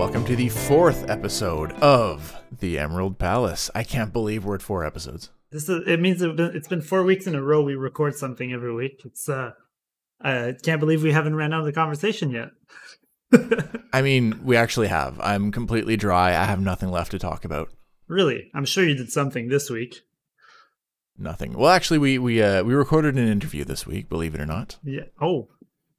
What's up, buds? Welcome to the fourth episode of The Emerald Palace. I can't believe we're at four episodes. This is it means it's been, it's been four weeks in a row we record something every week. It's uh I can't believe we haven't ran out of the conversation yet. I mean, we actually have. I'm completely dry. I have nothing left to talk about. Really? I'm sure you did something this week. Nothing. Well, actually, we we uh, we recorded an interview this week. Believe it or not. Yeah. Oh,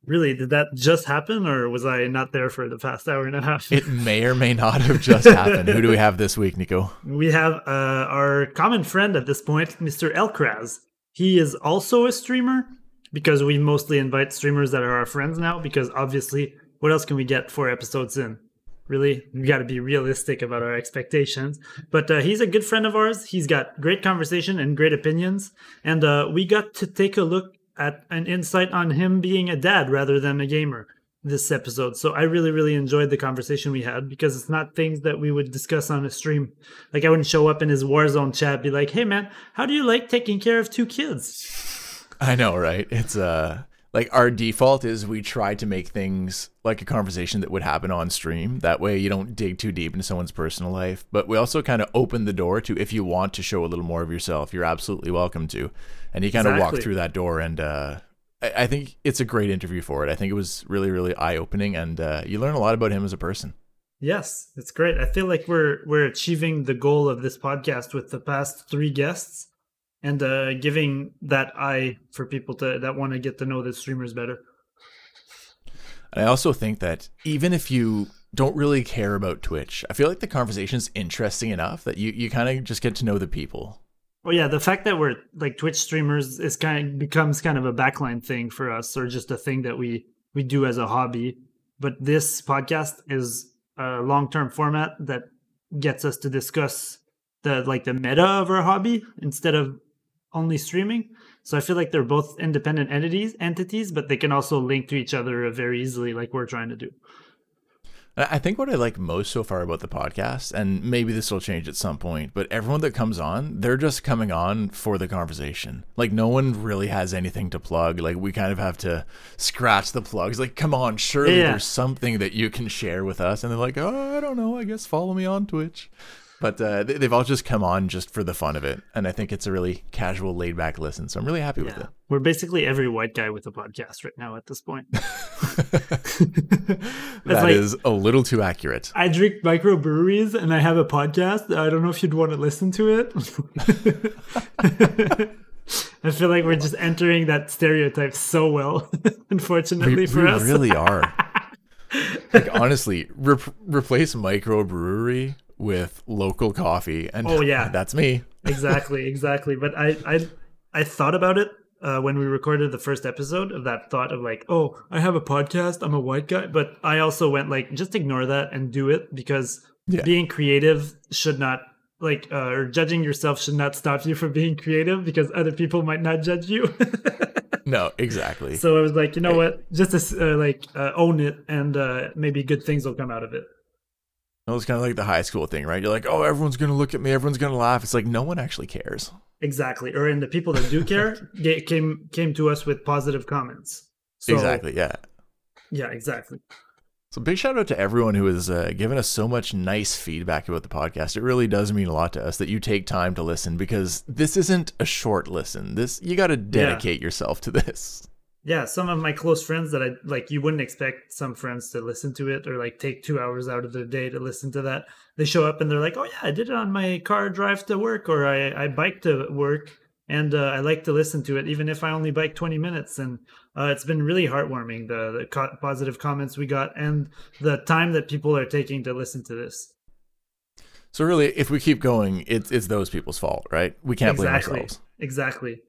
really? Did that just happen, or was I not there for the past hour and a half? It may or may not have just happened. Who do we have this week, Nico? we have uh, our common friend at this point, Mr. Elkraz. He is also a streamer because we mostly invite streamers that are our friends now. Because obviously, what else can we get four episodes in? Really, we got to be realistic about our expectations. But uh, he's a good friend of ours. He's got great conversation and great opinions, and uh, we got to take a look at an insight on him being a dad rather than a gamer this episode. So I really, really enjoyed the conversation we had because it's not things that we would discuss on a stream. Like I wouldn't show up in his Warzone chat, be like, "Hey man, how do you like taking care of two kids?" I know, right? It's uh like our default is we try to make things like a conversation that would happen on stream. That way you don't dig too deep into someone's personal life. But we also kind of open the door to if you want to show a little more of yourself, you're absolutely welcome to. And you kind of Exactly. walk through that door and uh I I think it's a great interview for it. I think it was really, really eye opening, and uh, you learn a lot about him as a person. Yes, it's great. I feel like we're we're achieving the goal of this podcast with the past three guests, and uh, giving that eye for people to that want to get to know the streamers better. I also think that even if you don't really care about Twitch, I feel like the conversation's interesting enough that you, you kind of just get to know the people. Oh yeah, the fact that we're like Twitch streamers is kind of becomes kind of a backline thing for us, or just a thing that we we do as a hobby. But this podcast is a long term format that gets us to discuss the like the meta of our hobby instead of only streaming. So I feel like they're both independent entities, entities, but they can also link to each other very easily, like we're trying to do. I think what I like most so far about the podcast, and maybe this will change at some point, but everyone that comes on, they're just coming on for the conversation. Like no one really has anything to plug. Like we kind of have to scratch the plugs. Like, come on, surely Yeah. there's something that you can share with us. And they're like, oh, I don't know. I guess follow me on Twitch. But uh, they- they've all just come on just for the fun of it, and I think it's a really casual, laid back listen. So I'm really happy with it. We're basically every white guy with a podcast right now at this point. That like- is a little too accurate. I drink microbreweries and I have a podcast. I don't know if you'd want to listen to it. I feel like we're just entering that stereotype so well, unfortunately We, for we us. We really are. like honestly, re- replace microbrewery with local coffee, and Oh, yeah. that's me. exactly, exactly. But I, I, I thought about it uh, when we recorded the first episode of that thought of like, oh, I have a podcast. I'm a white guy, but I also went like, just ignore that and do it because Yeah. being creative should not like uh, or judging yourself should not stop you from being creative because other people might not judge you. No, exactly. so I was like, you know what, just uh, like uh, own it and uh, maybe good things will come out of it. It was kind of like the high school thing, right? You're like, oh, everyone's gonna look at me, everyone's gonna laugh. It's like no one actually cares. Exactly. Or and the people that do care came came to us with positive comments. So, exactly. Yeah. Yeah, exactly. So big shout out to everyone who has uh, given us so much nice feedback about the podcast. It really does mean a lot to us that you take time to listen because this isn't a short listen. This you got to dedicate yourself to this. Yeah, some of my close friends that I like, you wouldn't expect some friends to listen to it or like take two hours out of their day to listen to that. They show up and they're like, "Oh yeah, I did it on my car drive to work, or I I bike to work, and uh, I like to listen to it, even if I only bike twenty minutes." And uh, it's been really heartwarming the the co- positive comments we got and the time that people are taking to listen to this. So really, if we keep going, it's it's those people's fault, right? We can't blame exactly, ourselves. exactly.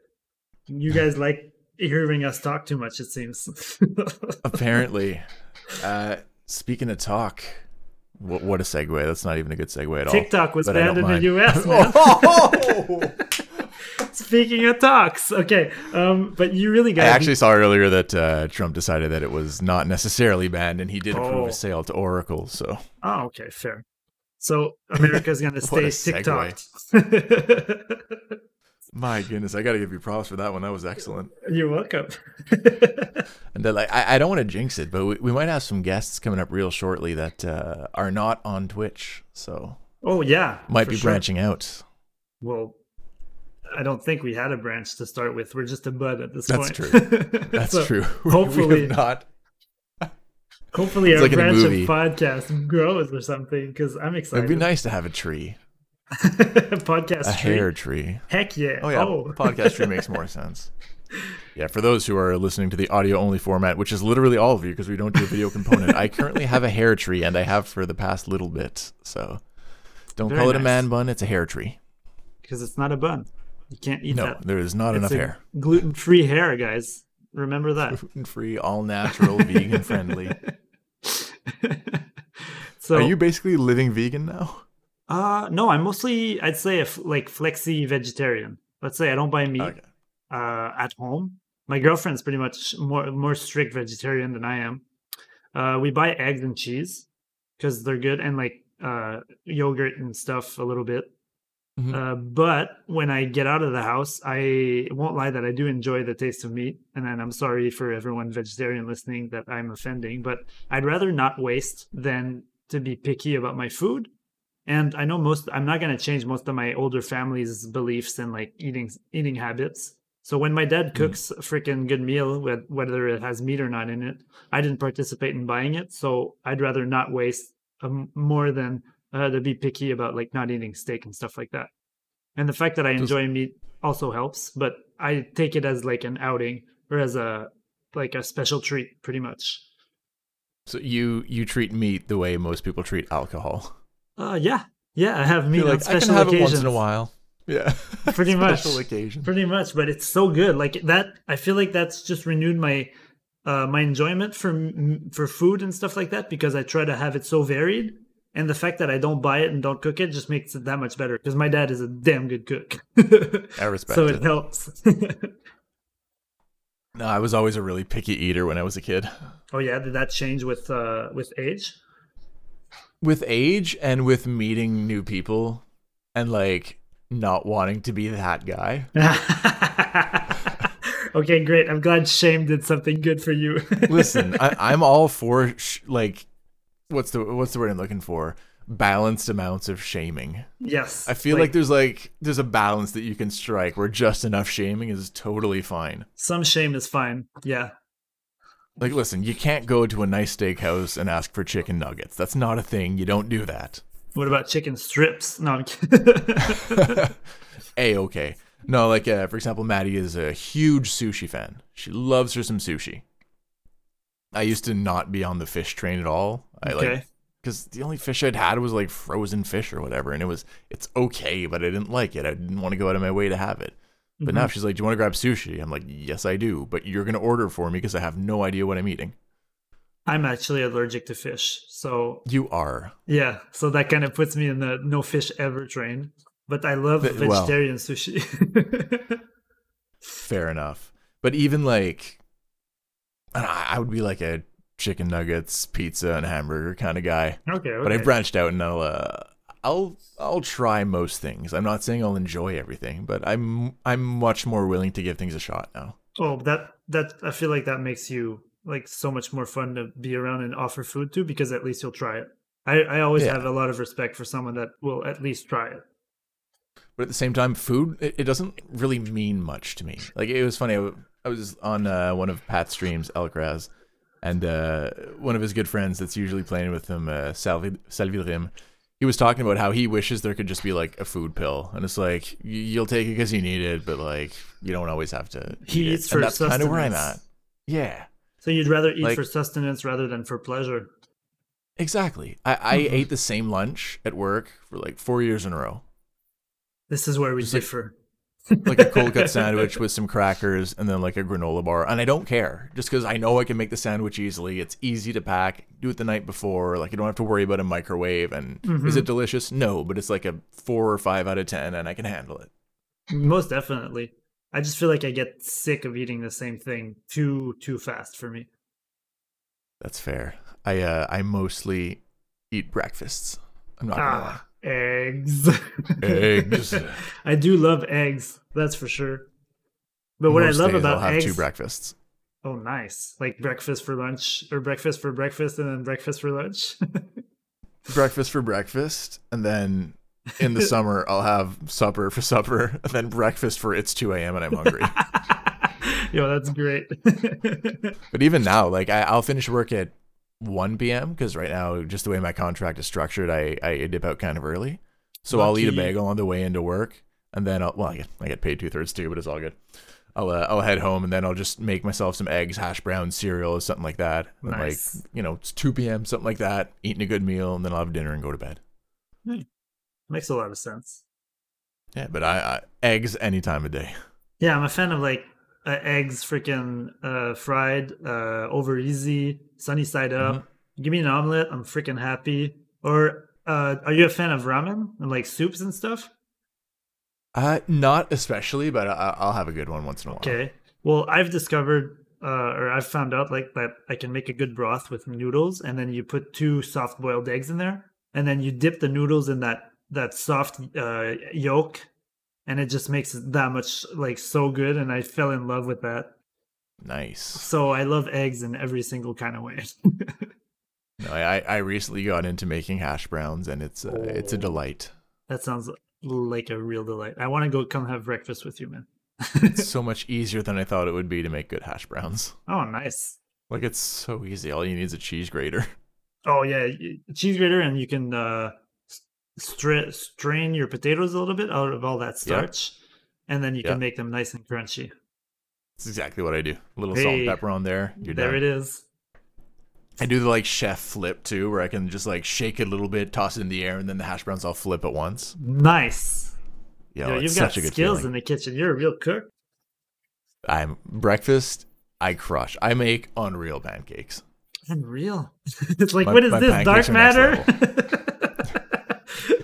You guys like hearing us talk too much. It seems. Apparently, uh, speaking of talk, what, what a segue. That's not even a good segue at all. TikTok was banned in the. U.S. Man. Oh! Speaking of talks, okay, um, but you really got. I actually saw earlier that uh, Trump decided that it was not necessarily banned, and he did approve Oh. a sale to Oracle. So Oh, okay, fair. So America's gonna stay TikTok. My goodness, I got to give you props for that one. That was excellent. You're welcome. And like, I, I don't want to jinx it, but we, we might have some guests coming up real shortly that uh, are not on Twitch, so oh yeah, might be sure. branching out. Well, I don't think we had a branch to start with. We're just a bud at this That's point. That's true. That's So, true. hopefully- not. Hopefully, It's our like branch of podcast grows or something because I'm excited. It'd be nice to have a tree, podcast a tree. hair tree. Heck yeah! Oh yeah, Oh. podcast tree makes more sense. Yeah, for those who are listening to the audio only format, which is literally all of you because we don't do a video component, I currently have a hair tree and I have for the past little bit. So don't Very call it a man bun, it's a hair tree. because it's not a bun. You can't eat No, that. there is not It's enough hair. Gluten-free hair, guys. Remember that. Gluten free, all natural, vegan friendly. so, Are you basically living vegan now? Uh, no, I'm mostly I'd say a f- like flexi vegetarian. Let's say I don't buy meat Okay. uh, at home. My girlfriend's pretty much more more strict vegetarian than I am. Uh, we buy eggs and cheese because they're good, and like uh, yogurt and stuff a little bit. Mhm. Uh, but when I get out of the house, I won't lie that I do enjoy the taste of meat. And then I'm sorry for everyone vegetarian listening that I'm offending, but I'd rather not waste than to be picky about my food. And I know most I'm not going to change most of my older family's beliefs and like eating eating habits. So when my dad cooks a freaking good meal, wh- whether it has meat or not in it, I didn't participate in buying it. So I'd rather not waste um, more than uh, to be picky about like not eating steak and stuff like that. And the fact that I enjoy meat also helps, but I take it as like an outing or as a like a special treat, pretty much. So you you treat meat the way most people treat alcohol. Uh, yeah, yeah, I have meat on like I can special have occasions. it once in a while. Yeah, Pretty much. special occasion. pretty much but it's so good like that i feel like that's just renewed my uh my enjoyment for for food and stuff like that because i try to have it so varied and the fact that i don't buy it and don't cook it just makes it that much better because my dad is a damn good cook I respect so it. it helps No, I was always a really picky eater when I was a kid. oh yeah did that change with uh with age With age and with meeting new people and like not wanting to be that guy. okay great i'm glad shame did something good for you Listen, I, I'm all for sh- like what's the what's the word I'm looking for? Balanced amounts of shaming. yes I feel like, there's like there's a balance that you can strike where just enough shaming is totally fine. some shame is fine yeah Like, listen, you can't go to a nice steakhouse and ask for chicken nuggets. That's not a thing. You don't do that. what about chicken strips no i'm kidding a okay. No, like uh, for example, Maddie is a huge sushi fan. She loves her some sushi. I used to not be on the fish train at all. I like Okay. because the only fish I'd had was like frozen fish or whatever, and it was it's okay, but I didn't like it. I didn't want to go out of my way to have it. But now she's like, "Do you want to grab sushi?" I'm like, "Yes, I do." But you're gonna order for me because I have no idea what I'm eating. I'm actually allergic to fish. So, You are. yeah, so that kind of puts me in the no fish ever train. But I love But- well- vegetarian sushi. Fair enough. But even like, I I would be like a chicken nuggets, pizza, and hamburger kind of guy. okay, okay. But I branched out, and I'll, uh, I'll, I'll try most things. I'm not saying I'll enjoy everything, but I'm, I'm much more willing to give things a shot now. oh, that that I feel like that makes you like so much more fun to be around and offer food to because at least you'll try it. I, I always Yeah. have a lot of respect for someone that will at least try it. But at the same time, food it, it doesn't really mean much to me. Like it was funny. I was on uh, one of Pat's streams, Elkraz, and uh, one of his good friends that's usually playing with him, uh, Salvi Salvidrim. He was talking about how he wishes there could just be like a food pill, and it's like you'll take it because you need it, but like you don't always have to. He eat eats it. for and that's kind of where I'm at. Yeah, So you'd rather eat Like- for sustenance rather than for pleasure. exactly. I, I Mhm. ate the same lunch at work for like four years in a row. This is where we Just differ. like a cold cut sandwich with some crackers and then like a granola bar. And i don't care. Just because i know i can make the sandwich easily. It's easy to pack. Do it the night before. Like you don't have to worry about a microwave. And is it delicious? No but it's like a four or five out of ten and i can handle it. Most definitely. I just feel like I get sick of eating the same thing too too fast for me. that's fair. I uh i mostly eat breakfasts. I'm not gonna lie. Ah, eggs. Eggs. I do love eggs, that's for sure. But what Most I love about I'll have eggs, two breakfasts. oh nice, like breakfast for lunch or breakfast for breakfast and then breakfast for lunch. Breakfast for breakfast, and then in the summer I'll have supper for supper, and then breakfast for it's 2 a.m. and I'm hungry. Yo, that's great. but even now, like I, I'll finish work at 1 p.m. because right now, just the way my contract is structured, I, I dip out kind of early. So I'll eat a bagel on the way into work, and then I'll well, I get, I get paid two thirds too, but it's all good. I'll uh, I'll head home and then I'll just make myself some eggs, hash browns, cereal, or something like that. And Nice. like you know, it's 2 p.m. something like that. Eating a good meal, and then I'll have dinner and go to bed. Makes a lot of sense. Yeah, but I, I eggs any time of day. Yeah, I'm a fan of like uh, eggs, freaking uh, fried, uh, over easy, sunny side up. Mm-hmm. Give me an omelet, I'm freaking happy. Or uh, are you a fan of ramen and like soups and stuff? Uh, not especially, but I, I'll have a good one once in a while. Okay. Well, I've discovered uh, or I've found out like that I can make a good broth with noodles, and then you put two soft boiled eggs in there, and then you dip the noodles in that that soft uh, yolk, and it just makes it that much like so good. And I fell in love with that. Nice. So I love eggs in every single kind of way. No, I I recently got into making hash browns, and it's uh, it's a Oh. delight. that sounds like a real delight. I want to go come have breakfast with you, man. It's so much easier than I thought it would be to make good hash browns. Oh, nice. Like it's so easy. All you need is a cheese grater. Oh yeah, cheese grater, and you can uh, stra- strain your potatoes a little bit out of all that starch, and then you Yeah. can make them nice and crunchy. It's exactly what I do. A little salt and pepper on there. You're there done. it is. I do the like chef flip too, where I can just like shake it a little bit, toss it in the air, and then the hash browns all flip at once. Nice. Yeah, Yo, you've got a good skills feeling. in the kitchen. You're a real cook. I'm breakfast. I crush. I make unreal pancakes. Unreal. it's like, My- what is this? Dark matter?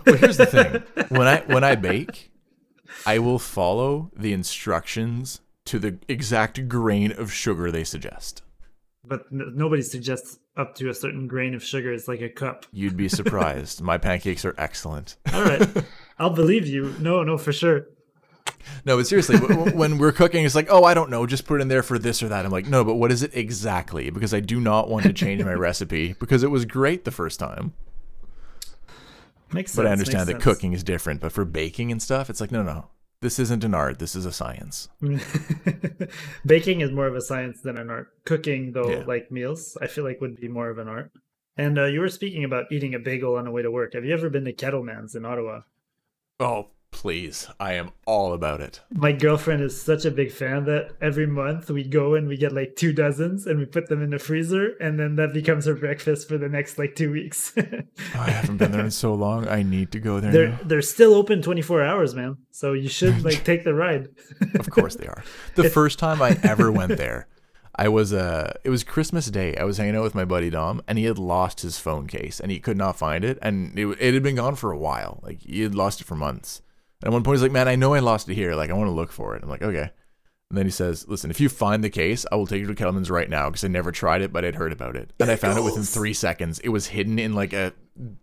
Well, here's the thing: when I when I bake, I will follow the instructions to the exact grain of sugar they suggest. but n- nobody suggests up to a certain grain of sugar. It's like a cup. You'd be surprised. My pancakes are excellent. All right. I'll believe you. No, no, for sure. No, but seriously, when we're cooking, it's like, oh, I don't know, just put it in there for this or that. I'm like, no, but what is it exactly? Because I do not want to change my recipe because it was great the first time. Makes sense. But I understand that sense. cooking is different. But for baking and stuff, it's like, no, no, this isn't an art. This is a science. Baking is more of a science than an art. Cooking, though, Yeah. like meals, I feel like would be more of an art. And uh, you were speaking about eating a bagel on the way to work. Have you ever been to Kettleman's in Ottawa? Oh, please. I am all about it. My girlfriend is such a big fan that every month we go and we get like two dozens and we put them in the freezer, and then that becomes her breakfast for the next like two weeks. I haven't been there in so long. I need to go there. they're now. they're still open 24 hours, man. So you should like take the ride. Of course they are. The first time I ever went there, I was uh it was Christmas Day. I was hanging out with my buddy Dom and he had lost his phone case and he could not find it and it, it had been gone for a while. Like he had lost it for months. And at one point he's like, "Man, I know I lost it here. Like I want to look for it." I'm like, "Okay." And then he says, "Listen, if you find the case, I will take you to Kettleman's right now because I never tried it, but I'd heard about it. And I found it within 3 seconds. It was hidden in like a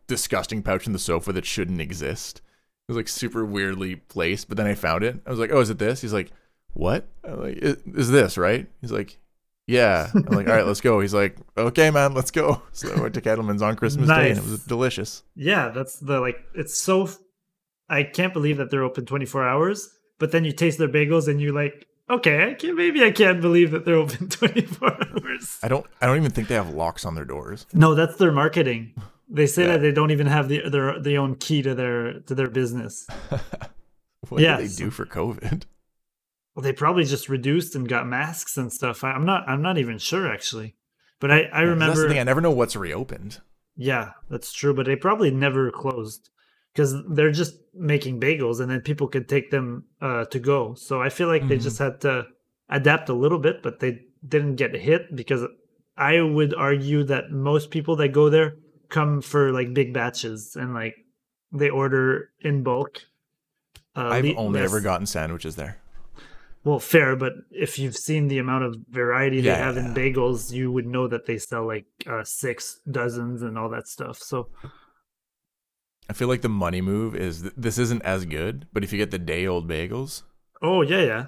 disgusting pouch in the sofa that shouldn't exist. It was like super weirdly placed, but then I found it. I was like, "Oh, is it this?" He's like, "What?" I'm like, "Is this right?" He's like, "Yeah." I'm like, "All right, let's go." He's like, "Okay, man, let's go." So I went to Kettleman's on Christmas Day, and it was delicious. Yeah, that's the like it's so I can't believe that they're open 24 hours, but then you taste their bagels and you're like, okay, I can maybe I can't believe that they're open 24 hours. I don't, I don't even think they have locks on their doors. No, that's their marketing. They say Yeah. that they don't even have the their their own key to their to their business. What Yeah, did they do for COVID? Well, they probably just reduced and got masks and stuff. I, I'm not I'm not even sure actually. But I I That's the remember thing. I never know what's reopened. Yeah, that's true, but they probably never closed because they're just making bagels and then people could take them uh, to go. So I feel like they Mhm. just had to adapt a little bit, but they didn't get hit because I would argue that most people that go there come for like big batches and like they order in bulk. Uh, I've le- only ever gotten sandwiches there. well, fair, but if you've seen the amount of variety they Yeah, have yeah, in yeah. bagels, you would know that they sell like uh, six dozens and all that stuff. So I feel like the money move is th- this isn't as good, but if you get the day old bagels, Oh yeah, yeah,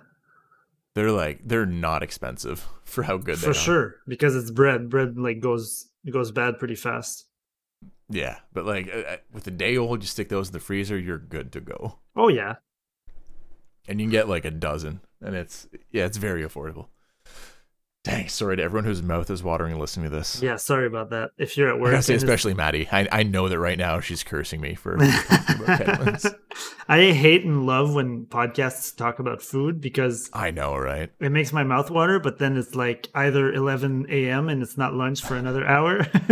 they're like they're not expensive for how good they are. for sure. Because it's bread. Bread like goes it goes bad pretty fast. Yeah, but like uh, uh, with the day old, you stick those in the freezer, you're good to go, Oh yeah. and you can get like a dozen, and it's yeah, it's very affordable. Dang, sorry to everyone whose mouth is watering listening to this. Yeah, sorry about that. If you're at I work, gotta say, especially Maddie. I, I know that right now she's cursing me for talking about. I hate and love when podcasts talk about food because I know, right? it makes my mouth water, but then it's like either 11 a.m. and it's not lunch for another hour,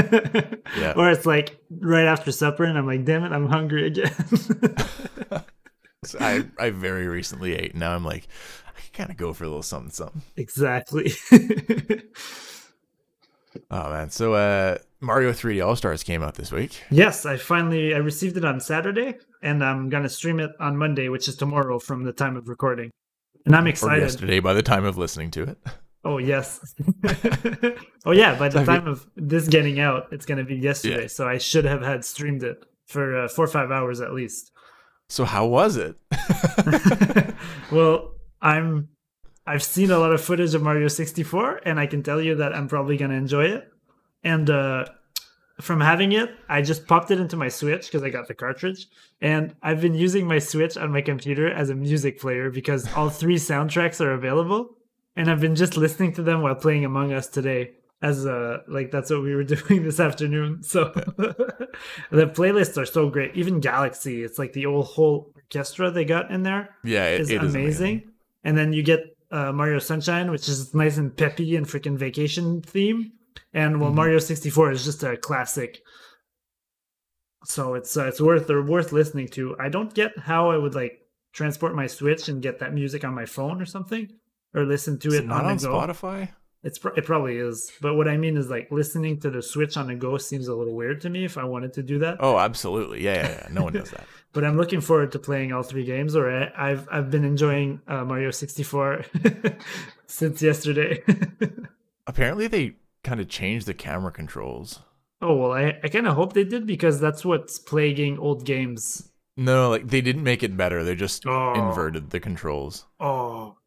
Yeah. or it's like right after supper and I'm like, damn it, I'm hungry again. So I I very recently ate, and now I'm like, I kind of go for a little something, something. exactly. Oh man, so uh, Mario 3D All Stars came out this week. yes, I finally I received it on Saturday, and I'm gonna stream it on Monday, which is tomorrow from the time of recording. And I'm Or excited. yesterday, by the time of listening to it. Oh yes. oh yeah. By the So have you- time of this getting out, it's gonna be yesterday. Yeah. So I should have had streamed it for uh, four or five hours at least. So how was it? well, I'm. I've seen a lot of footage of Mario 64, and I can tell you that I'm probably gonna enjoy it. And uh, from having it, I just popped it into my Switch because I got the cartridge, and I've been using my Switch on my computer as a music player because all three soundtracks are available, and I've been just listening to them while playing Among Us today. As uh, like that's what we were doing this afternoon. So the playlists are so great. Even Galaxy, it's like the old whole orchestra they got in there yeah, it, is it amazing. is amazing. And then you get uh, Mario Sunshine, which is nice and peppy and freaking vacation theme. And well, Mhm. Mario 64 is just a classic. So it's uh, it's worth or worth listening to. I don't get how I would like transport my Switch and get that music on my phone or something, or listen to Is it, on, on. Spotify? It's pro- it probably is, but what I mean is like listening to the Switch on the go seems a little weird to me. If I wanted to do that, Oh, absolutely. Yeah, yeah, yeah. No one does that. but I'm looking forward to playing all three games. Or I, I've I've been enjoying uh, Mario 64 since yesterday. Apparently, they kind of changed the camera controls. oh well, I, I kind of hope they did because that's what's plaguing old games. No, like they didn't make it better. They just Oh. inverted the controls. Oh,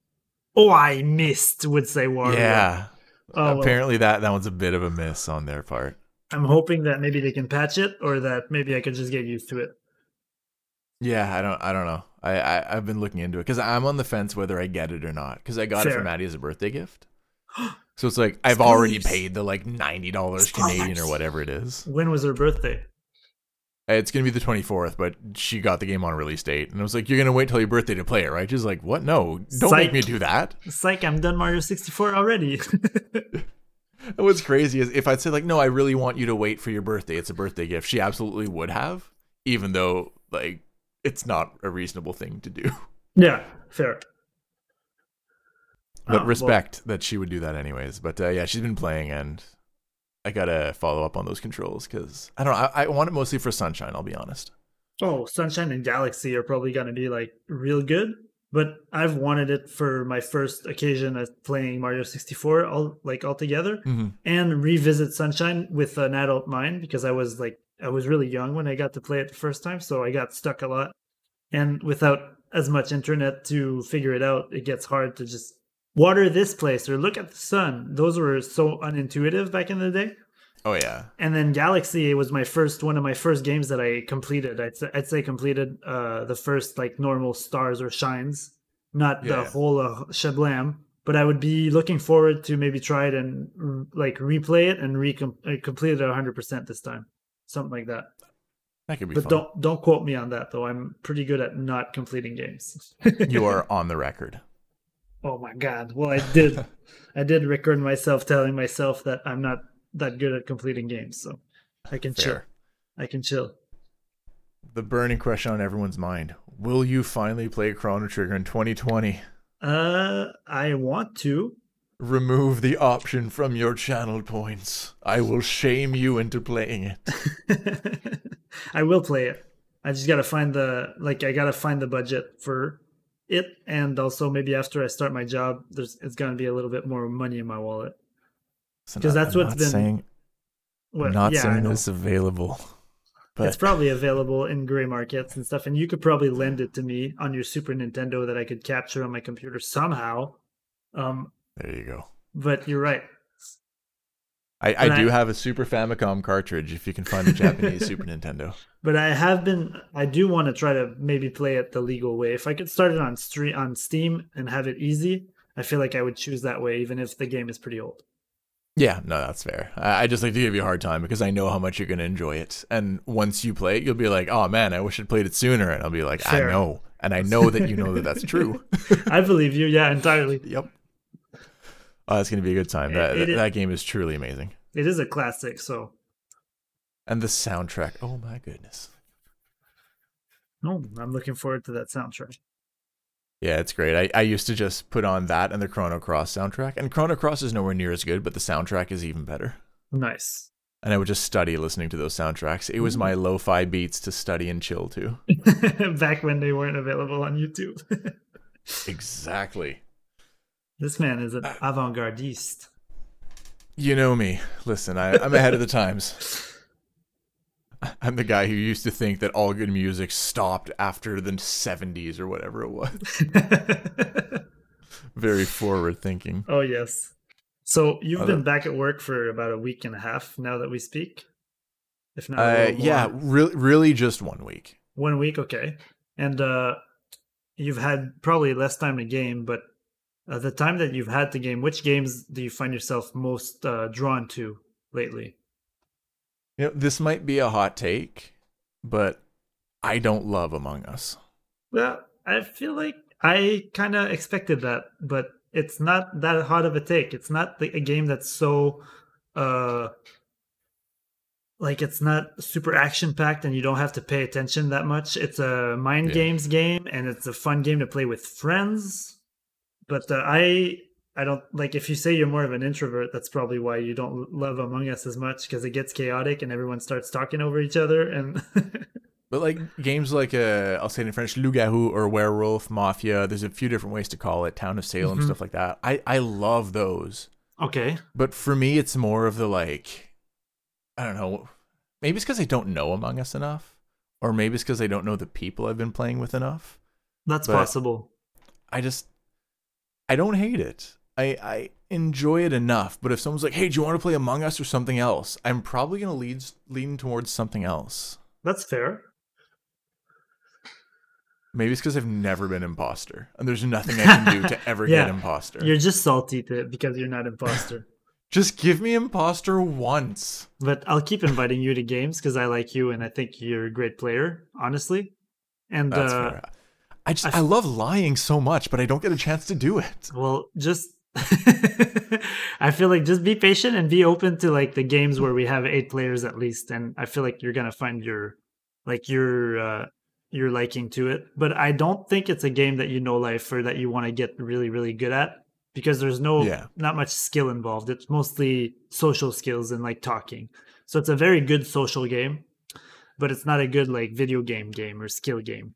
oh, I missed. Would say Wario. Yeah. Oh, well, Apparently that that one's a bit of a miss on their part. I'm hoping that maybe they can patch it, or that maybe I could just get used to it. Yeah, I don't I don't know. I, I I've been looking into it because I'm on the fence whether I get it or not because I got it Fair. for Maddie as a birthday gift. So it's like I've already paid the like ninety dollars Canadian or whatever it is. When was her birthday? It's gonna be the twenty fourth, but she got the game on release date, and I was like, "You're gonna wait till your birthday to play it, right?" She's like, "What? No, don't make me do that." It's like, I'm done Mario 64 already. What's crazy is if I'd say like, "No, I really want you to wait for your birthday. It's a birthday gift," she absolutely would have, even though like it's not a reasonable thing to do. yeah, fair. But Oh, well, respect that she would do that anyways. But uh, yeah, she's been playing, and I gotta follow up on those controls because I don't know. I, I want it mostly for Sunshine. I'll be honest. Oh, Sunshine and Galaxy are probably to be like real good, but I've wanted it for my first occasion at playing Mario 64 all like all together Mm-hmm. and revisit Sunshine with an adult mind because I was like I was really young when I got to play it the first time, so I got stuck a lot. And without as much internet to figure it out, it gets hard to just water this place or look at the sun. Those were so unintuitive back in the day. Oh yeah, and then Galaxy was my first one of my first games that I completed. I'd say, I'd say completed uh, the first like normal stars or shines, not the Yeah. whole uh, shablam. But I would be looking forward to maybe try it and like replay it and uh, complete it 100 percent this time, something like that. that could be But fun. don't don't quote me on that though. I'm pretty good at not completing games. you are on the record. Oh my god. Well, I did I did record myself telling myself that I'm not that good at completing games, so I can chill. I can chill. The burning question on everyone's mind: Will you finally play Chrono Trigger in 2020? Uh, I want to. Remove the option from your channel points. I will shame you into playing it. I will play it. I just gotta find the like. I gotta find the budget for it, and also maybe after I start my job, there's it's gonna be a little bit more money in my wallet. because not- that's I'm what's been- saying. What? Not yeah, saying it's available, But it's probably available in gray markets and stuff, and you could probably lend it to me on your Super Nintendo that I could capture on my computer somehow. Um, there you go. but you're right. I, I do I- have a Super Famicom cartridge if you can find a Japanese Super Nintendo. But I have been. I do want to try to maybe play it the legal way. If I could start it on stream on Steam and have it easy, I feel like I would choose that way, even if the game is pretty old. Yeah, no, that's fair. I, I just like to give you a hard time because I know how much you're going to enjoy it. And once you play it, you'll be like, oh man, I wish I'd played it sooner. And I'll be like, Fair. I know. And I know that you know that that's true. I believe you. Yeah, entirely. yep. Oh, that's going to be a good time. That, It- it- that game is truly amazing. It is a classic. So And the soundtrack. Oh my goodness. no, I'm looking forward to that soundtrack. Yeah, it's great. I, I used to just put on that and the Chrono Cross soundtrack. And Chrono Cross is nowhere near as good, but the soundtrack is even better. Nice. And I would just study listening to those soundtracks. It was my mm-hmm. lo fi beats to study and chill to. Back when they weren't available on YouTube. Exactly. This man is an avant-gardiste. You know me. Listen, I, I'm ahead of the times. I'm the guy who used to think that all good music stopped after the 70s or whatever it was. Very forward thinking. oh yes. So you've Other- been back at work for about a week and a half now that we speak. If not, Uh, yeah, really, really just one week. one week. Okay, and uh, you've had probably less time to game, but uh, the time that you've had the game, which games do you find yourself most uh, drawn to lately? You know, this might be a hot take, but I don't love Among Us. Well, I feel like I kind of expected that, but it's not that hot of a take. It's not the, a game that's so, uh, like it's not super action packed, and you don't have to pay attention that much. It's a mind Yeah. games game, and it's a fun game to play with friends. But uh, I, I don't like if you say you're more of an introvert. That's probably why you don't love Among Us as much because it gets chaotic and everyone starts talking over each other and. But like games like uh, I'll say it in French, Loup-garou or Werewolf, Mafia. There's a few different ways to call it. Town of Salem, Mhm. stuff like that. I I love those. okay. But for me, it's more of the like, I don't know. Maybe it's because I don't know Among Us enough, or maybe it's because I don't know the people I've been playing with enough. That's But- possible. I just, I don't hate it. I I enjoy it enough. But if someone's like, "Hey, do you want to play Among Us or something else?" I'm probably gonna lead lean towards something else. That's fair. Maybe it's because I've never been imposter, and there's nothing I can do to ever Yeah. get imposter. You're just salty to, because you're not imposter. Just give me imposter once. but I'll keep inviting you to games because I like you and I think you're a great player, honestly. And That's uh, fair. I just I I love lying so much, but I don't get a chance to do it. well, just I feel like just be patient and be open to like the games where we have eight players at least, and I feel like you're gonna find your like your uh, your liking to it. But I don't think it's a game that you know life or that you want to get really really good at because there's no Yeah. not much skill involved. It's mostly social skills and like talking. So it's a very good social game, but it's not a good like video game game or skill game.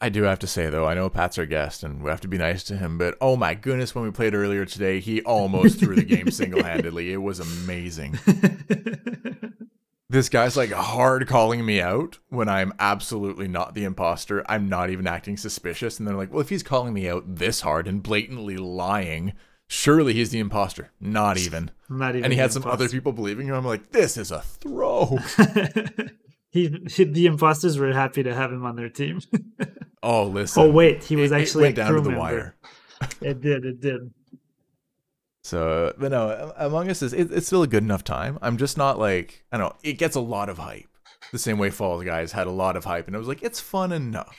I do have to say though, I know Pat's our guest, and we have to be nice to him. But oh my goodness, when we played earlier today, he almost threw the game single handedly. It was amazing. This guy's like hard calling me out when I'm absolutely not the imposter. I'm not even acting suspicious. And they're like, well, if he's calling me out this hard and blatantly lying, surely he's the imposter. Not even. not even And he had some other people believing him. I'm like, this is a throw. he, he the imposters were happy to have him on their team. Oh, listen. oh wait, he was It- it actually went a down to the member. wire. It did, it did. So, but no, Among Us is it, it's still a good enough time. I'm just not like I don't know. It gets a lot of hype, the same way Fall Guys had a lot of hype, and I was like, it's fun enough.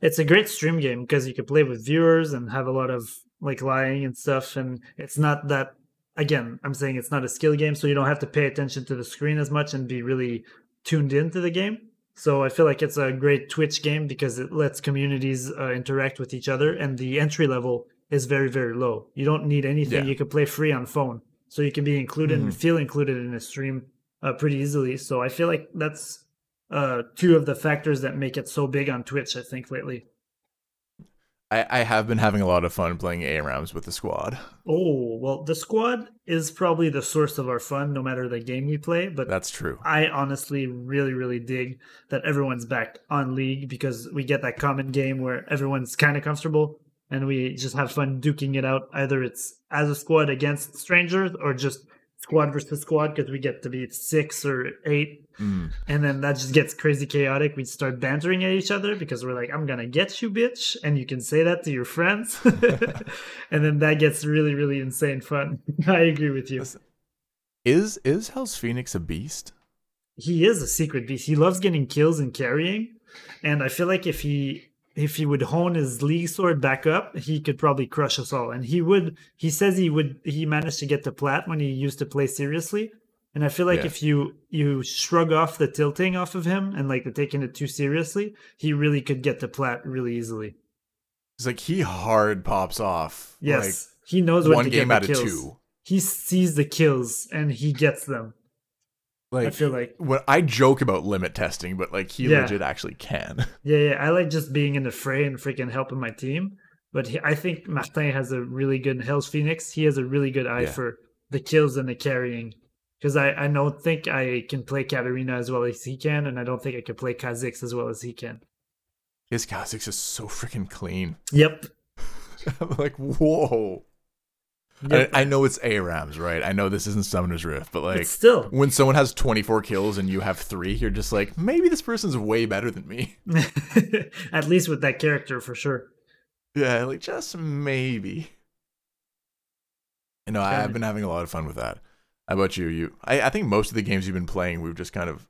It's a great stream game because you can play with viewers and have a lot of like lying and stuff, and it's not that. Again, I'm saying it's not a skill game, so you don't have to pay attention to the screen as much and be really tuned into the game. So I feel like it's a great Twitch game because it lets communities uh, interact with each other, and the entry level is very very low. You don't need anything. Yeah. You can play free on phone, so you can be included and feel included in a stream uh, pretty easily. So I feel like that's uh, two of the factors that make it so big on Twitch. I think lately. I, I have been having a lot of fun playing ARAMs with the squad. Oh, well, the squad is probably the source of our fun no matter the game we play, but That's true. I honestly really, really dig that everyone's back on League because we get that common game where everyone's kind of comfortable and we just have fun duking it out. Either it's as a squad against strangers or just squad versus squad because we get to be six or eight. Mm. And then that just gets crazy chaotic. We start bantering at each other because we're like, I'm going to get you, bitch. And you can say that to your friends. and then that gets really, really insane fun. I agree with you. Is is Hellz Phoenix a beast? he is a secret beast. He loves getting kills and carrying, and I feel like if he if he would hone his league sword back up, he could probably crush us all. And he would. He says he would. He managed to get to plat when he used to play seriously. And I feel like Yeah. if you you shrug off the tilting off of him and like the taking it too seriously, he really could get to plat really easily. It's like he hard pops off. Yes, he knows like one to game get out the of kills. two. He sees the kills and he gets them. Like I feel like when I joke about limit testing, but like he Yeah. legit actually can. Yeah, yeah, I like just being in the fray and freaking helping my team. But he, I think Martin has a really good Hellz Phoenix. He has a really good eye Yeah. for the kills and the carrying. Because I, I don't think I can play Katarina as well as he can, and I don't think I can play Kha'Zix as well as he can. His Kha'Zix is so freaking clean. Yep. I'm like, whoa. yep. I, I know it's ARAMs, right? I know this isn't Summoner's Rift, but like still, when someone has 24 kills and you have three, you're just like, maybe this person's way better than me. at least with that character for sure. Yeah, like just maybe. You know, I've been having a lot of fun with that. How about you? You, I, I think most of the games you've been playing, we've just kind of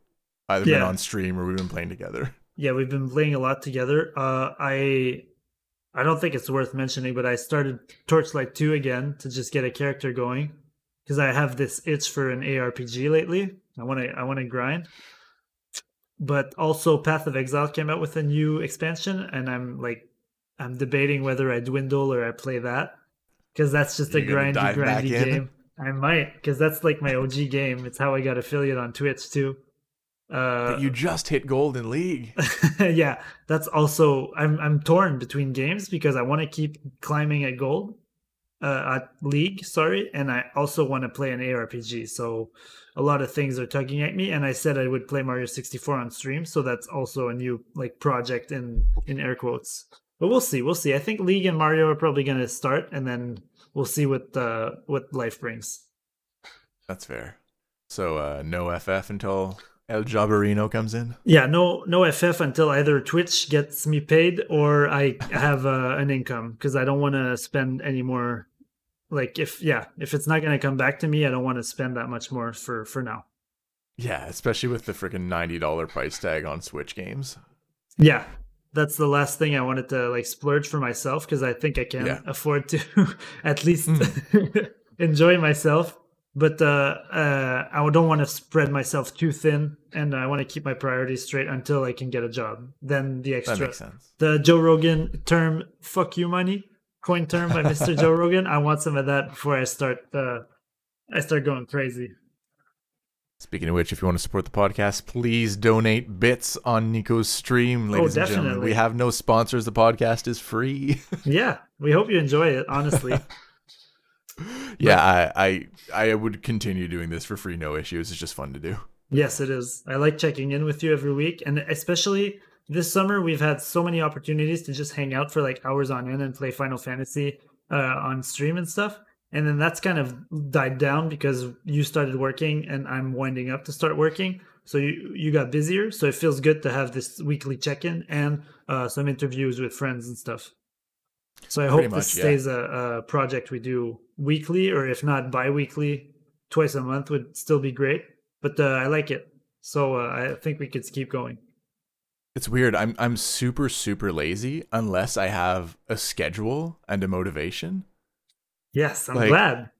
either been on stream or we've been playing together. Yeah, we've been playing a lot together. Uh, I I don't think it's worth mentioning, but I started Torchlight 2 again to just get a character going because I have this itch for an ARPG lately. I want to I want to grind. But also Path of Exile came out with a new expansion and I'm like I'm debating whether I dwindle or I play that cuz that's just a You gonna grindy grindy in? game. I might cuz that's like my OG game. It's how I got affiliate on Twitch too. Uh But you just hit gold in League. yeah, that's also I'm I'm torn between games because I want to keep climbing at gold, uh, at league, sorry, and I also want to play an ARPG. So a lot of things are tugging at me, and I said I would play Mario 64 on stream, so that's also a new like project in in air quotes. But we'll see, we'll see. I think League and Mario are probably going to start, and then we'll see what uh, what life brings. That's fair. So uh, no FF until El Jabarino comes in. Yeah, no no FF until either Twitch gets me paid or I have uh, an income because I don't want to spend any more. Like if yeah, if it's not gonna come back to me, I don't want to spend that much more for for now. Yeah, especially with the freaking ninety dollar price tag on Switch games. Yeah, that's the last thing I wanted to like splurge for myself because I think I can Yeah. afford to at least enjoy myself. But uh, uh, I don't want to spread myself too thin, and I want to keep my priorities straight until I can get a job. Then the extra the Joe Rogan term "fuck you money" coin term by Mr. Joe Rogan. I want some of that before I start. Uh, I start going crazy. Speaking of which, if you want to support the podcast, please donate bits on Nico's stream, ladies and gentlemen. We have no sponsors. The podcast is free. Yeah, we hope you enjoy it. Honestly, yeah, I, I I would continue doing this for free, no issues. It's just fun to do. yes, it is. I like checking in with you every week, and especially this summer, we've had so many opportunities to just hang out for like hours on end and play Final Fantasy uh, on stream and stuff. And then that's kind of died down because you started working and I'm winding up to start working. So you you got busier. So it feels good to have this weekly check in and uh, some interviews with friends and stuff. So I Pretty hope this much, yeah. stays a, a project we do weekly, or if not bi-weekly, twice a month would still be great. But uh, I like it, so uh, I think we could keep going. It's weird. I'm I'm super super lazy unless I have a schedule and a motivation. Yes, I'm Like- glad.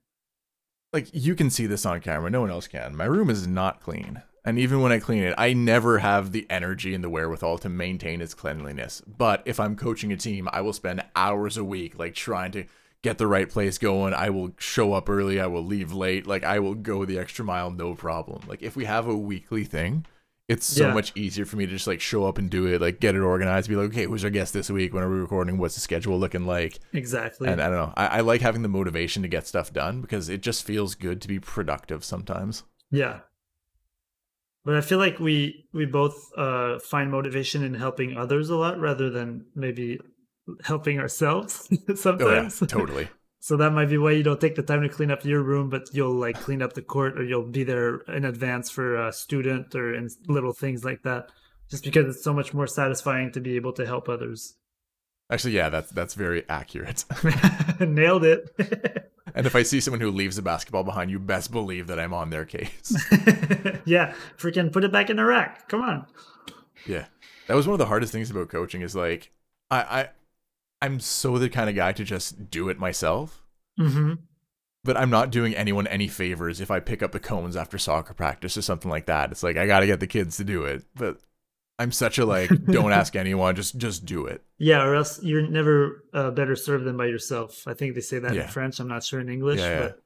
Like you can see this on camera, no one else can. My room is not clean. And even when I clean it, I never have the energy and the wherewithal to maintain its cleanliness. But if I'm coaching a team, I will spend hours a week like trying to get the right place going. I will show up early, I will leave late, like I will go the extra mile no problem. Like if we have a weekly thing, It's so Yeah. much easier for me to just like show up and do it, like get it organized, be like, okay, who's our guest this week? When are we recording? What's the schedule looking like? Exactly. And I don't know. I, I like having the motivation to get stuff done because it just feels good to be productive sometimes. Yeah. But I feel like we we both uh, find motivation in helping others a lot rather than maybe helping ourselves sometimes. Oh yeah, sometimes. totally. So that might be why you don't take the time to clean up your room, but you'll like clean up the court or you'll be there in advance for a student or in little things like that. Just because it's so much more satisfying to be able to help others. Actually, yeah, that's that's very accurate. Nailed it. and if I see someone who leaves a basketball behind, you best believe that I'm on their case. yeah, freaking put it back in the rack. Come on. Yeah. That was one of the hardest things about coaching is like I, I I'm so the kind of guy to just do it myself. hmm But I'm not doing anyone any favors if I pick up the cones after soccer practice or something like that. It's like I gotta get the kids to do it. But I'm such a like, don't ask anyone, just just do it. Yeah, or else you're never uh, better served than by yourself. I think they say that Yeah. in French. I'm not sure in English. Yeah, yeah. But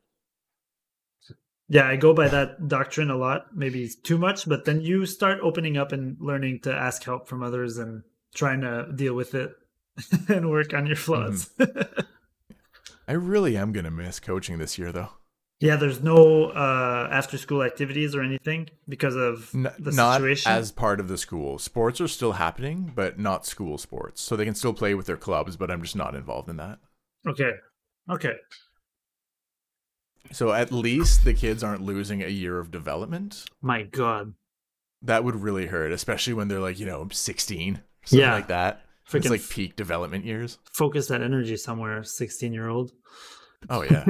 yeah, I go by that doctrine a lot. Maybe too much, but then you start opening up and learning to ask help from others and trying to deal with it and work on your flaws. Mm-hmm. I really am gonna miss coaching this year though. yeah, there's no uh, after school activities or anything because of N- the not situation. as part of the school. Sports are still happening, but not school sports. So they can still play with their clubs, but I'm just not involved in that. okay. Okay. So at least the kids aren't losing a year of development. My God. That would really hurt, especially when they're like, you know, 16, something Yeah. like that. Freaking it's like peak development years. focus that energy somewhere, 16 year old. Oh, yeah.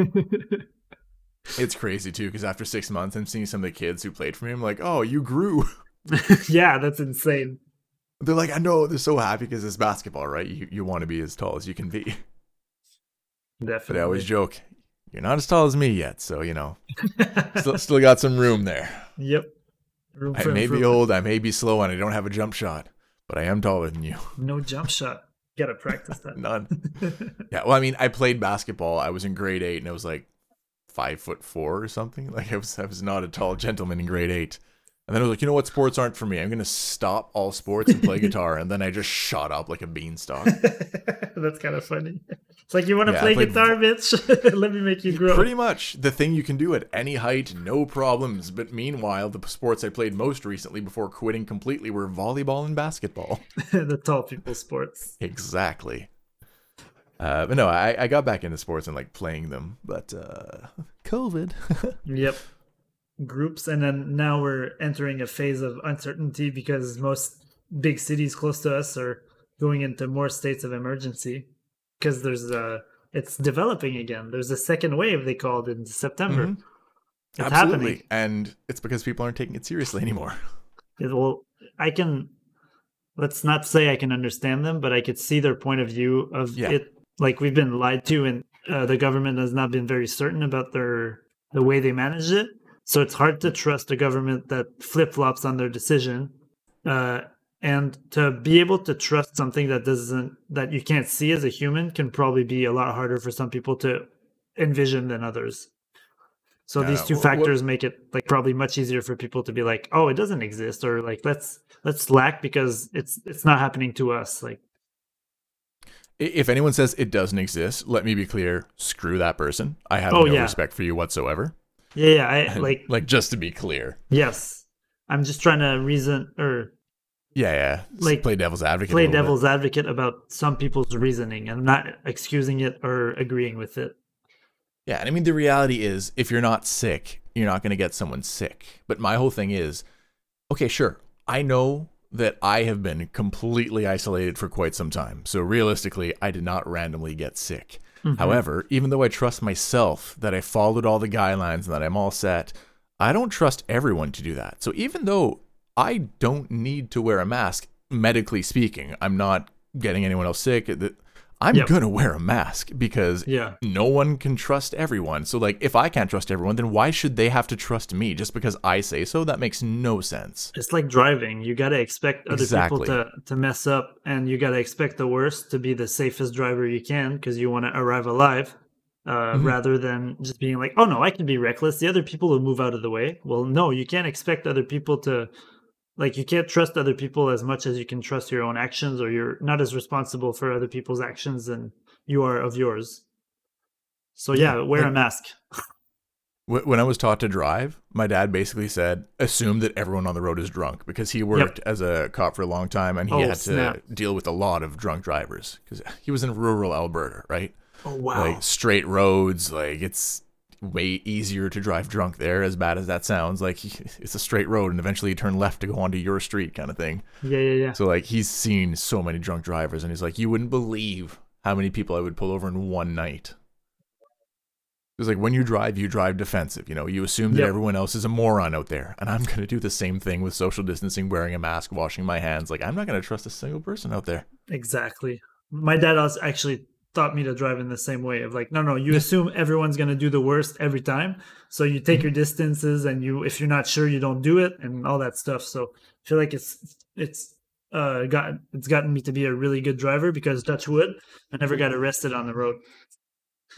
it's crazy too, because after six months, I'm seeing some of the kids who played for me. I'm like, oh, you grew. yeah, that's insane. They're like, I know. They're so happy because it's basketball, right? You, you want to be as tall as you can be. Definitely. But I always joke, you're not as tall as me yet. So, you know, still, still got some room there. Yep. Room I may be old, I may be slow, and I don't have a jump shot, but I am taller than you. No jump shot. Gotta practice that. None. Yeah, well, I mean, I played basketball. I was in grade eight, and I was like five foot four or something. Like I was, I was not a tall gentleman in grade eight. And then I was like, you know what, sports aren't for me. I'm gonna stop all sports and play guitar. And then I just shot up like a beanstalk. That's kind of funny. It's like you want to Yeah, play guitar, bitch. Let me make you grow. Pretty much the thing you can do at any height, no problems. But meanwhile, the sports I played most recently before quitting completely were volleyball and basketball. the tall people sports. exactly. Uh, but no, I, I got back into sports and like playing them, but uh, COVID. Yep. Groups, and then now we're entering a phase of uncertainty because most big cities close to us are going into more states of emergency because there's a it's developing again. There's a second wave they called in September. Mhm. It's Absolutely. happening. And it's because people aren't taking it seriously anymore. It will. I can. Let's not say I can understand them, but I could see their point of view of Yeah. it. Like we've been lied to, and uh, the government has not been very certain about their the way they managed it. So it's hard to trust a government that flip flops on their decision, uh, and to be able to trust something that doesn't that you can't see as a human can probably be a lot harder for some people to envision than others. So Yeah, these two wh- factors make it like probably much easier for people to be like, "Oh, it doesn't exist," or like, "Let's let's slack because it's it's not happening to us." Like, If anyone says it doesn't exist, let me be clear: screw that person. I have Oh, no yeah. respect for you whatsoever. Yeah, yeah, I like, like just to be clear, yes, I'm just trying to reason or yeah, yeah. S- Like, play devil's advocate. play little bit. devil's advocate about some people's reasoning and not excusing it or agreeing with it. Yeah, and I mean the reality is, if you're not sick, you're not going to get someone sick. But my whole thing is, okay, sure, I know that I have been completely isolated for quite some time. So realistically, I did not randomly get sick. Mhm. However, even though I trust myself that I followed all the guidelines and that I'm all set, I don't trust everyone to do that. So even though I don't need to wear a mask, medically speaking, I'm not getting anyone else sick. I'm Yep. going to wear a mask because Yeah, no one can trust everyone. So, like, if I can't trust everyone, then why should they have to trust me just because I say so? That makes no sense. it's like driving. You gotta expect other Exactly. people to to mess up, and you gotta expect the worst to be the safest driver you can because you want to arrive alive. Uh, Mhm. Rather than just being like, "Oh no, I can be reckless. The other people will move out of the way." Well, no, you can't expect other people to like you can't trust other people as much as you can trust your own actions, or you're not as responsible for other people's actions than you are of yours. So yeah, wear a mask. When I was taught to drive, my dad basically said, assume that everyone on the road is drunk because he worked as a cop for a long time and he Oh, had to snap. deal with a lot of drunk drivers because he was in rural Alberta, right? Oh wow. Like straight roads, like it's way easier to drive drunk there, as bad as that sounds. Like it's a straight road and eventually you turn left to go onto your street kind of thing. yeah, yeah, yeah. So like he's seen so many drunk drivers and he's like, you wouldn't believe how many people I would pull over in one night. It's like when you drive, you drive defensive. You know, you assume that Yep. everyone else is a moron out there, and I'm gonna do the same thing with social distancing, wearing a mask, washing my hands. Like I'm not gonna trust a single person out there. Exactly. My dad also actually taught me to drive in the same way of like, no, no, you assume everyone's gonna do the worst every time. So you take your distances and you if you're not sure you don't do it and all that stuff. So I feel like it's it's uh got it's gotten me to be a really good driver because touch wood, I never got arrested on the road.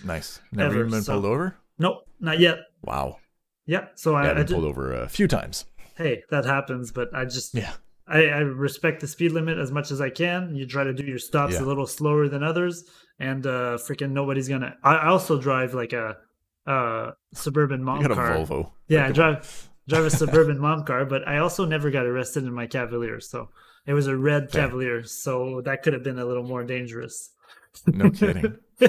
Nice. Never Ever, even been so- pulled over. Nope, not yet. Wow. Yeah. So Yeah, I, I've I pulled over a few times. hey, that happens, but I just Yeah. I, I respect the speed limit as much as I can. You try to do your stops Yeah. a little slower than others, and uh, freaking nobody's gonna. I, I also drive like a, uh suburban mom You got a. Volvo. Yeah, I Like, drive drive a suburban mom car, but I also never got arrested in my Cavalier. So it was a red Fair. Cavalier, so that could have been a little more dangerous. No kidding. you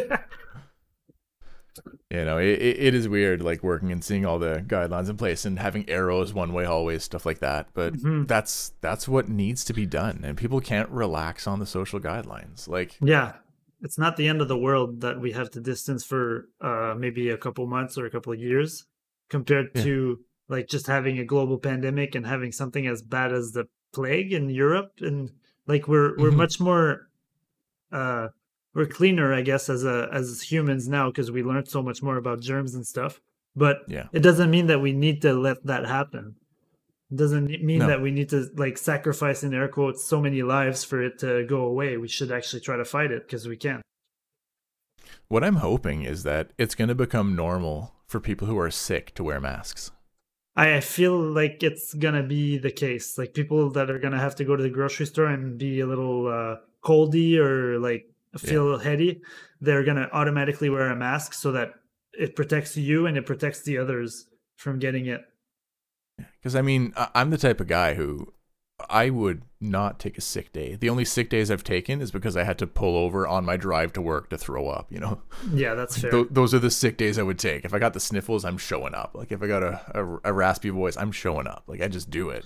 know, it, it, is weird, like working and seeing all the guidelines in place and having arrows, one way hallways, stuff like that. But Mhm. that's that's what needs to be done, and people can't relax on the social guidelines. Like, yeah, it's not the end of the world that we have to distance for uh, maybe a couple months or a couple of years, compared Yeah. to like just having a global pandemic and having something as bad as the plague in Europe, and like we're we're Mhm. much more. Uh, we're cleaner, I guess, as a as humans now because we learned so much more about germs and stuff. But Yeah. it doesn't mean that we need to let that happen. Doesn't mean No. that we need to like sacrifice in air quotes so many lives for it to go away. We should actually try to fight it because we can. what I'm hoping is that it's going to become normal for people who are sick to wear masks. I feel like it's gonna be the case. Like people that are gonna have to go to the grocery store and be a little uh, coldy or like feel heady, they're gonna automatically wear a mask so that it protects you and it protects the others from getting it. Because I mean, I'm the type of guy who I would not take a sick day. The only sick days I've taken is because I had to pull over on my drive to work to throw up. You know, Yeah, that's fair. Th- those are the sick days I would take. If I got the sniffles, I'm showing up. Like if I got a, a, a raspy voice, I'm showing up. Like I just do it.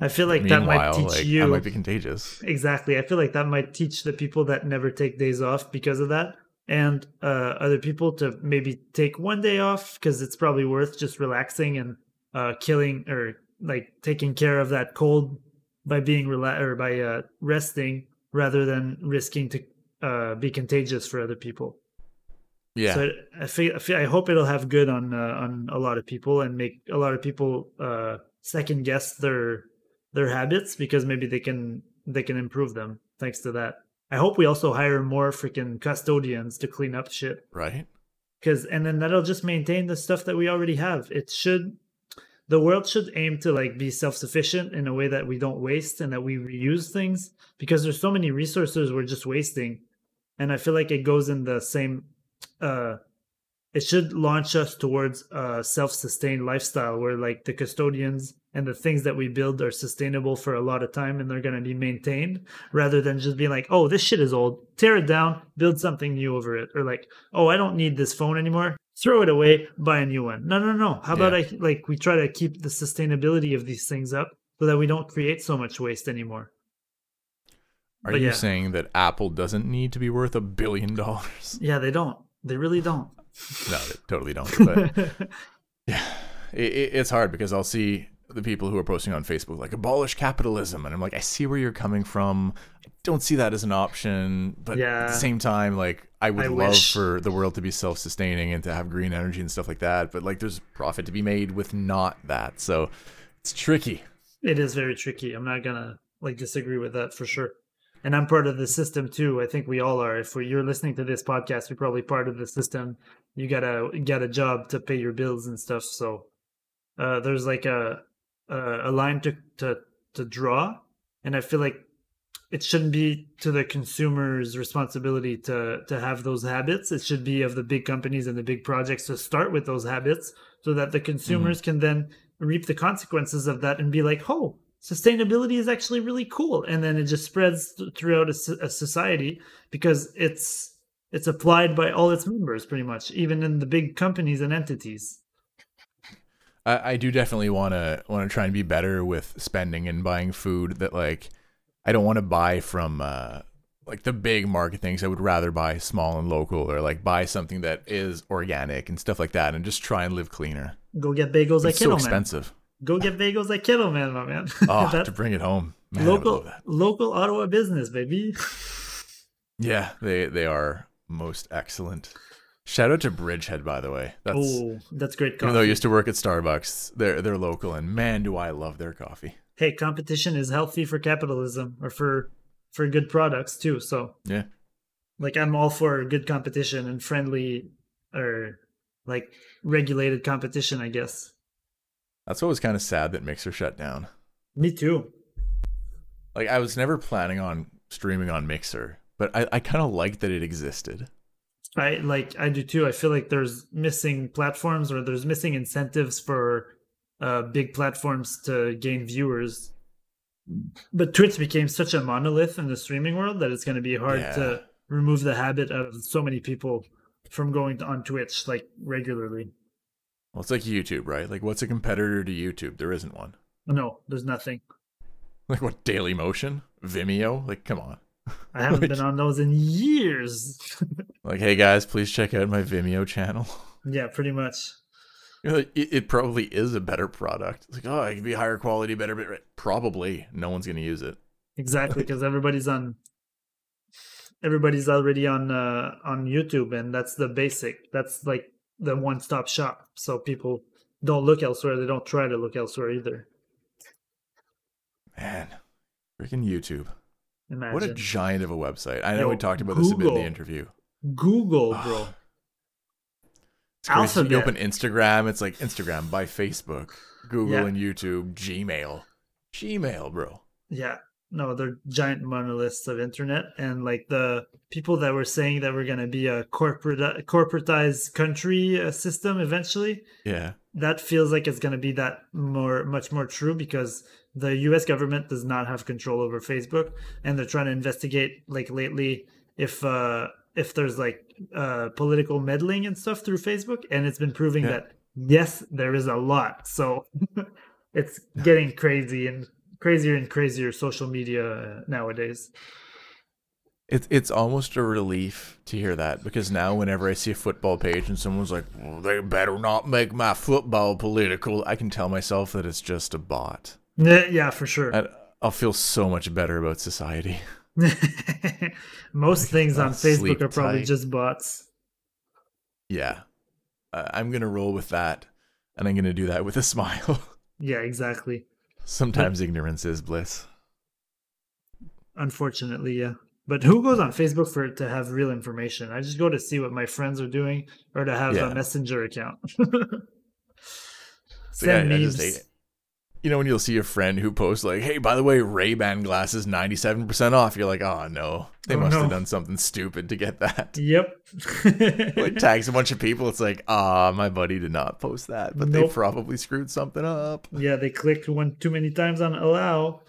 I feel like that might teach like you I might be contagious. Exactly. I feel like that might teach the people that never take days off because of that, and uh, other people to maybe take one day off because it's probably worth just relaxing and uh, killing or like taking care of that cold by being rela- or by uh, resting rather than risking to uh, be contagious for other people. Yeah, So I feel, I feel I hope it'll have good on uh, on a lot of people and make a lot of people uh, second guess their their habits because maybe they can they can improve them thanks to that. I hope we also hire more freaking custodians to clean up shit right. because and then that'll just maintain the stuff that we already have. It should the world should aim to like be self-sufficient in a way that we don't waste and that we reuse things because there's so many resources we're just wasting. And i feel like it goes in the same uh it should launch us towards a self-sustained lifestyle where like the custodians and the things that we build are sustainable for a lot of time and they're going to be maintained rather than just being like oh this shit is old. Tear it down. Build something new over it. Or like oh i don't need this phone anymore throw it away buy a new one no no no how about Yeah. i like we try to keep the sustainability of these things up so that we don't create so much waste anymore Are But you yeah. saying that Apple doesn't need to be worth a billion dollars? yeah they don't they really don't No, they totally don't. But yeah, it, it, it's hard because I'll see the people who are posting on Facebook like abolish capitalism, and I'm like, I see where you're coming from. I don't see that as an option, but yeah. at the same time, like I would I love wish. for the world to be self-sustaining and to have green energy and stuff like that. But like, there's profit to be made with not that, so it's tricky. It is very tricky. I'm not gonna like disagree with that for sure. And I'm part of the system too. I think we all are. If you're listening to this podcast, you're probably part of the system. You gotta get a job to pay your bills and stuff. So uh, there's like a a, a line to to to draw, and I feel like it shouldn't be to the consumer's responsibility to to have those habits. It should be of the big companies and the big projects to start with those habits, so that the consumers mm-hmm. can then reap the consequences of that and be like, oh, sustainability is actually really cool, and then it just spreads throughout a, a society because it's it's applied by all its members pretty much, even in the big companies and entities. I, I do definitely want to want to try and be better with spending and buying food that like I don't want to buy from uh, like the big market things. I would rather buy small and local or like buy something that is organic and stuff like that and just try and live cleaner. Go get bagels it's at so expensive. Go get bagels at Kettleman, my man. oh, to bring it home. Man, local local Ottawa business, baby. yeah, they they are most excellent. Shout out to Bridgehead, by the way. That's oh, that's great. Coffee. Even though I used to work at Starbucks, they're they're local, and man, do I love their coffee. Hey, competition is healthy for capitalism or for for good products too. So yeah, like I'm all for good competition and friendly or like regulated competition. I guess. That's what was kind of sad that Mixer shut down. Me too. Like I was never planning on streaming on Mixer, but I, I kind of liked that it existed. I like I do too. I feel like there's missing platforms or there's missing incentives for uh, big platforms to gain viewers. But Twitch became such a monolith in the streaming world that it's going to be hard yeah. to remove the habit of so many people from going to, on Twitch like regularly. Well, it's like YouTube, right? Like, what's a competitor to YouTube? There isn't one. No, there's nothing. Like what? Daily Motion, Vimeo. Like, come on. I haven't been on those in years. like, hey guys, please check out my Vimeo channel. Yeah, pretty much. It, it, probably is a better product. It's like, oh, it can be higher quality, better bit. Probably, no one's gonna use it. Exactly, because everybody's on. Everybody's already on uh, on YouTube, and that's the basic. That's like the one stop shop. So people don't look elsewhere. They don't try to look elsewhere either. Man, freaking YouTube. Imagine. What a giant of a website. I know Yo, we talked about Google. this a bit in the interview. Google, bro. It's Alphabet. You open Instagram, it's like Instagram by Facebook, Google yeah. and YouTube, Gmail. Gmail, bro. Yeah. No, they're giant monoliths of internet and like the people that were saying that we're going to be a corporate corporatized country uh, system eventually. Yeah. That feels like it's going to be that more much more true because the US government does not have control over Facebook and they're trying to investigate like lately if uh if there's like uh political meddling and stuff through Facebook and it's been proving yeah. that yes there is a lot so it's getting crazy and crazier and crazier social media nowadays it's it's almost a relief to hear that because now whenever I see a football page and someone's like, well, "They better not make my football political," I can tell myself that it's just a bot. Yeah, for sure. i will feel so much better about society. Most things on Facebook are probably tight. just bots. Yeah. Uh, I'm going to roll with that. And I'm going to do that with a smile. yeah, exactly. Sometimes but, ignorance is bliss. Unfortunately, yeah. But who goes on Facebook for to have real information? I just go to see what my friends are doing or to have yeah. a messenger account. Send memes you know when you'll see a friend who posts like, "Hey, by the way, Ray Ban glasses ninety seven percent off." You're like, "Oh no, they oh, must no. have done something stupid to get that." Yep. like tags a bunch of people. It's like, ah, my buddy did not post that, but nope. they probably screwed something up. Yeah, they clicked one too many times on allow.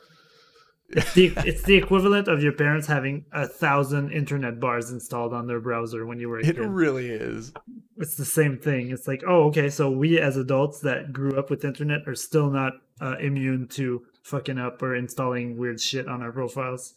It's the, it's the equivalent of your parents having a thousand internet bars installed on their browser when you were a it kid. It really is. It's the same thing. It's like, oh, okay, so we as adults that grew up with internet are still not uh, immune to fucking up or installing weird shit on our profiles.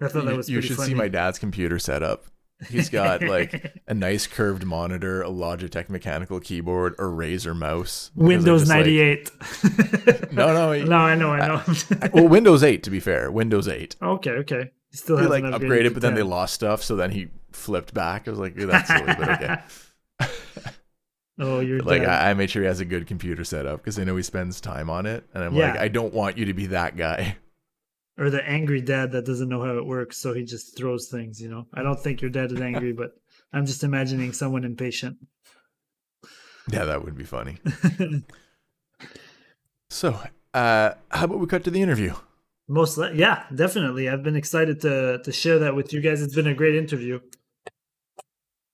I thought you, that was You should funny. see my dad's computer setup. He's got like a nice curved monitor, a Logitech mechanical keyboard, a Razer mouse. Windows 98. Like... no, no. No, I know, I know. I, well, Windows 8 to be fair. Windows 8. Okay, okay. He still he like upgraded, but then they lost stuff, so then he flipped back. I was like, that's silly, but okay. Oh, you're like I, I, made sure he has a good computer setup because I know he spends time on it, and I'm yeah. like, I don't want you to be that guy. Or the angry dad that doesn't know how it works, so he just throws things. You know, I don't think your dad is angry, but I'm just imagining someone impatient. Yeah, that would be funny. so, uh, how about we cut to the interview? Most, li- yeah, definitely. I've been excited to to share that with you guys. It's been a great interview.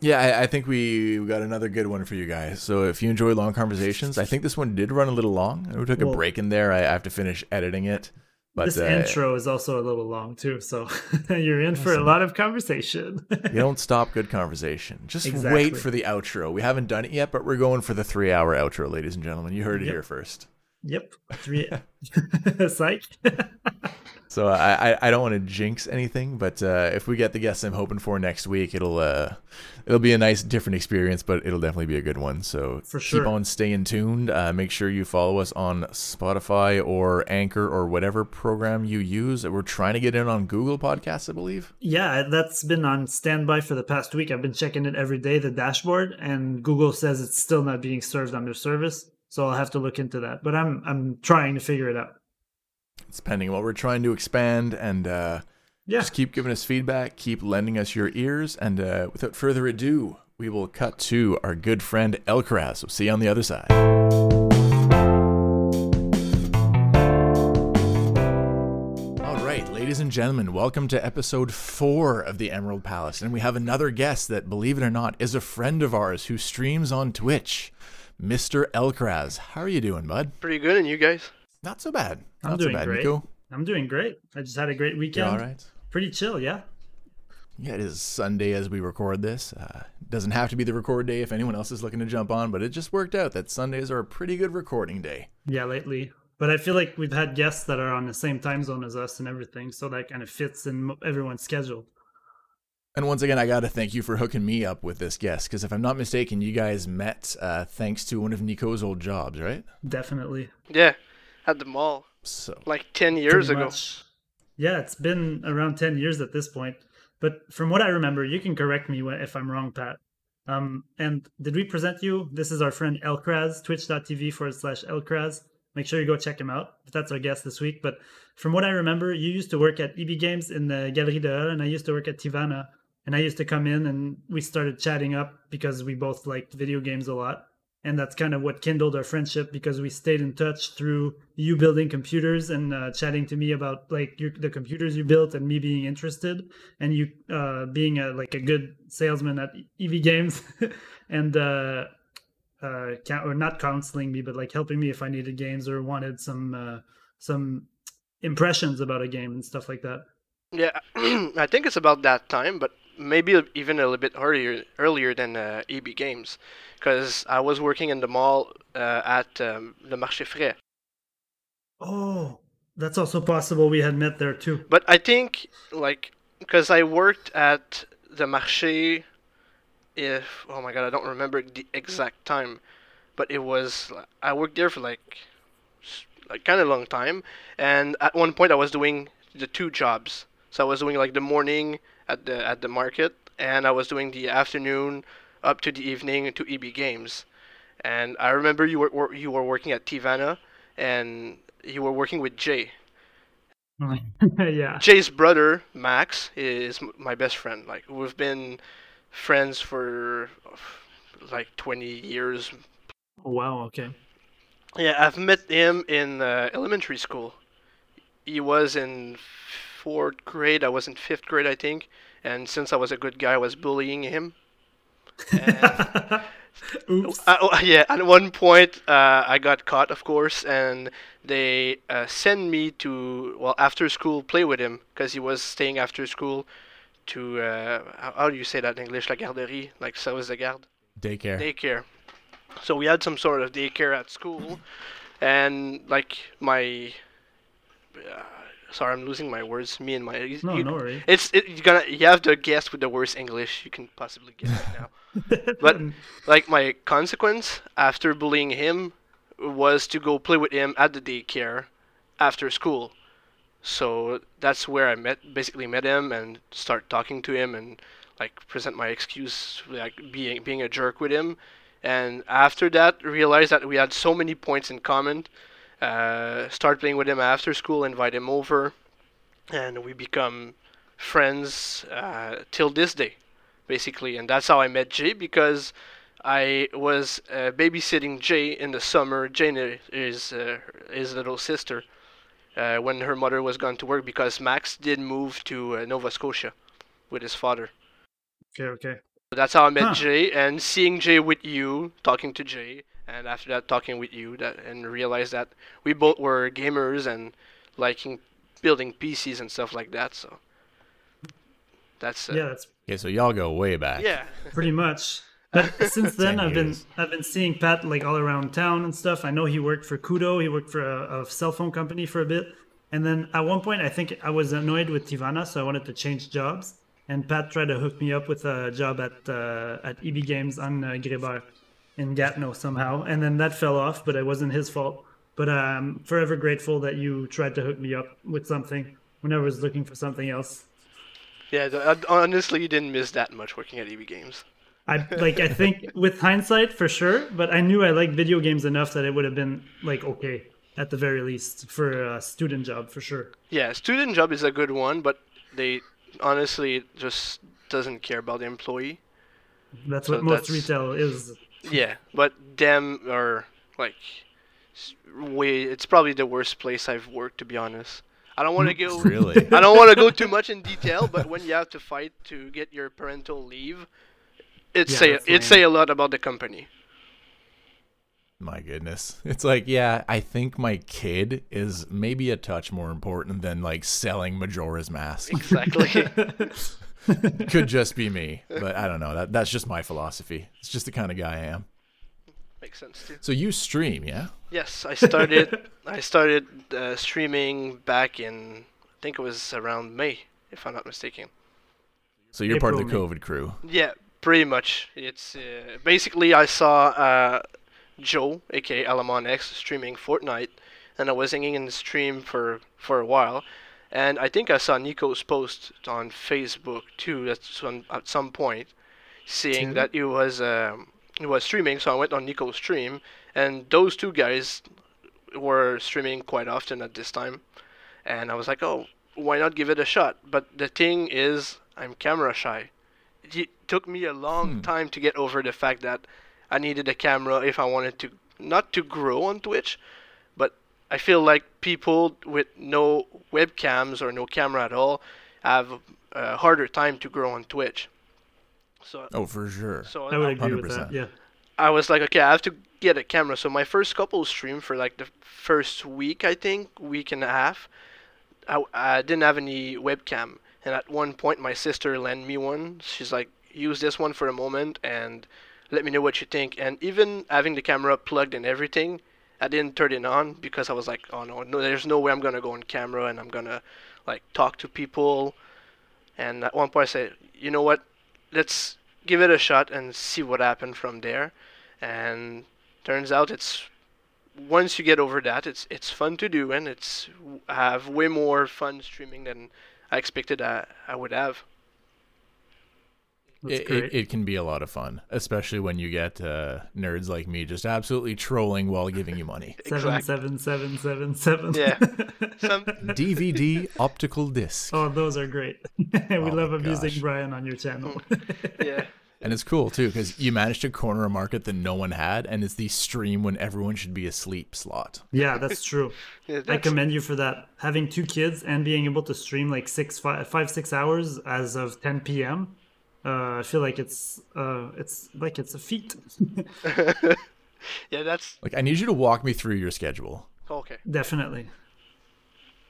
Yeah, I, I think we got another good one for you guys. So if you enjoy long conversations, I think this one did run a little long. We took a break in there. I, I have to finish editing it. But this uh, intro is also a little long too, so you're in for a lot of conversation. you don't stop good conversation. Just Exactly. wait for the outro. We haven't done it yet, but we're going for the three hour outro, ladies and gentlemen. You heard it Yep. here first. yep, three. Psych. So I, I, I don't want to jinx anything, but uh, if we get the guests I'm hoping for next week, it'll uh, it'll be a nice different experience, but it'll definitely be a good one. So For keep on staying tuned. Uh, make sure you follow us on Spotify or Anchor or whatever program you use. We're trying to get in on Google Podcasts, I believe. Yeah, that's been on standby for the past week. I've been checking it every day, the dashboard, and Google says it's still not being served on their service. So I'll have to look into that. But I'm I'm trying to figure it out. It's pending while we're trying to expand and uh, Yeah. just keep giving us feedback, keep lending us your ears, and uh, without further ado, we will cut to our good friend Elkraz. So see you on the other side. All right, ladies and gentlemen, welcome to episode four of the Emerald Palace. And we have another guest that, believe it or not, is a friend of ours who streams on Twitch, Mr. Elkraz. How are you doing, bud? Pretty good, and you guys? Not so bad. I'm Not doing bad, great. Nico. I'm doing great. I just had a great You weekend. all right? Pretty chill, yeah. Yeah, it is Sunday as we record this. Uh, doesn't have to be the record day if anyone else is looking to jump on, but it just worked out that Sundays are a pretty good recording day. Yeah, lately. But I feel like we've had guests that are on the same time zone as us and everything, so that kind of fits in everyone's schedule. And once again, I got to thank you for hooking me up with this guest, because if I'm not mistaken, you guys met uh, thanks to one of Nico's old jobs, right? Definitely. Yeah, at the mall So, like ten years ago. much. Yeah, it's been around 10 years at this point. But from what I remember, you can correct me if I'm wrong, Pat. Um, and did we present you? This is our friend Elkraz, twitch.tv forward slash Elkraz. Make sure you go check him out. That's our guest this week. But from what I remember, you used to work at EB Games in the Galeries de Hull, and I used to work at Tivana. And I used to come in and we started chatting up because we both liked video games a lot. And that's kind of what kindled our friendship because we stayed in touch through you building computers and uh, chatting to me about like your, the computers you built and me being interested and you uh, being a like a good salesman at EB Games and uh, uh, ca- or not counseling me but like helping me if I needed games or wanted some uh, some impressions about a game and stuff like that. Yeah, I think it's about that time, but maybe even a little bit earlier earlier than uh, EB Games, because I was working in the mall uh, at um, Le Marché Frais. Oh, that's also possible. We had met there too. But I think like because I worked at the Marché, if oh my god, I don't remember the exact time, but it was I worked there for like like kind of long time, and at one point I was doing the two jobs. So I was doing like the morning at the at the market, and I was doing the afternoon up to the evening to EB Games. And I remember you were you were working at Tivana, and you were working with Jay. yeah. Jay's brother Max is my best friend. Like we've been friends for like 20 years. Oh, wow. Okay. Yeah, I've met him in uh, elementary school. He was in fourth grade. I was in fifth grade, I think. And since I was a good guy, I was bullying him. Oops. Uh, oh, yeah, at one point uh, I got caught, of course, and they uh, sent me to well after school play with him because he was staying after school to uh, how, how do you say that in English? La garderie, like service de garde, daycare. daycare. So we had some sort of daycare at school, and like my. Sorry, I'm losing my words. Me and my. you- No, you- no worry. It's it, you gonna you have to guess with the worst English you can possibly get right now. But like my consequence after bullying him was to go play with him at the daycare after school. So that's where I met basically met him and start talking to him and like present my excuse like being being a jerk with him. And after that realized that we had so many points in common. Uh, start playing with him after school, invite him over, and we become friends uh, till this day basically and that's how i met jay because I was uh, babysitting Jay in the summer. Jane is uh, his little sister uh, when her mother was gone to work because Max did move to uh, Nova Scotia with his father. Okay, okay. So that's how I met Huh. Jay, and seeing Jay with you, talking to Jay, and after that talking with you, that and realized that we both were gamers and liking building PCs and stuff like that. So that's uh, Yeah, that's Okay, so y'all go way back. yeah. pretty much. But since then, I've been. I've been seeing Pat like all around town and stuff. I know he worked for Koodo. He worked for a, a cell phone company for a bit, and then at one point, I think I was annoyed with Tivana, so I wanted to change jobs. And Pat tried to hook me up with a job at uh, at EB Games on uh, Gréber in Gatineau somehow, and then that fell off. But it wasn't his fault. But I'm forever grateful that you tried to hook me up with something when I was looking for something else. Yeah, uh, honestly, you didn't miss that much working at EB Games. I like I think with hindsight for sure, but I knew I liked video games enough that it would have been like okay at the very least for a student job for sure. Yeah, student job is a good one, but they honestly just doesn't care about the employee. That's So what most that's- retail is. Yeah, but them are like way. It's probably the worst place I've worked, to be honest. I don't want to mm, go. Really? I don't want to go too much in detail, but when you have to fight to get your parental leave, it Yeah, say it lame. say a lot about the company. My goodness. It's like, yeah, I think my kid is maybe a touch more important than like selling Majora's Mask. Exactly. Could just be me, but I don't know. That that's just my philosophy. It's just the kind of guy I am. Makes sense too. So you stream, yeah? Yes, I started. I started uh, streaming back in. I think it was around May, if I'm not mistaken. So you're part of the April, COVID crew. Yeah, pretty much. It's uh, basically I saw uh, Joe, aka Alamon X, streaming Fortnite, and I was hanging in the stream for for a while, and I think I saw Nico's post on Facebook too. That's on, at some point, seeing that it was um, he was streaming. So I went on Nico's stream, and those two guys were streaming quite often at this time, and I was like, oh, why not give it a shot? But the thing is, I'm camera shy. It took me a long Hmm. time to get over the fact that I needed a camera if I wanted to not to grow on Twitch, I feel like people with no webcams or no camera at all have a harder time to grow on Twitch. So Oh, for sure. so I would I- agree with that. Yeah. I was like, okay, I have to get a camera. So my first couple stream for like the first week, I think, week and a half, I, I didn't have any webcam. And at one point, my sister lent me one. She's like, use this one for a moment and let me know what you think. And even having the camera plugged and everything, I didn't turn it on because I was like, oh no, no, there's no way I'm gonna go on camera and I'm gonna like talk to people. And at one point, I said, you know what? Let's give it a shot and see what happened from there. And turns out it's once you get over that, it's it's fun to do and it's I have way more fun streaming than I expected I, I would have. That's It, it, it can be a lot of fun, especially when you get uh, nerds like me just absolutely trolling while giving you money. seven Exact- seven seven seven seven. Yeah. Some DVD optical disc. oh, those are great. we Oh love my abusing gosh. Brian on your channel. yeah. And it's cool too because you managed to corner a market that no one had, and it's the stream when everyone should be asleep slot. yeah, that's true. yeah I commend you for that. Having two kids and being able to stream like six, five, five six hours as of 10 p.m. Uh, I feel like it's uh, it's like it's a feat. yeah, that's Like, I need you to walk me through your schedule. okay. Definitely.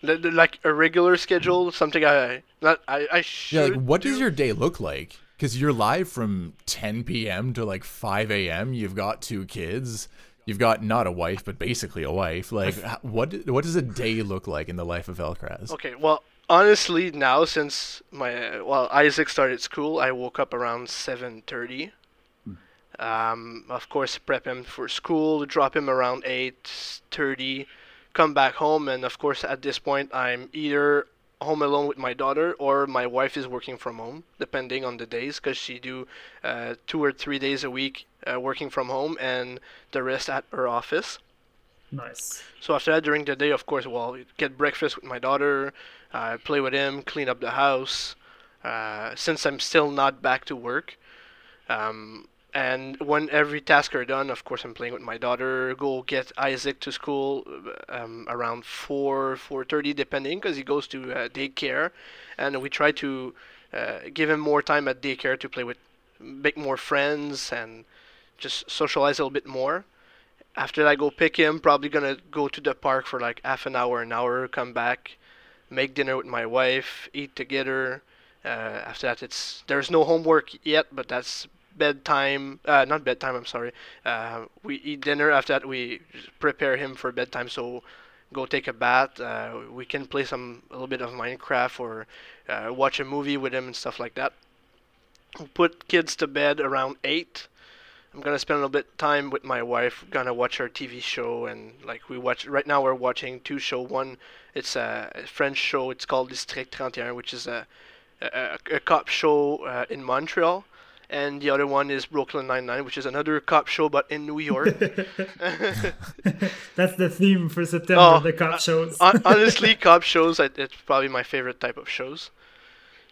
The- the- like a regular schedule, something I not I I should Yeah, like, what do. does your day look like? Because you're live from 10 p.m. to like 5 a.m. You've got two kids. You've got not a wife, but basically a wife. Like, what what does a day look like in the life of Elkraz? Okay, well, honestly, now since my well Isaac started school, I woke up around seven thirty. Um, of course, prep him for school, drop him around eight thirty, come back home, and of course, at this point, I'm either home alone with my daughter or my wife is working from home, depending on the days, because she do uh, two or three days a week uh, working from home, and the rest at her office. Nice. So after that, during the day, of course, well, get breakfast with my daughter, uh, play with him, clean up the house. Uh, since I'm still not back to work, um, and when every task are done, of course, I'm playing with my daughter. Go get Isaac to school um, around four, four thirty, depending, because he goes to uh, daycare, and we try to uh, give him more time at daycare to play with, make more friends, and just socialize a little bit more. After that, I go pick him, probably gonna go to the park for like half an hour, an hour, come back, make dinner with my wife, eat together. Uh, after that, it's there's no homework yet, but that's bedtime. Uh, not bedtime. I'm sorry. Uh, we eat dinner. After that, we prepare him for bedtime. So go take a bath. Uh, we can play some a little bit of Minecraft or uh, watch a movie with him and stuff like that. Put kids to bed around eight. I'm gonna spend a little bit of time with my wife. Gonna watch our TV show and like we watch right now. We're watching two show. One, it's a French show. It's called District 31, which is a a, a cop show uh, in Montreal and the other one is Brooklyn Nine Nine, which is another cop show but in New York. That's the theme for September, oh, the cop shows. honestly, cop shows, it's probably my favorite type of shows.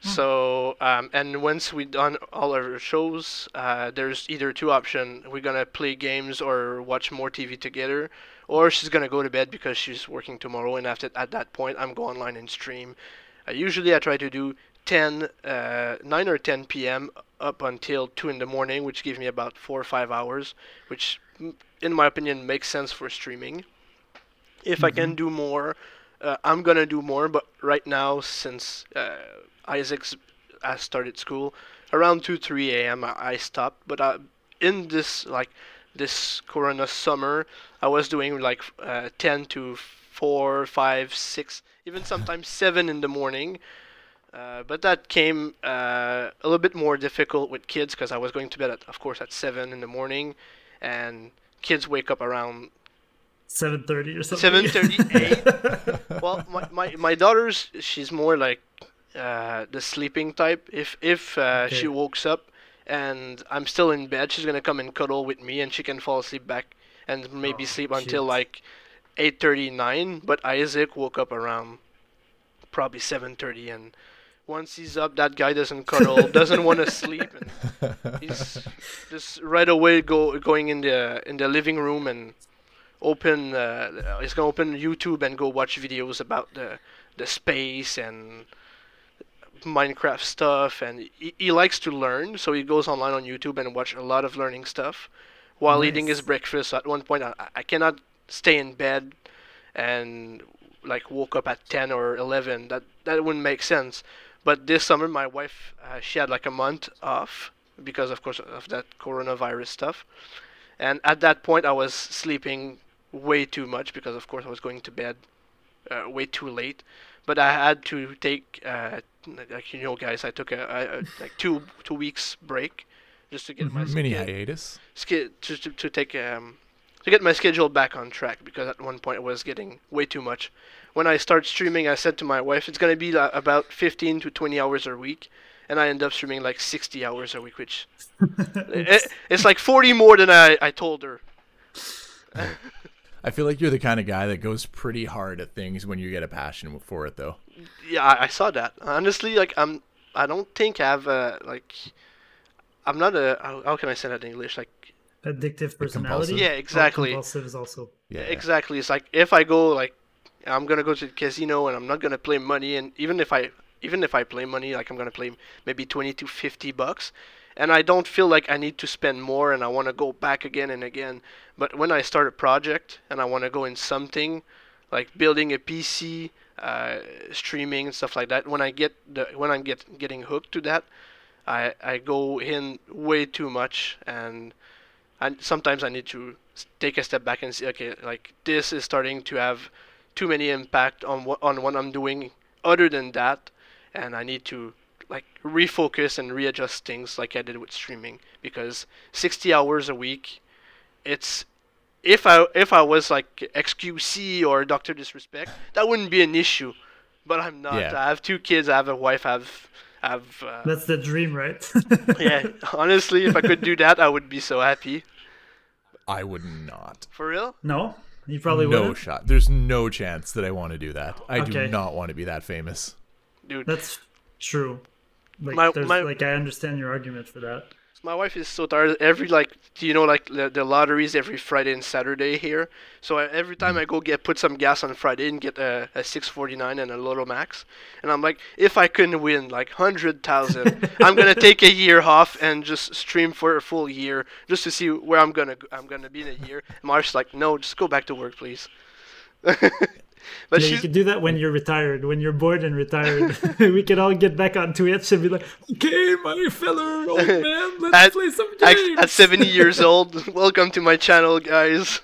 Hmm. So, um, and once we've done all our shows, uh, there's either two options. We're gonna play games or watch more TV together, or she's gonna go to bed because she's working tomorrow. And after at that point, I'm go online and stream. Uh, usually, I try to do 10, uh, 9 or 10 p.m. up until 2 in the morning, which gives me about 4 or 5 hours, which, in my opinion, makes sense for streaming. If mm-hmm. I can mm-hmm. do more, uh, I'm gonna do more, but right now, since uh, Isaac's has started school, around 2 3 a.m. I, I stopped. But uh, in this, like, this Corona summer, I was doing like uh, 10 to 4, 5, 6, even sometimes 7 in the morning uh, but that came uh, a little bit more difficult with kids because I was going to bed, at, of course, at seven in the morning, and kids wake up around seven thirty or something. Seven thirty-eight. well, my, my my daughter's she's more like uh, the sleeping type. If if uh, okay. she wakes up and I'm still in bed, she's gonna come and cuddle with me, and she can fall asleep back and maybe oh, sleep until like eight thirty nine. But Isaac woke up around probably seven thirty and once he's up, that guy doesn't cuddle, doesn't want to sleep, and he's just right away go going in the in the living room and open. Uh, he's gonna open YouTube and go watch videos about the the space and Minecraft stuff, and he, he likes to learn, so he goes online on YouTube and watch a lot of learning stuff while nice. eating his breakfast. At one point, I, I cannot stay in bed and like woke up at 10 or 11 that that wouldn't make sense but this summer, my wife uh, she had like a month off because, of course, of that coronavirus stuff. And at that point, I was sleeping way too much because, of course, I was going to bed uh, way too late. But I had to take, uh, like you know, guys, I took a, a, like two two weeks break just to get mm-hmm. my mini hiatus. to, to to take um to get my schedule back on track because at one point it was getting way too much when I start streaming, I said to my wife, it's gonna be like about 15 to 20 hours a week, and I end up streaming like 60 hours a week, which it, it's like 40 more than I, I told her. I feel like you're the kind of guy that goes pretty hard at things when you get a passion for it, though. Yeah, I, I saw that. Honestly, like I'm, I don't think I have a like, I'm not a how, how can I say that in English? Like addictive personality. Yeah, exactly. Oh, compulsive is also. Yeah, exactly. It's like if I go like I'm gonna go to the casino and I'm not gonna play money. And even if I even if I play money, like I'm gonna play maybe 20 to 50 bucks, and I don't feel like I need to spend more and I want to go back again and again. But when I start a project and I want to go in something like building a PC, uh, streaming and stuff like that, when I get the when I'm get getting hooked to that, I I go in way too much and and sometimes I need to take a step back and see okay like this is starting to have too many impact on what on what I'm doing other than that, and I need to like refocus and readjust things like I did with streaming because 60 hours a week, it's if I if I was like XQC or Doctor Disrespect, that wouldn't be an issue, but I'm not. Yeah. I have two kids. I have a wife. I have I have. Uh, That's the dream, right? yeah, honestly, if I could do that, I would be so happy. I would not. For real? No. You probably no wouldn't? shot. There's no chance that I want to do that. I okay. do not want to be that famous. Dude, that's true. Like, my, my, like I understand your argument for that. My wife is so tired. Every like, do you know like the, the lotteries every Friday and Saturday here? So I, every time mm. I go get put some gas on Friday and get a, a 649 and a Lotto Max, and I'm like, if I couldn't win like hundred thousand, I'm gonna take a year off and just stream for a full year just to see where I'm gonna I'm gonna be in a year. Marsh's like, no, just go back to work, please. But yeah, you could do that when you're retired. When you're bored and retired, we can all get back on Twitch and be like, "Okay, my fellow old man, let's at, play some games." At, at 70 years old, welcome to my channel, guys.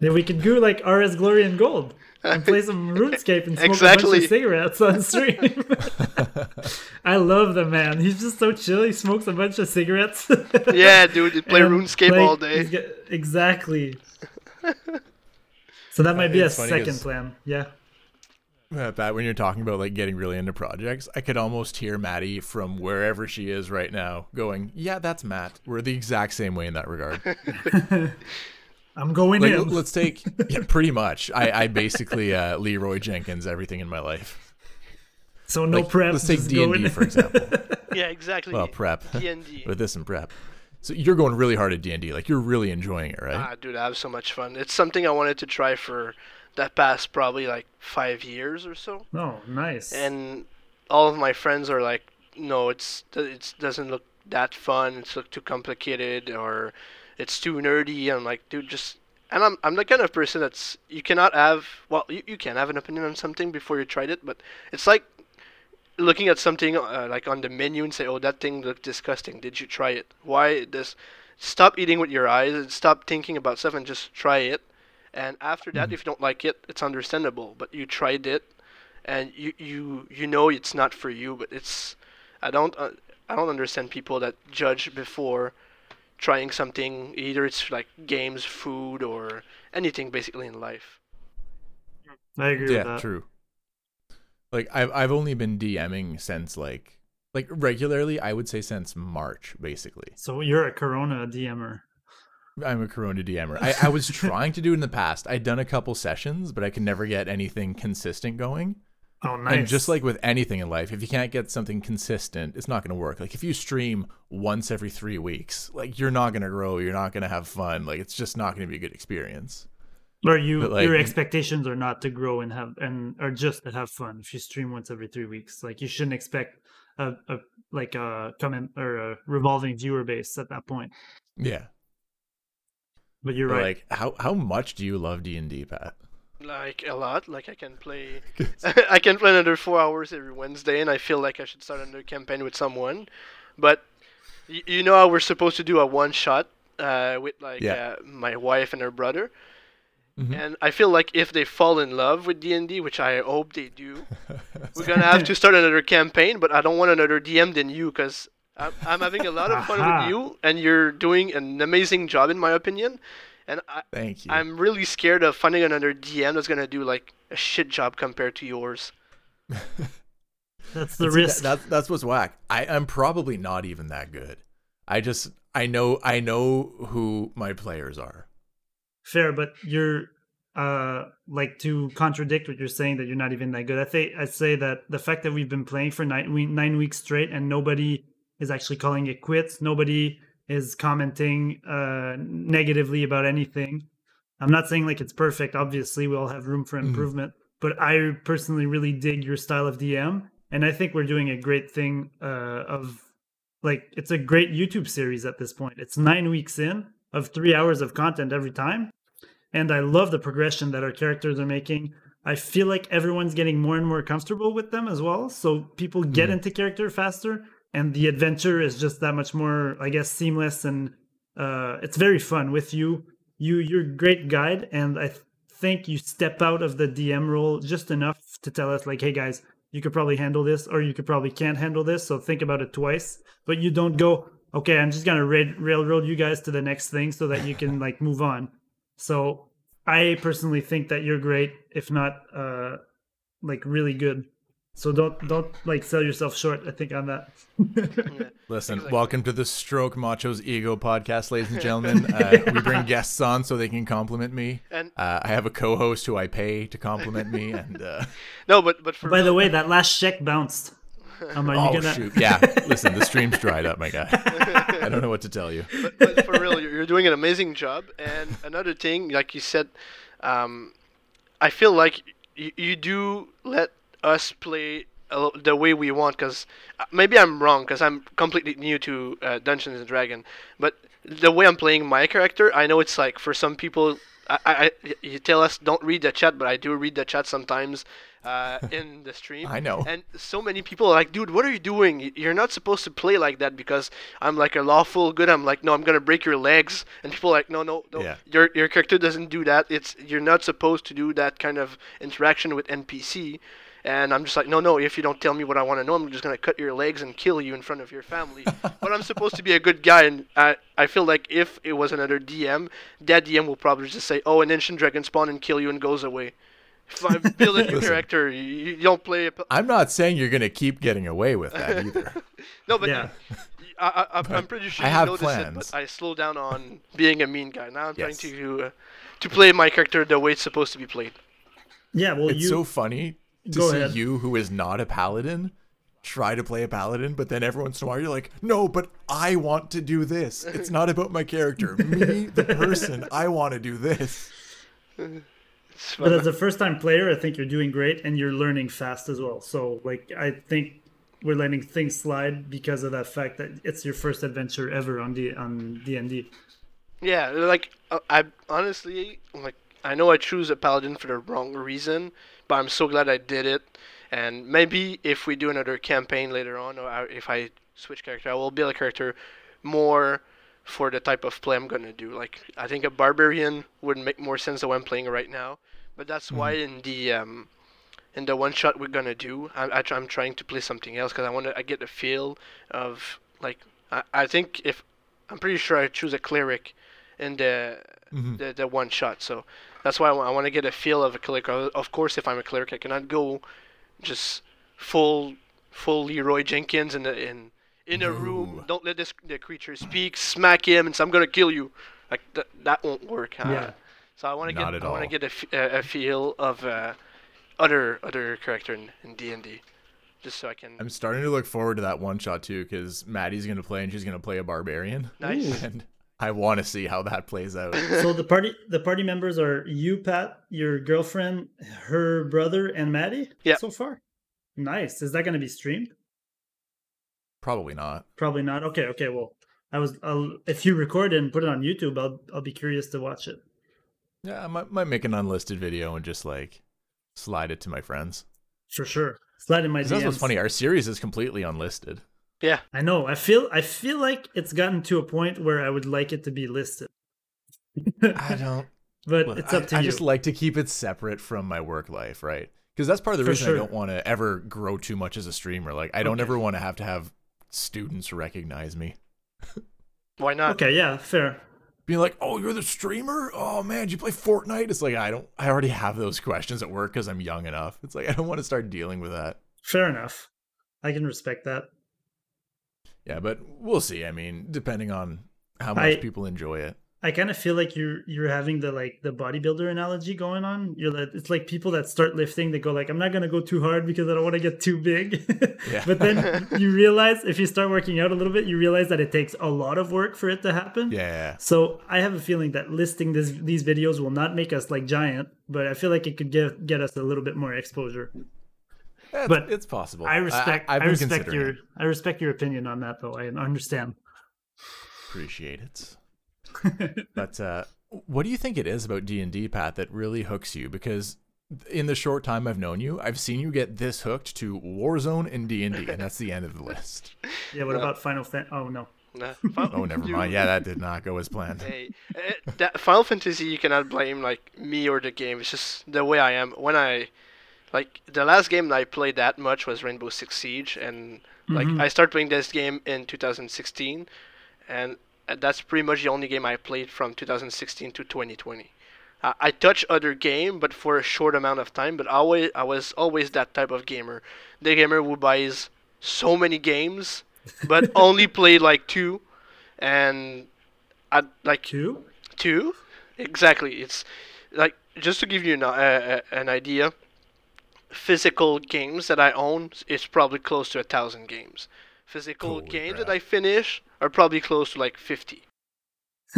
then we could do like RS Glory and Gold and play some RuneScape and smoke exactly. a bunch of cigarettes on stream. I love the man. He's just so chill. He smokes a bunch of cigarettes. yeah, dude, you play RuneScape all day. Exactly. So that might be a second plan. Yeah. Uh, Pat, when you're talking about like getting really into projects, I could almost hear Maddie from wherever she is right now going, "Yeah, that's Matt. We're the exact same way in that regard." I'm going like, in. Let's take yeah, pretty much. I, I basically uh, Leroy Jenkins everything in my life. So no like, prep. Let's take D and D for example. yeah, exactly. Well, prep. D and D. With this and prep. So you're going really hard at D and D. Like you're really enjoying it, right? Ah, dude, I have so much fun. It's something I wanted to try for that past probably like five years or so. Oh, nice. And all of my friends are like, no, it's it doesn't look that fun. It's look too complicated or it's too nerdy. I'm like, dude, just and I'm I'm the kind of person that's you cannot have well you, you can have an opinion on something before you tried it, but it's like looking at something uh, like on the menu and say, "Oh, that thing looked disgusting. Did you try it? Why this?" Stop eating with your eyes and stop thinking about stuff and just try it. And after that, mm-hmm. if you don't like it, it's understandable. But you tried it, and you you you know it's not for you. But it's I don't uh, I don't understand people that judge before trying something. Either it's like games, food, or anything basically in life. I agree yeah, with that. true. Like I've I've only been DMing since like like regularly. I would say since March, basically. So you're a Corona DMer. I'm a Corona DMer. I, I was trying to do it in the past. I'd done a couple sessions, but I could never get anything consistent going. Oh, nice. And just like with anything in life, if you can't get something consistent, it's not going to work. Like if you stream once every three weeks, like you're not going to grow. You're not going to have fun. Like it's just not going to be a good experience. Or you like, your expectations are not to grow and have and are just to have fun. If you stream once every three weeks, like you shouldn't expect a, a like a comment or a revolving viewer base at that point. Yeah. But you're but right. Like how how much do you love D and D, Pat? Like a lot. Like I can play I can play another four hours every Wednesday and I feel like I should start another campaign with someone. But y- you know how we're supposed to do a one shot uh, with like yeah. uh, my wife and her brother. Mm-hmm. And I feel like if they fall in love with D and D, which I hope they do, we're gonna have to start another campaign. But I don't want another DM than you, because I'm, I'm having a lot of fun with you, and you're doing an amazing job, in my opinion. And I, thank you. I'm really scared of finding another DM that's gonna do like a shit job compared to yours. that's the risk. That, that's that's what's whack. I I'm probably not even that good. I just I know I know who my players are fair, but you're uh like to contradict what you're saying that you're not even that good. I think I'd say that the fact that we've been playing for nine nine weeks straight and nobody is actually calling it quits. Nobody is commenting uh negatively about anything. I'm not saying like it's perfect. Obviously, we all have room for mm-hmm. improvement, mm-hmm. but I personally really dig your style of DM, and I think we're doing a great thing uh of like it's a great YouTube series at this point. It's nine weeks in of three hours of content every time and I love the progression that our characters are making. I feel like everyone's getting more and more comfortable with them as well. So people get mm. into character faster, and the adventure is just that much more, I guess, seamless and uh, it's very fun with you. You you're a great guide, and I th- think you step out of the DM role just enough to tell us like, hey guys, you could probably handle this, or you could probably can't handle this. So think about it twice. But you don't go, okay, I'm just gonna railroad you guys to the next thing so that you can like move on so I personally think that you're great, if not uh like really good. So don't don't like sell yourself short. I think on that. Listen, exactly. welcome to the Stroke Macho's Ego podcast, ladies and gentlemen. Uh, we bring guests on so they can compliment me. And uh, I have a co-host who I pay to compliment me. And uh... no, but but for by the way, that last check bounced. Are you Oh gonna? shoot! Yeah, listen, the stream's dried up, my guy. I don't know what to tell you. but, but for real, you're you're doing an amazing job. And another thing, like you said, um, I feel like you, you do let us play a the way we want. Because maybe I'm wrong, because I'm completely new to uh, Dungeons and Dragon. But the way I'm playing my character, I know it's like for some people. I, I, you tell us don't read the chat, but I do read the chat sometimes uh, in the stream. I know. And so many people are like, dude, what are you doing? You're not supposed to play like that because I'm like a lawful good. I'm like, no, I'm gonna break your legs. And people are like, no, no, no. Yeah. Your your character doesn't do that. It's you're not supposed to do that kind of interaction with NPC. And I'm just like, no, no. If you don't tell me what I want to know, I'm just gonna cut your legs and kill you in front of your family. but I'm supposed to be a good guy, and I I feel like if it was another DM, that DM will probably just say, oh, an ancient dragon spawn and kill you and goes away. If I build a new Listen. character, you, you don't play a, I'm not saying you're gonna keep getting away with that either. No, but Yeah. I, I, I'm- I'm pretty sure I you have noticed it, but I slow down on being a mean guy. Now I'm Yes. trying to uh, to play my character the way it's supposed to be played. Yeah. Well, It's you. so funny to Go see ahead. you, who is not a paladin, try to play a paladin, but then every once in a while you're like, no, but I want to do this. It's not about my character. Me, the person, I want to do this. But as a first-time player, I think you're doing great, and you're learning fast as well. So, like, I think we're letting things slide because of that fact that it's your first adventure ever on the on D and D. Yeah, like uh, I honestly like I know I choose a paladin for the wrong reason, but I'm so glad I did it. And maybe if we do another campaign later on, or if I switch character, I will build a character more for the type of play I'm gonna do. Like I think a barbarian would make more sense than what I'm playing right now. But that's why in the um, in the one shot we're gonna do, I, I I'm trying to play something else because I want to I get the feel of like I, I think if I'm pretty sure I choose a cleric in the the, the one shot. So that's why I want, I want to get a feel of a cleric. Of of course, if I'm a cleric, I cannot go just full full Leroy Jenkins in the in in a room. Don't let this the creature speak. Smack him, and say I'm gonna kill you. Like that that won't work. Uh, Yeah. So I want to get at I want to all. get a, f- a, a feel of uh, other other character in in D and D, just so I can. I'm starting to look forward to that one shot too, because Maddie's gonna play and she's gonna play a barbarian. Nice. And I want to see how that plays out. So the party the party members are you, Pat, your girlfriend, her brother, and Maddie. Yeah. So far, nice. Is that going to be streamed? Probably not. Probably not. Okay. Okay. Well, I was. I'll, if you record it and put it on YouTube, I'll I'll be curious to watch it. Yeah, I might, might make an unlisted video and just like slide it to my friends. For sure. Slide in my 'Cause That's what's funny. Our series is completely unlisted. Yeah. I know. I feel. I feel like it's gotten to a point where I would like it to be listed, I don't. but Well, it's up to I, I just like to keep it separate from my work life, right? Because that's part of the For reason sure. I don't want to ever grow too much as a streamer. Like, I don't Okay. ever want to have to have students recognize me. Why not? okay. Yeah. Fair. Being like, "Oh, you're the streamer? Oh man, did you play Fortnite?" It's like I don't. I already have those questions at work because I'm young enough. It's like I don't want to start dealing with that. Fair enough. I can respect that. Yeah, but we'll see. I mean, depending on how much I- people enjoy it. I kind of feel like you're you're having the like the bodybuilder analogy going on. You're like it's like people that start lifting, they go like, I'm not gonna go too hard because I don't want to get too big. Yeah. but then you realize if you start working out a little bit, you realize that it takes a lot of work for it to happen. Yeah, So I have a feeling that listing this these videos will not make us like giant, but I feel like it could get get us a little bit more exposure. It's, But it's possible. I respect I, I, respect your it. I respect your opinion on that though. I understand. appreciate it. but uh, what do you think it is about D and D, Pat, that really hooks you? Because in the short time I've known you, I've seen you get this hooked to Warzone and D and D, and that's the end of the list. Yeah, what No. about Final Fan? Oh no. Nah, Oh, never mind. Yeah, that did not go as planned. Hey, that Final Fantasy, you cannot blame like me or the game. It's just the way I am. When I like the last game that I played that much was Rainbow Six Siege, and like Mhm. I started playing this game in 2016, and uh, that's pretty much the only game I played from 2016 to 2020. I I touch other game, but for a short amount of time. But always, I was always that type of gamer, the gamer who buys so many games, but only play like two, and I like Two? Two, exactly. It's like just to give you an, uh, uh, an idea. Physical games that I own is probably close to a thousand games. Physical Holy games crap. that I finish are probably close to like fifty.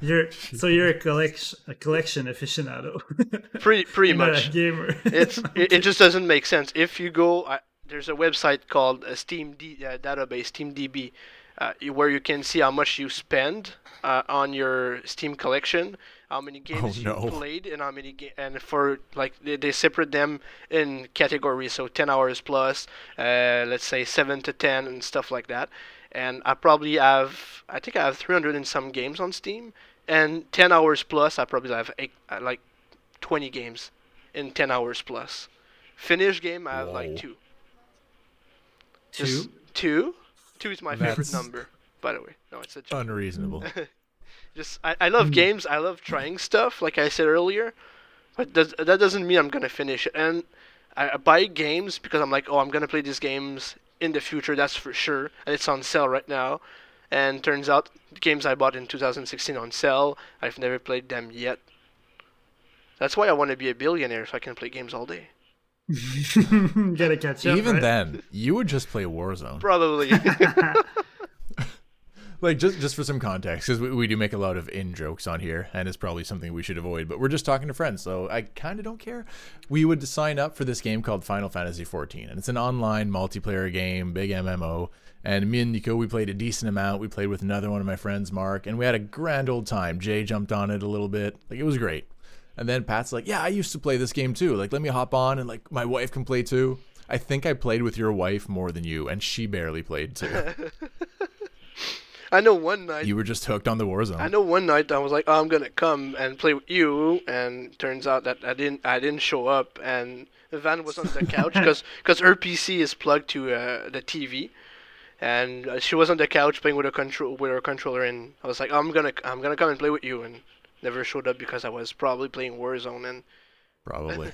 you're so you're a collection a collection aficionado. Pretty pretty much. a gamer. it's it, it just doesn't make sense. If you go, uh, there's a website called uh, Steam D, uh, database SteamDB, uh, where you can see how much you spend uh, on your Steam collection, how many games you no. played, and how many ga- and for like they, they separate them in categories. So 10 hours plus, uh, let's say seven to 10 and stuff like that. And I probably have, I think I have 300 and some games on Steam, and 10 hours plus, I probably have eight, uh, like 20 games in 10 hours plus. Finished game, I have Whoa. like two. Two. Just two? Two is my favorite number, by the way. No, it's a joke. Unreasonable. Just I, I love hmm. games. I love trying stuff, like I said earlier. But does, that doesn't mean I'm gonna finish it. And I, I buy games because I'm like, oh, I'm gonna play these games in the future. That's for sure. And it's on sale right now. And turns out the games I bought in 2016 on sale, I've never played them yet. That's why I want to be a billionaire so I can play games all day. Gotta catch up. Even right? then, you would just play Warzone. Probably. Like just just for some context, because we, we do make a lot of in jokes on here, and it's probably something we should avoid. But we're just talking to friends, so I kind of don't care. We would sign up for this game called Final Fantasy XIV, and it's an online multiplayer game, big MMO. And me and Nico, we played a decent amount. We played with another one of my friends, Mark, and we had a grand old time. Jay jumped on it a little bit, like it was great. And then Pat's like, "Yeah, I used to play this game too. Like, let me hop on, and like my wife can play too." I think I played with your wife more than you, and she barely played too. I know one night you were just hooked on the Warzone. I know one night I was like, oh, I'm gonna come and play with you, and turns out that I didn't. I didn't show up, and Van was on the couch because because her PC is plugged to uh, the TV, and uh, she was on the couch playing with a control with her controller, and I was like, I'm gonna I'm gonna come and play with you, and never showed up because I was probably playing Warzone, and Probably.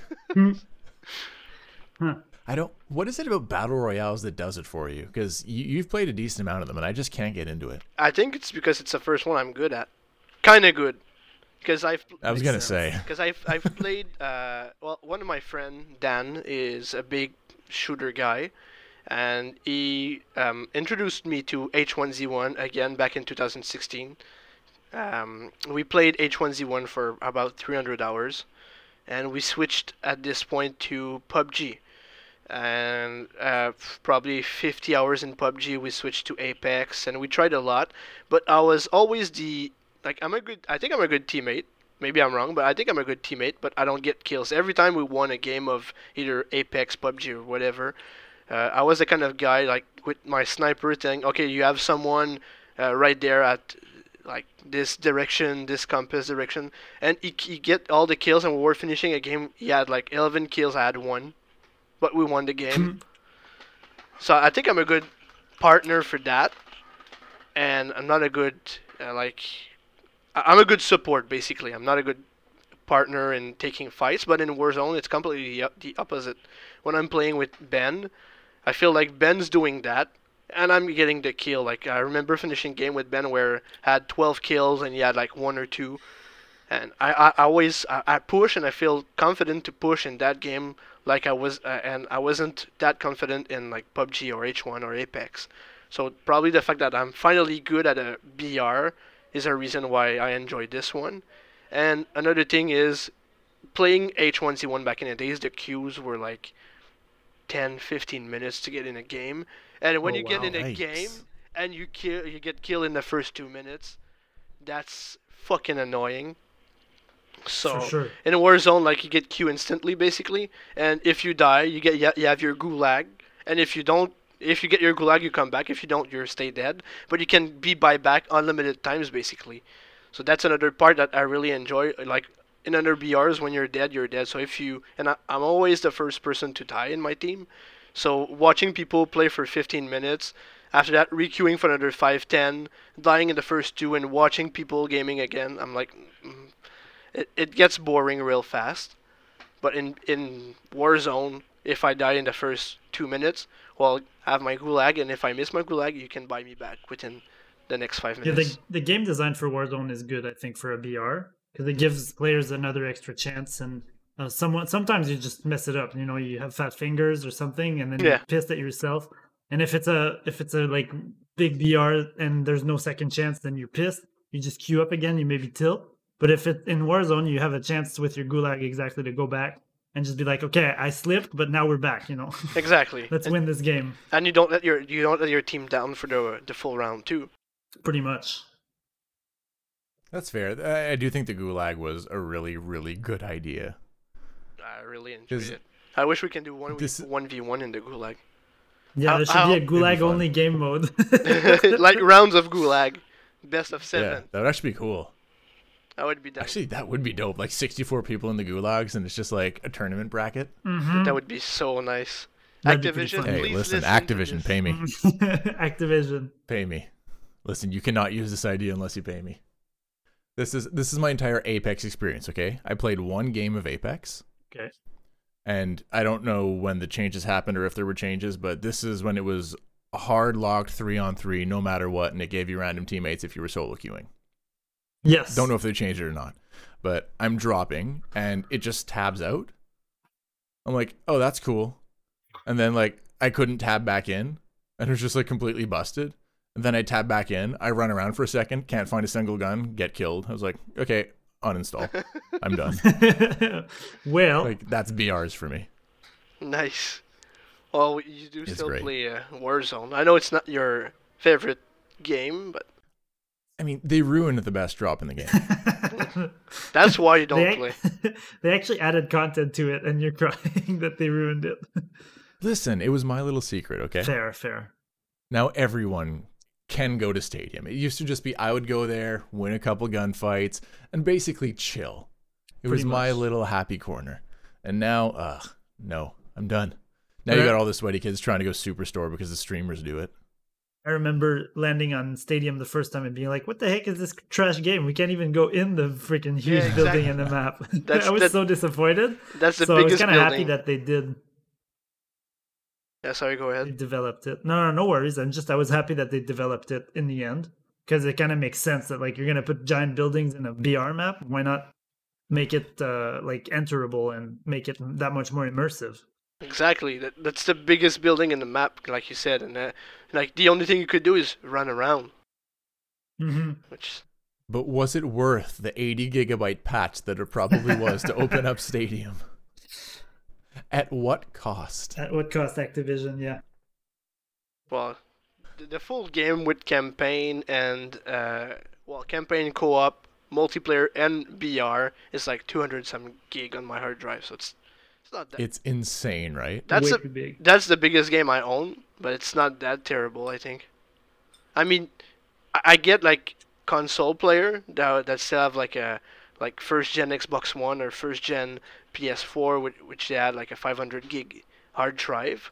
Huh. I don't. What is it about battle royales that does it for you? Because you, you've played a decent amount of them, and I just can't get into it. I think it's because it's the first one I'm good at, kind of good, because I've I was gonna sense. say. Because I've I've played. Uh, well, one of my friend Dan is a big shooter guy, and he um, introduced me to H1Z1 again back in 2016. Um, we played H1Z1 for about 300 hours, and we switched at this point to PUBG. And uh, probably 50 hours in PUBG, we switched to Apex, and we tried a lot. But I was always the like I'm a good. I think I'm a good teammate maybe I'm wrong, but I think I'm a good teammate, but I don't get kills. Every time we won a game of either Apex, PUBG, or whatever, uh, I was the kind of guy like with my sniper saying, okay, you have someone uh, right there at like this direction, this compass direction, and he, he get all the kills, and we were finishing a game. He had like 11 kills, I had one, but we won the game. so I think I'm a good partner for that, and I'm not a good uh, like I- I'm a good support basically. I'm not a good partner in taking fights, but in Warzone it's completely the, the opposite. When I'm playing with Ben, I feel like Ben's doing that, and I'm getting the kill. Like I remember finishing game with Ben where I had 12 kills and he had like one or two, and I, I, I always I, I push and I feel confident to push in that game like I was, uh, and I wasn't that confident in like PUBG or H1 or Apex. So probably the fact that I'm finally good at a BR is a reason why I enjoy this one. And another thing is playing H1Z1 back in the days, the queues were like 10, 15 minutes to get in a game. And when Oh, you get wow. in a Yikes. game and you kill, you get killed in the first two minutes, that's fucking annoying. So sure. in a Warzone, like you get queue instantly, basically, and if you die, you get you you have your gulag, and if you don't, if you get your gulag, you come back. If you don't, you stay dead. But you can be buyback unlimited times, basically. So that's another part that I really enjoy. Like in other BRs, when you're dead, you're dead. So if you and I, I'm always the first person to die in my team. So watching people play for 15 minutes, after that requeuing for another 5, 10, dying in the first two, and watching people gaming again, I'm like, mm, it, it gets boring real fast. But in in Warzone, if I die in the first two minutes, well, I have my gulag, and if I miss my gulag, you can buy me back within the next five Yeah, minutes. the, the game design for Warzone is good, I think, for a BR because it gives players another extra chance and uh, someone sometimes you just mess it up. You know, you have fat fingers or something, and then Yeah. you're pissed at yourself. And if it's a if it's a like big BR and there's no second chance, then you're pissed. You just queue up again. You maybe tilt. But if it in Warzone, you have a chance with your gulag exactly to go back and just be like, okay, I slipped, but now we're back. You know, Exactly. let's and, win this game. and you don't let your you don't let your team down for the the full round too. Pretty much. That's fair. I, I do think the Gulag was a really, really good idea. I really enjoyed 'Cause it. I wish we can do one this- one v one in the gulag, Yeah, there should how- be a It'd be gulag only game mode. like rounds of gulag, best of seven. Yeah, seven. that would actually be cool. That would be that. Actually, that would be dope. Like 64 people in the Gulags, and it's just like a tournament bracket. Mhm. That would be so nice. That'd Activision. Hey, please listen, to Activision, pay me. Activision. pay me. Listen, you cannot use this idea unless you pay me. This is this is my entire Apex experience, okay? I played one game of Apex Okay. and I don't know when the changes happened or if there were changes, but this is when it was hard locked 3 on 3 no matter what and it gave you random teammates if you were solo queuing. Yes. Don't know if they changed it or not. But I'm dropping and it just tabs out. I'm like, "Oh, that's cool." And then like I couldn't tab back in and it was just like completely busted. And then I tab back in. I run around for a second, can't find a single gun, get killed. I was like, okay, uninstall. I'm done. well, Like that's BRs for me. Nice. Well, you do It's still great. play uh, Warzone. I know it's not your favorite game, but I mean, they ruined the best drop in the game. that's why you don't they, play. they actually added content to it, and you're crying that they ruined it. Listen, it was my little secret, okay? Fair, fair. Now everyone can go to stadium. It used to just be I would go there, win a couple gunfights, and basically chill. It was Pretty my little happy corner. And now, ugh, no, I'm done. Now you got all the sweaty kids trying to go superstore because the streamers do it. I remember landing on Stadium the first time and being like, "What the heck is this trash game? We can't even go in the freaking huge Yeah, building in the map." I was that- so disappointed. That's the biggest. so I was kind of happy that they did Yeah, sorry, go they ahead. developed it. No, no, no worries. I'm just I was happy that they developed it in the end because it kind of makes sense that like you're gonna put giant buildings in a BR map. Why not make it uh, like enterable and make it that much more immersive? Exactly. That, that's the biggest building in the map, like you said, and uh, like the only thing you could do is run around, hmm which But was it worth the 80 gigabyte patch that it probably was to open up Stadium? At what cost? At what cost? Activision, yeah. well, the, the full game with campaign and uh, well, campaign co-op, multiplayer, and BR is like 200 some gig on my hard drive, so it's it's not that. It's insane, right? that's Way a too big. that's the biggest game I own, but it's not that terrible. I think. I mean, I, I get like console player that that still have like a like first gen Xbox One or first gen PS4, which, which they had like a 500 gig hard drive.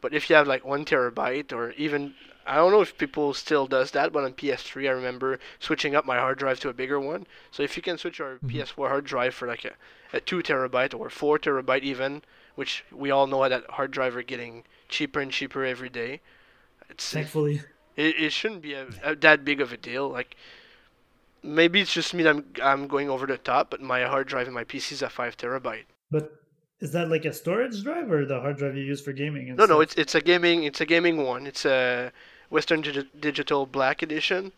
But if you have like one terabyte or even I don't know if people still does that, but on PS3 I remember switching up my hard drive to a bigger one. So if you can switch our mm-hmm. PS4 hard drive for like a, a two terabyte or four terabyte even, which we all know that hard drive are getting cheaper and cheaper every day. It's Thankfully, it, it shouldn't be a, a, that big of a deal. Like maybe it's just me that I'm I'm going over the top, but my hard drive in my PC is a five terabyte. but is that like a storage drive or the hard drive you use for gaming? No, no, it's it's a gaming it's a gaming one. It's a Western Digi- Digital Black Edition.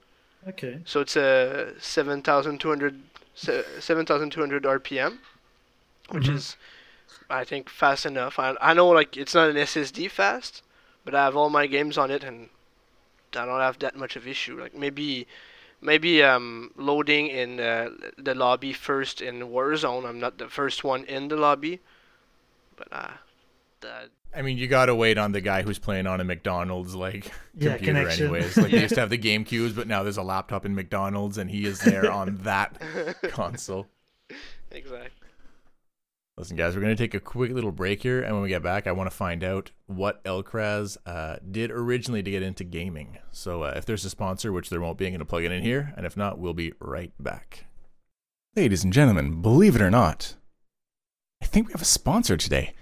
okay. So it's a 7,200 7,200 RPM, which Mhm. is I think fast enough. I I know like it's not an SSD fast, but I have all my games on it and I don't have that much of issue. Like maybe maybe um loading in uh, the lobby first in Warzone. I'm not the first one in the lobby, but uh that I mean, you gotta wait on the guy who's playing on a McDonald's like Yeah, computer, connection. anyways. Like they used to have the game cubes, but now there's a laptop in McDonald's, and he is there on that console. exactly. Listen, guys, we're gonna take a quick little break here, and when we get back, I want to find out what Elkraz uh, did originally to get into gaming. So, uh, if there's a sponsor, which there won't be, I'm gonna plug it in here, and if not, we'll be right back. Ladies and gentlemen, believe it or not, I think we have a sponsor today.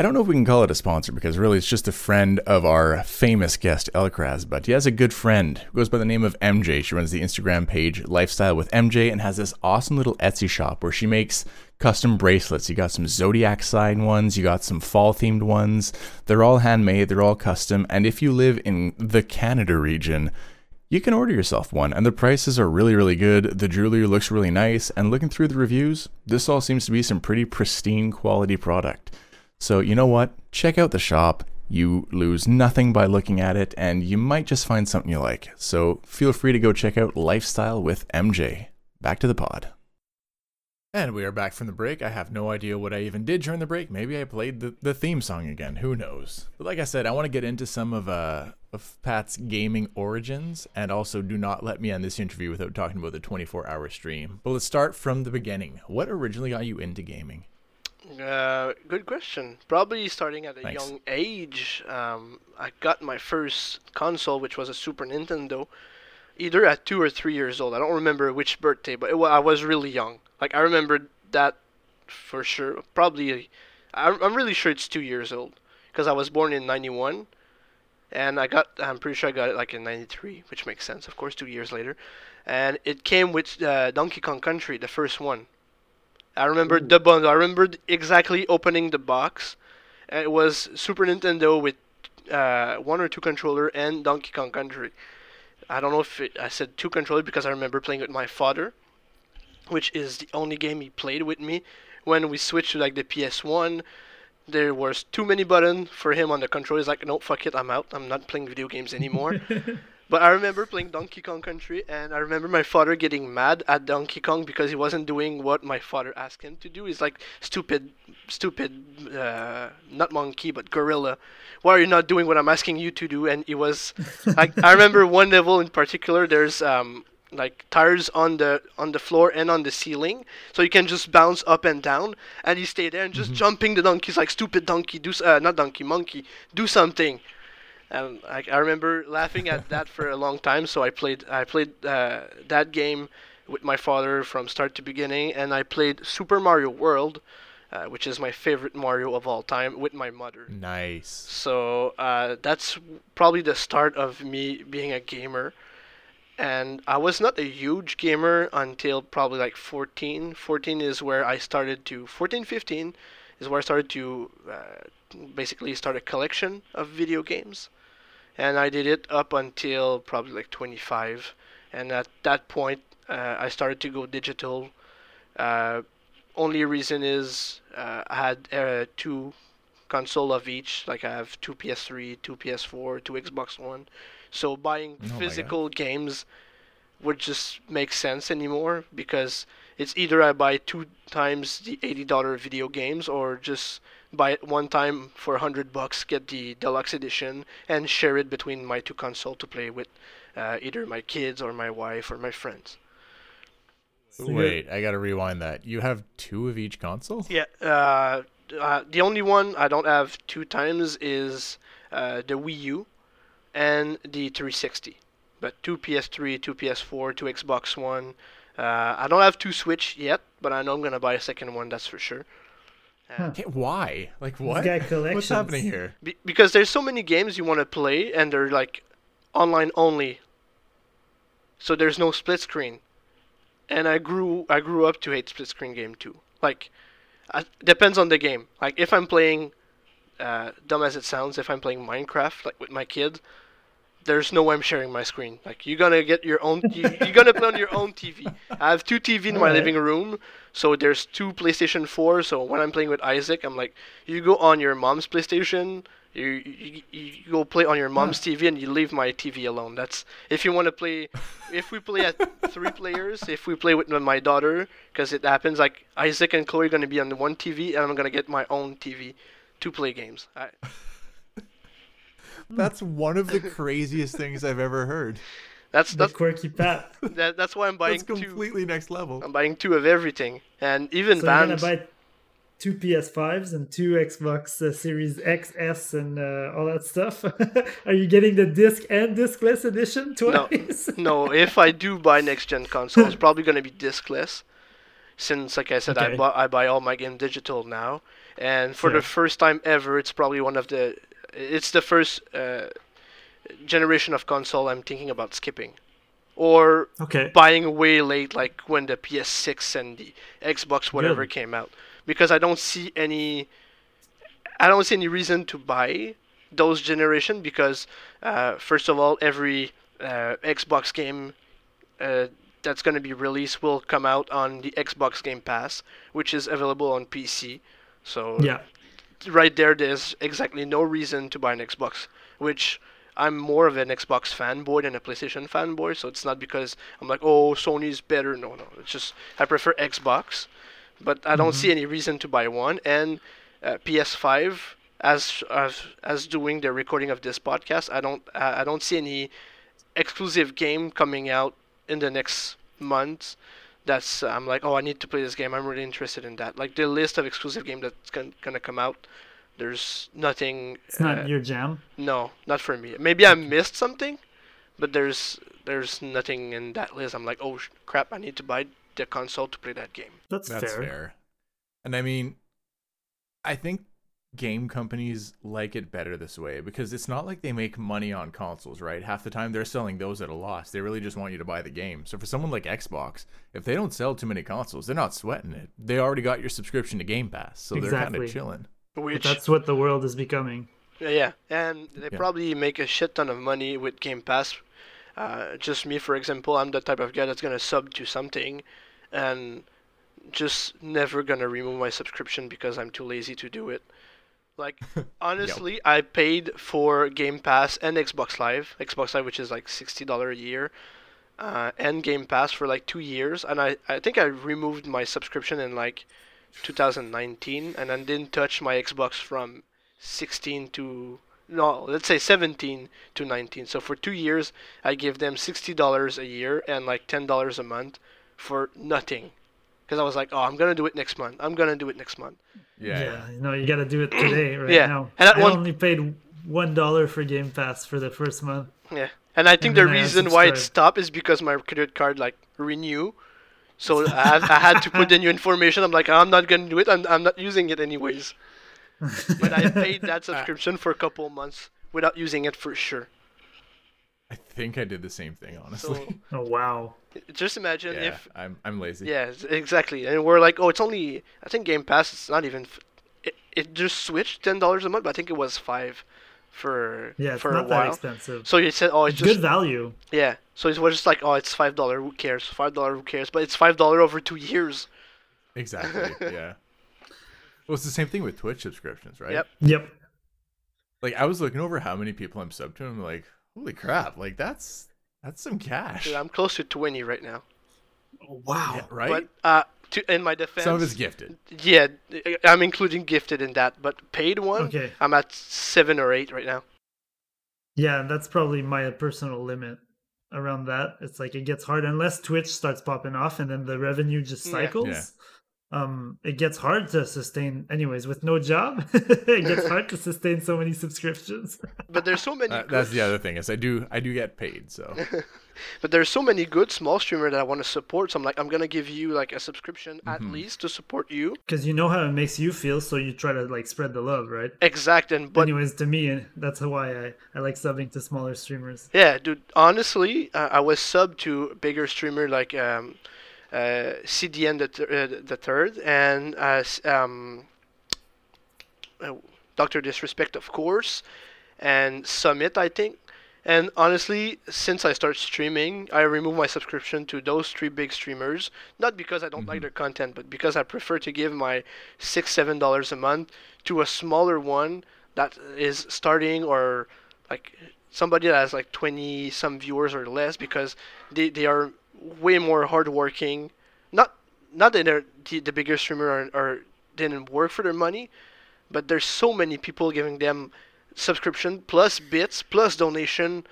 I don't know if we can call it a sponsor because really it's just a friend of our famous guest Elkraz, but he has a good friend who goes by the name of MJ. She runs the Instagram page Lifestyle with MJ and has this awesome little Etsy shop where she makes custom bracelets. You got some zodiac sign ones, you got some fall themed ones. They're all handmade, they're all custom, and if you live in the Canada region, you can order yourself one, and the prices are really, really good. The jewelry looks really nice, and looking through the reviews, this all seems to be some pretty pristine quality product. So, you know what? Check out the shop. You lose nothing by looking at it, and you might just find something you like. So, feel free to go check out Lifestyle with MJ. Back to the pod. And we are back from the break. I have no idea what I even did during the break. Maybe I played the, the theme song again. Who knows? But like I said, I want to get into some of uh of Pat's gaming origins, and also do not let me end this interview without talking about the 24 hour stream. But let's start from the beginning. What originally got you into gaming? Uh, good question. Probably starting at a Thanks. young age. Um, I got my first console, which was a Super Nintendo, either at two or three years old. I don't remember which birthday, but it wa- I was really young. Like I remember that for sure. Probably, I'm, I'm really sure it's two years old because I was born in '91, and I got. I'm pretty sure I got it like in '93, which makes sense, of course, two years later. And it came with uh, Donkey Kong Country, the first one. I remember the bundle. I remembered exactly opening the box. And it was Super Nintendo with uh, one or two controller and Donkey Kong Country. I don't know if it, I said two controller because I remember playing with my father, which is the only game he played with me. When we switched to like the PS1, there was too many buttons for him on the controller. He's like, no, fuck it, I'm out. I'm not playing video games anymore. But I remember playing Donkey Kong Country, and I remember my father getting mad at Donkey Kong because he wasn't doing what my father asked him to do. He's like, stupid, stupid, uh, not monkey, but gorilla. Why are you not doing what I'm asking you to do? And he was, like, I remember one level in particular. There's um, like tires on the on the floor and on the ceiling, so you can just bounce up and down. And you stay there and just jumping the donkeys like stupid donkey, do uh, not donkey, monkey, do something and I, I remember laughing at that for a long time. So I played I played uh, that game with my father from start to beginning, and I played Super Mario World, uh, which is my favorite Mario of all time, with my mother. Nice. So uh, that's probably the start of me being a gamer. And I was not a huge gamer until probably like 14. 14 is where I started to 14, 15 is where I started to uh, basically start a collection of video games. And I did it up until probably like 25. And at that point, uh, I started to go digital. Uh, only reason is uh, I had uh, two console of each. Like I have two PS3, two PS4, two Xbox One. So buying Oh physical games would just make sense anymore because it's either I buy two times the eighty dollar video games or just buy it one time for a hundred bucks, get the deluxe edition, and share it between my two consoles to play with uh, either my kids or my wife or my friends. Wait, I gotta rewind that. You have two of each console? Yeah, uh, uh, the only one I don't have two times is uh, the Wii U and the 360. But two PS3, two PS4, two Xbox One. Uh, I don't have two Switch yet, but I know I'm gonna buy a second one. That's for sure. Okay, why? Like what? What's happening here? Be- because there's so many games you want to play, and they're like online only. So there's no split screen. And I grew I grew up to hate split screen game too. Like, I, depends on the game. Like if I'm playing, uh, dumb as it sounds, if I'm playing Minecraft like with my kid, there's no way I'm sharing my screen. Like you're gonna get your own. You, you're gonna play on your own TV. I have two TV in my Alright. living room, so there's two PlayStation 4. So when I'm playing with Isaac, I'm like, you go on your mom's PlayStation. You, you, you go play on your mom's TV and you leave my TV alone. That's if you want to play. If we play at three players, if we play with my daughter, because it happens like Isaac and Chloe are gonna be on the one TV, and I'm gonna get my own TV to play games. I, That's one of the craziest things I've ever heard. that's The quirky Pat. that, that's why I'm buying That's two. completely next level. I'm buying two of everything, and even So you're gonna buy two PS5s and two Xbox uh, Series X, S, and uh, all that stuff. Are you getting the disc and discless edition No, twice? no. If I do buy next gen console, it's probably gonna be discless. since like I said I Okay. buy I buy all my game digital now, and for Sure. the first time ever, it's probably one of the it's the first uh, generation of console I'm thinking about skipping, or Okay. buying way late, like when the PS6 and the Xbox whatever Good. came out, because I don't see any, I don't see any reason to buy those generation because, uh, first of all, every uh, Xbox game uh, that's going to be released will come out on the Xbox Game Pass, which is available on PC. So Yeah. Right there, there's exactly no reason to buy an Xbox, which I'm more of an Xbox fanboy than a PlayStation fanboy. So it's not because I'm like, oh, Sony's better. No, no. It's just I prefer Xbox, but I don't see any reason to buy one. And uh, PS5, as as as doing the recording of this podcast, I don't uh, I don't see any exclusive game coming out in the next month that's I'm like, oh, I need to play this game. I'm really interested in that. Like the list of exclusive game that's gon- gonna come out, there's nothing. It's not uh, your jam. no, not for me. Maybe I missed something, but there's there's nothing in that list. I'm like, oh sh- crap, I need to buy the console to play that game. That's, That's fair. fair. And I mean, I think game companies like it better this way because it's not like they make money on consoles, right? Half the time they're selling those at a loss. They really just want you to buy the game. So for someone like Xbox, if they don't sell too many consoles, they're not sweating it. They already got your subscription to Game Pass, so they're kind of chilling. But Which that's what the world is becoming. Yeah, and they Yeah. probably make a shit ton of money with Game Pass. Uh, just me, for example, I'm the type of guy that's gonna sub to something, and just never gonna remove my subscription because I'm too lazy to do it. Like honestly, I paid for Game Pass and Xbox Live, Xbox Live, which is like sixty dollar a year, uh, and Game Pass for like two years, and I I think I removed my subscription in like 2019, and I didn't touch my Xbox from 16 to no, let's say 17 to 19. So for two years, I give them sixty dollars a year and like ten dollars a month for nothing, because I was like, oh, I'm gonna do it next month. I'm gonna do it next month. Yeah. yeah. you know, you got to do it today, right Yeah. now. And I one- only paid one dollar for Game Pass for the first month. Yeah, and I think And the reason why it stopped is because my credit card like renew. So I had, I had to put the new information. I'm like, I'm not gonna do it. I'm, I'm not using it anyways. But I paid that ah. subscription for a couple of months without using it for sure. I think I did the same thing, honestly. So Oh wow! just imagine yeah, if I'm I'm lazy. Yeah, exactly. And we're like, oh, it's only. I think Game Pass. It's not even. F- it, it just switched ten dollars a month, but I think it was five for Yeah, it's for not a that while. expensive. So you said, oh, it's It's just good value. yeah. So it was just like, oh, it's five dollar. Who cares? Five dollar. Who cares? But it's five dollar over two years. Exactly. yeah. Well, it's the same thing with Twitch subscriptions, right? Yep. Yep. Like I was looking over how many people I'm sub to, and I'm like, holy crap! Like that's that's some cash, Dude, I'm close to twenty right now. Oh, Wow. Yeah, right? But uh, to in my defense, Some of it's gifted. yeah, I'm including gifted in that. But paid one, Okay. I'm at seven or eight right now. Yeah, that's probably my personal limit around that. It's like it gets hard unless Twitch starts popping off and then the revenue just Yeah. cycles. Yeah. Um, it gets hard to sustain. Anyways, with no job, it gets hard to sustain so many subscriptions. But there's so many. Uh, good that's the other thing is I do I do get paid, so But there's so many good small streamer that I want to support. So I'm like, I'm gonna give you like a subscription at Mhm. least to support you. Because you know how it makes you feel, so you try to like spread the love, right? Exact. And but Anyways, to me, that's why I, I like subbing to smaller streamers. yeah, dude. Honestly, uh, I was sub to bigger streamer like um, CDN the th- uh, the third and uh, um, uh, Doctor Disrespect, of course, and Summit, I think. And honestly, since I started streaming, I removed my subscription to those three big streamers. Not because I don't like Mhm. their content, but because I prefer to give my six, seven dollars a month to a smaller one that is starting or like somebody that has like 20 some viewers or less because they, they are way more hardworking. Not not that they're the, the bigger streamer are, are didn't work for their money, but there's so many people giving them subscription plus bits plus donation.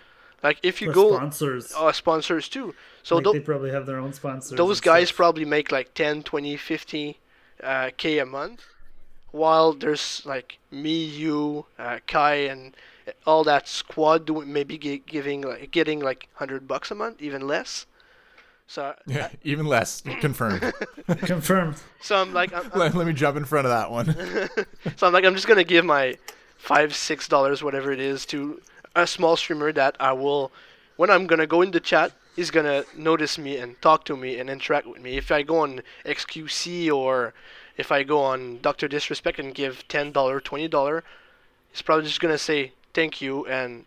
Like if you Plus go sponsors. uh, sponsors too. So like they probably have their own sponsors. those guys stuff. probably make like 10 20 50 uh, k a month while there's like me you uh, kai and all that squad doing maybe gi- giving like getting like 100 bucks a month even less So Yeah, even less. Confirmed. Confirmed. so I'm like I'm, I'm- let, let me jump in front of that one. so I'm like I'm just gonna give my five six dollars whatever it is to a small streamer that I will when I'm gonna go in the chat he's gonna notice me and talk to me and interact with me. If I go on XQC or if I go on Doctor Disrespect and give ten dollar twenty dollar, he's probably just gonna say thank you and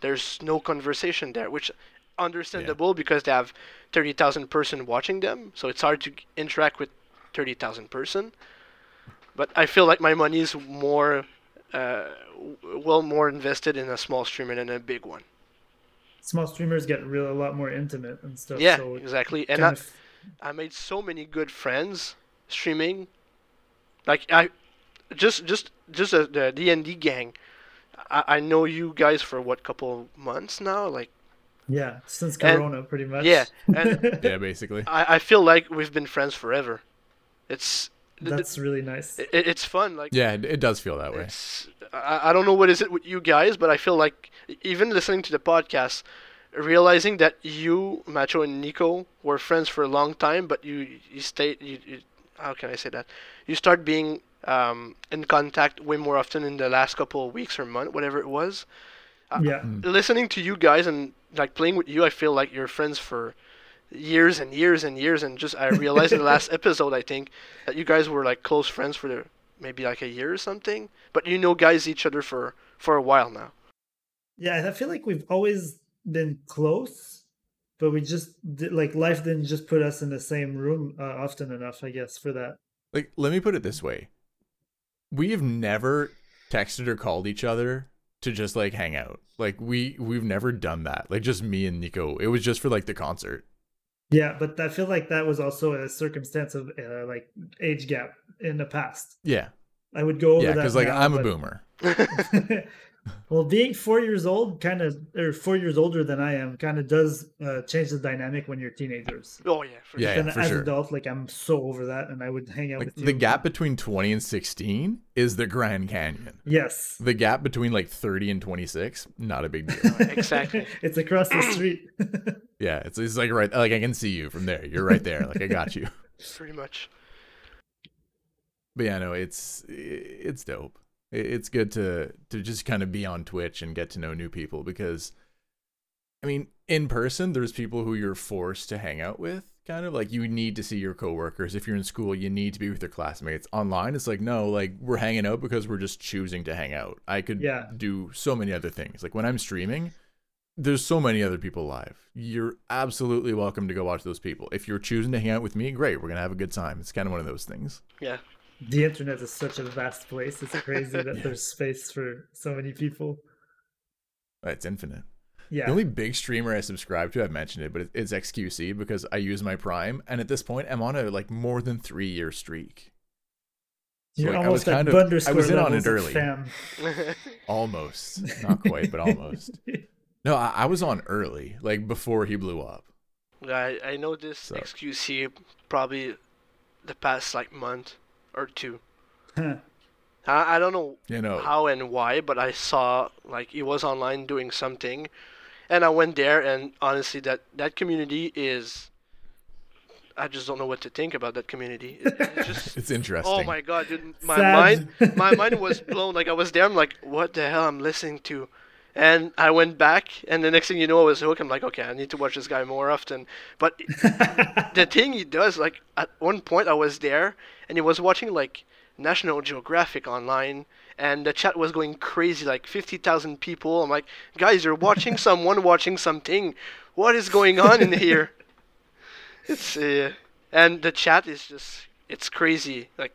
there's no conversation there, which understandable because they have thirty thousand person watching them, so it's hard to interact with thirty thousand person. But I feel like my money is more, uh, well, more invested in a small streamer than a big one. Small streamers get real a lot more intimate and stuff. Yeah, so exactly. And I, of- I made so many good friends streaming. Like I, just just just uh, the D and D gang. I, I know you guys for what couple months now. Like yeah, since and- Corona, pretty much. yeah, and yeah, basically. I, I feel like we've been friends forever. It's th- th- that's really nice. it, it's fun. Like Yeah, it, it does feel that way. It's, I, I don't know what is it with you guys, but I feel like even listening to the podcast, realizing that you, Macho and Nico, were friends for a long time, but you you stay you, you how can I say that? You start being um, in contact way more often in the last couple of weeks or month, whatever it was. Yeah, Mm. Listening to you guys and like playing with you, I feel like you're friends for years and years and years, and just I realized in the last episode, I think that you guys were like close friends for the, maybe like a year or something. But you know, guys each other for for a while now. yeah. I feel like we've always been close, but we just did, like life didn't just put us in the same room uh, often enough. I guess for that. Like, let me put it this way: we have never texted or called each other to just like hang out. Like we we've never done that. Like just me and Nico. It was just for like the concert. Yeah, but I feel like that was also a circumstance of uh, like age gap in the past. Yeah, I would go over yeah. that Because like now, I'm a boomer. well, being four years old, kind of, or four years older than I am, kind of does uh, change the dynamic when you're teenagers. Oh yeah, for Yeah, and for as sure. an adult, like I'm so over that, and I would hang out Like with you. the gap between 20 and 16 is the Grand Canyon. Yes, The gap between like 30 and 26, not a big deal. exactly. it's across the street. yeah, it's, it's like right like I can see you from there. You're right there. Like I got you. Pretty much. But yeah, no, it's it's dope. It- It's good to to just kind of be on Twitch and get to know new people because I mean, in person there's people who you're forced to hang out with, kind of like you need to see your coworkers. If you're in school, you need to be with your classmates. Online, it's like no, like we're hanging out because we're just choosing to hang out. I could Yeah. do so many other things. Like when I'm streaming, there's so many other people live. You're absolutely welcome to go watch those people. If you're choosing to hang out with me, great. We're gonna have a good time. It's kind of one of those things. Yeah. The internet is such a vast place. It's crazy that there's space for so many people. It's infinite. Yeah, The only big streamer I subscribe to, I've mentioned it, but it's XQC because I use my Prime, and at this point, I'm on a like more than three year streak. So, you're like, I was almost kind of- Bunder I was in on it early. fam. Almost, not quite, but almost. No, I, I was on early, like before he blew up. I I know this So- XQC probably the past like month or two. Huh. I, I don't know You know, how and why, but I saw like he was online doing something, and I went there, and honestly, that that community is. I just don't know what to think about that community. It, it's just. it's interesting. Oh my god, dude! My Sad. mind, my mind was blown. Like I was there, I'm like, what the hell I'm listening to, and I went back, and the next thing you know, I was hooked. I'm like, okay, I need to watch this guy more often. But the thing he does, like at one point, I was there, and he was watching like National Geographic online, and the chat was going crazy, like fifty thousand people. I'm like, guys, you're watching someone watching something. What is going on in here? It's uh, and the chat is just it's crazy. Like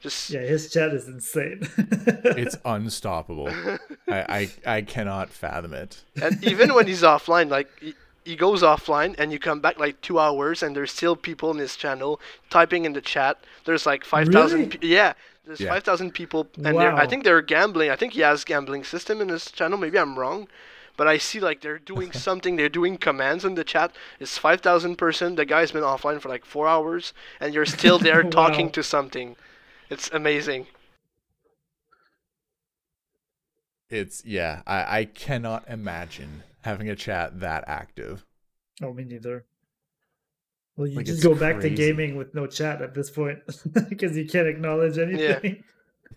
just yeah, his chat is insane. it's unstoppable. I, I I cannot fathom it. and even when he's offline, like he, he goes offline and you come back like two hours and there's still people in his channel typing in the chat. There's like five thousand. Really? yeah, there's Yeah. five thousand people, and they're, I think they're gambling. I think he has gambling system in his channel. Maybe I'm wrong. But I see like they're doing something. They're doing commands in the chat. It's five thousand person. The guy's been offline for like four hours, and you're still there talking to something. It's amazing. It's yeah. I I cannot imagine having a chat that active. oh, me neither. Well, you Like, just go back to gaming with no chat at this point because you can't acknowledge anything.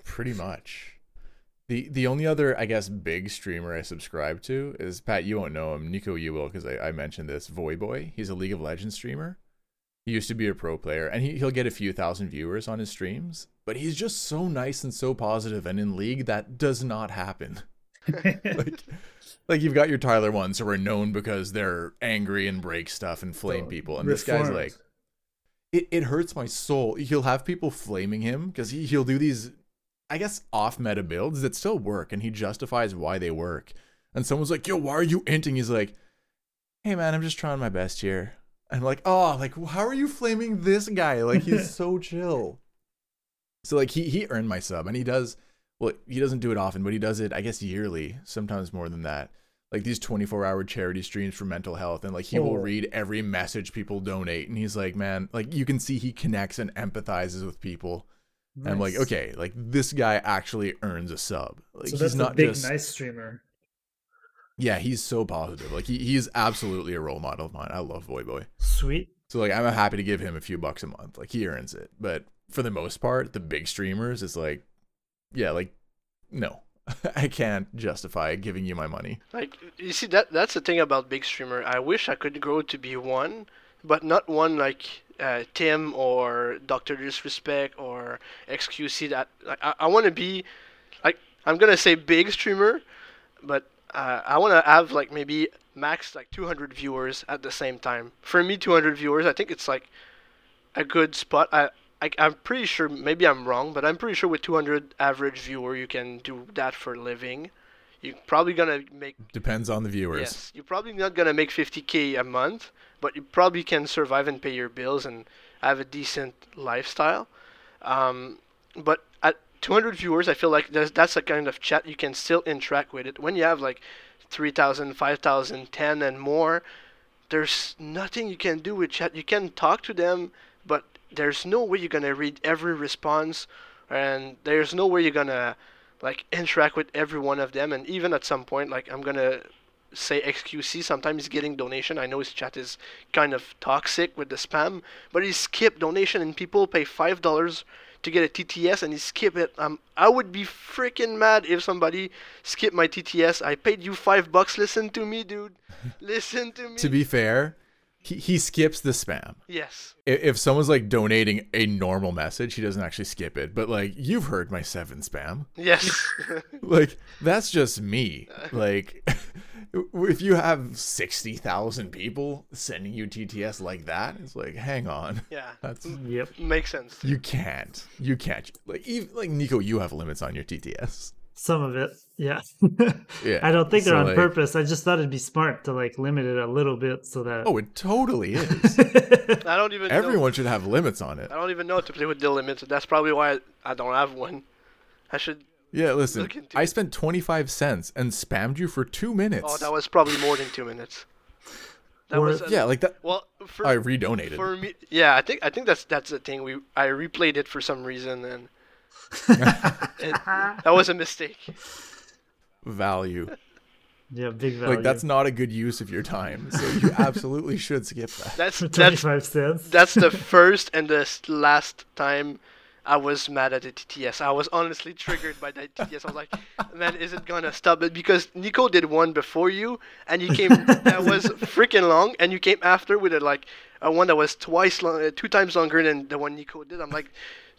Pretty much. The the only other I guess big streamer I subscribe to is Pat. You won't know him, Nico. You will because I, I mentioned this. Voyboy. He's a League of Legends streamer. He used to be a pro player, and he he'll get a few thousand viewers on his streams. But he's just so nice and so positive, and in League that does not happen. like, like you've got your Tyler ones who are known because they're angry and break stuff and flame So, people, and this guy's like, it, it hurts my soul. He'll have people flaming him because he, he'll do these, I guess, off meta builds that still work, and he justifies why they work. And someone's like, "Yo, why are you inting?" He's like, "Hey, man, I'm just trying my best here." And I'm like, "Oh, like how are you flaming this guy? Like he's so chill." So like he he earned my sub, and he does. Well, he doesn't do it often, but he does it, I guess, yearly, sometimes more than that. Like these 24 hour charity streams for mental health. And like he will Oh. read every message people donate. And he's like, man, like you can see he connects and empathizes with people. And I'm like, okay, like this guy actually earns a sub. Like so he's not a big, just nice streamer. Yeah, he's so positive. Like he, he's absolutely a role model of mine. I love Voyboy. Sweet. So like I'm happy to give him a few bucks a month. Like he earns it. But for the most part, the big streamers is like yeah, like no. I can't justify giving you my money. Like you see that that's the thing about big streamer. I wish I could grow to be one, but not one like uh, Tim or Doctor Disrespect or XQC. That like I, I want to be like I'm gonna say big streamer, but uh, I want to have like maybe max like 200 viewers at the same time. For me, 200 viewers, I think it's like a good spot. I, I I'm pretty sure maybe I'm wrong, but I'm pretty sure with 200 average viewer you can do that for a living. You're probably gonna make Depends on the viewers. Yes, you're probably not gonna make 50k a month, but you probably can survive and pay your bills and have a decent lifestyle. Um, but at 200 viewers, I feel like that's that's a kind of chat you can still interact with it. When you have like 3,000, 5,000, 10 and more, there's nothing you can do with chat. You can talk to them, but there's no way you're gonna read every response, and there's no way you're gonna like interact with every one of them. And even at some point, like I'm gonna say XQC, sometimes getting donation. I know his chat is kind of toxic with the spam, but he skip donation and people pay five dollars to get a TTS and he skip it. Um, I would be freaking mad if somebody skipped my TTS. I paid you five bucks. Listen to me, dude. Listen to me. To be fair, he, he skips the spam. yes. I- If someone's like donating a normal message, he doesn't actually skip it. But like you've heard my seven spam. Yes. like that's just me like if you have 60,000 people sending you TTS like that it's like hang on yeah. that's Yep. Makes sense. you can't you can't like even like Nico you have limits on your TTS Some of it, yeah. Yeah, I don't think they're on like- purpose. I just thought it'd be smart to like limit it a little bit so that. oh it totally is I don't even know. everyone should have limits on it I don't even know how to play with the limits. That's probably why I, I don't have one. I should. Yeah listen I spent 25 cents and spammed you for 2 minutes Oh, that was probably more than two minutes. That Or- was a- yeah like that Well, for I redonated for me, yeah, I think I think that's that's the thing. We I replayed it for some reason and it, that was a mistake. value yeah, big value. like that's not a good use of your time so you absolutely should skip that That's for that's 25 cents. that's the first and the last time I was mad at the TTS. I was honestly triggered by that TTS. I was like, man, is it gonna stop it? Because Nico did one before you, and you came that was freaking long, and you came after with a like a one that was twice long, uh, two times longer than the one Nico did. I'm like,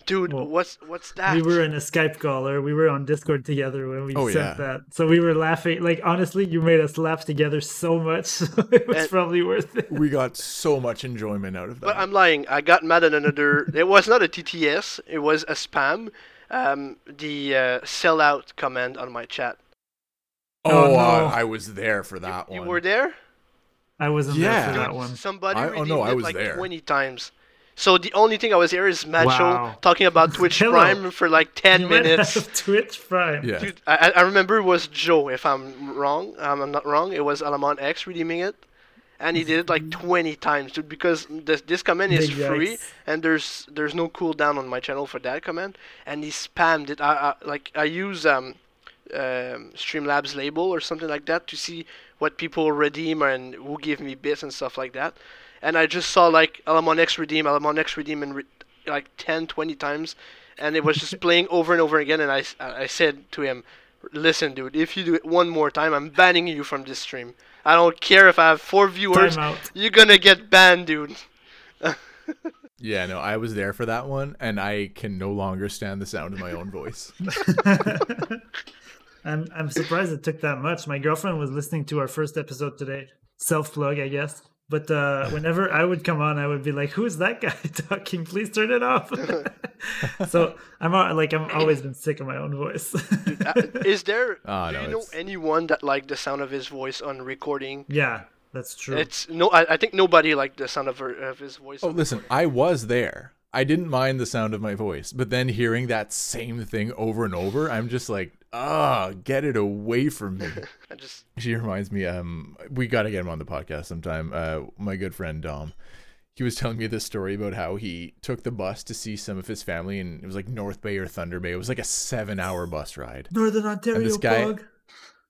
dude, Well, what's what's that? we were in a Skype call or we were on Discord together when we Oh, sent yeah. that. So we were laughing. Like honestly, you made us laugh together so much. So it was And- probably worth it. we got so much enjoyment out of that But I'm lying. I got mad at another. it was not a TTS. It was a spam. Um, the uh, sellout command on my chat. Oh, Oh, no. uh, I was there for that You one. You were there. I wasn't Yeah. there for Dude, that one. Somebody I- oh, no, I it was like there. 20 times. So the only thing I was here is Macho Wow. talking about Twitch Hello. Prime for like 10 You might minutes. have Twitch Prime. Yeah. Dude, I, I remember it was Joe, if I'm wrong. Um, I'm not wrong. It was Alamon X redeeming it. And he did it like 20 times, dude, because this, this command is Big free, yikes. and there's there's no cooldown on my channel for that command. And he spammed it. I, I like I use um, um, Streamlabs label or something like that to see what people redeem and who give me bits and stuff like that. And I just saw like Alamon X redeem, Alamon X redeem, and re- like 10, 20 times, and it was just playing over and over again. And I, I said to him, "Listen, dude, if you do it one more time, I'm banning you from this stream. I don't care if I have four viewers. You're gonna get banned, dude." Yeah, no, I was there for that one, and I can no longer stand the sound of my own voice. I'm I'm surprised it took that much. My girlfriend was listening to our first episode today. Self plug, I guess. But uh, whenever I would come on, I would be like, "Who's that guy talking? Please turn it off." so I'm like I'm always been sick of my own voice. Uh, is there? Ah, do no, you know it's- anyone that liked the sound of his voice on recording? yeah, that's true. It's no. I, I think nobody liked the sound of, her, of his voice. Oh, on listen, recording. I was there. I didn't mind the sound of my voice, but then hearing that same thing over and over, I'm just like, ah, get it away from me. I just She reminds me, um, we got to get him on the podcast sometime. Uh, my good friend Dom, he was telling me this story about how he took the bus to see some of his family, and it was like North Bay or Thunder Bay. It was like a seven-hour bus ride. Northern Ontario this guy- plug.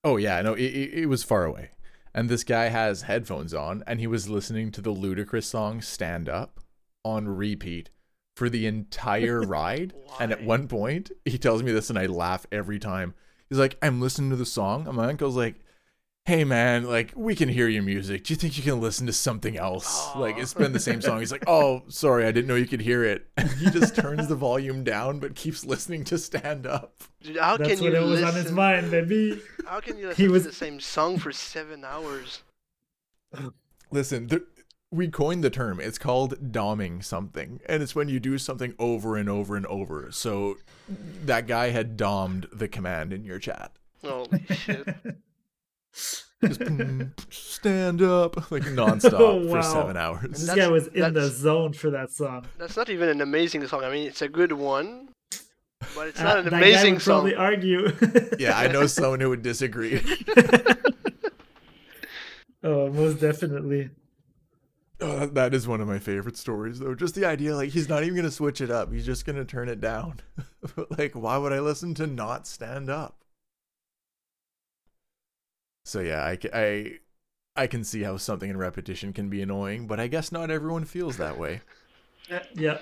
Oh yeah, no, it, it, it was far away. And this guy has headphones on, and he was listening to the Ludacris song "Stand Up" on repeat for the entire ride. And at one point, he tells me this, and I laugh every time. He's like, "I'm listening to the song," and my uncle's like, "Hey man, like we can hear your music. Do you think you can listen to something else? Like it's been the same song." He's like, "Oh, sorry, I didn't know you could hear it." And he just turns the volume down, but keeps listening to "Stand Up." dude, how That's can what you it was listen? on his mind, baby. How can you He listen was- to the same song for seven hours? Listen, th- we coined the term. It's called doming something, and it's when you do something over and over and over. So that guy had domed the command in your chat. Holy shit! Just stand up like nonstop Oh, wow. for seven hours. This guy was in the zone for that song. That's not even an amazing song. I mean, it's a good one, but it's Uh, not an that guy amazing would song. probably argue. Yeah, I know someone who would disagree. oh, most definitely. Oh, that- that is one of my favorite stories, though. Just the idea, like he's not even gonna switch it up; he's just gonna turn it down. like, why would I listen to not stand up? So yeah, I, I, I can see how something in repetition can be annoying, but I guess not everyone feels that way. Yeah.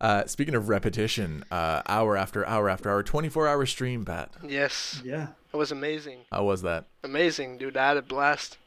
Uh, speaking of repetition, uh, hour after hour after hour, twenty-four hour stream, Pat. Yes, Yeah. it was amazing. How was that? Amazing, dude. I had a blast.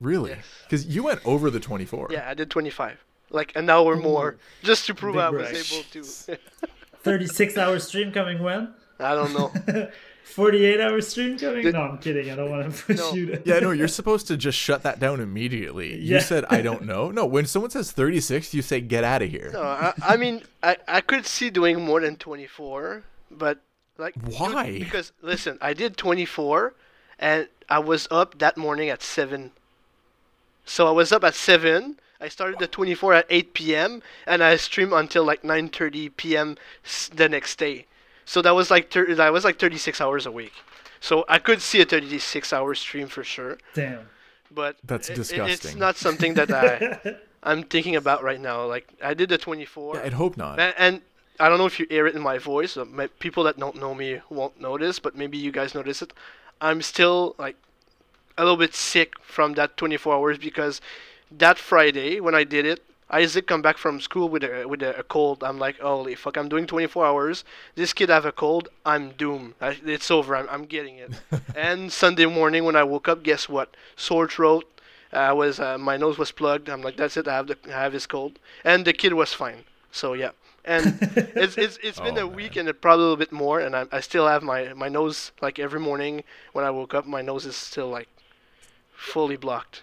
Really? Yes. Because you went over the twenty-four. Yeah, I did 25. Like an hour more, just to prove Big I was able to. 36 hour stream coming when? I don't know. 48 hour stream coming? Did- no, I'm kidding. I don't want to push No. you to. Yeah, no, you're supposed to just shut that down immediately. You Yeah. said I don't know. No, when someone says 36, you say get out of here. No, I, I mean, I, I could see doing more than 24, but like dude, Why? because listen, I did 24, and I was up that morning at seven. So I was up at seven. I started the 24 at 8 p.m. and I streamed until like 9:30 p.m. the next day. So that was like thir- that was like 36 hours a week. So I could see a 36 hour stream for sure, Damn. but That's it- it- it's not something that I I'm thinking about right now. Like I did the 24. Yeah, I'd hope not. And, and I don't know if you hear it in my voice. may- People that don't know me won't notice, but maybe you guys notice it. I'm still like a little bit sick from that 24 hours because that Friday when I did it, Isaac come back from school with a with a, a cold. I'm like, holy fuck! I'm doing 24 hours. This kid have a cold. I'm doomed. I, it's over. I'm, I'm getting it. and Sunday morning when I woke up, guess what? Sore throat. I was uh, my nose was plugged. I'm like, that's it. I have the I have his cold, and the kid was fine. So yeah, and it's it's it's been Oh, a week and it probably a little bit more, and I I still have my my nose like every morning when I woke up, my nose is still like fully blocked.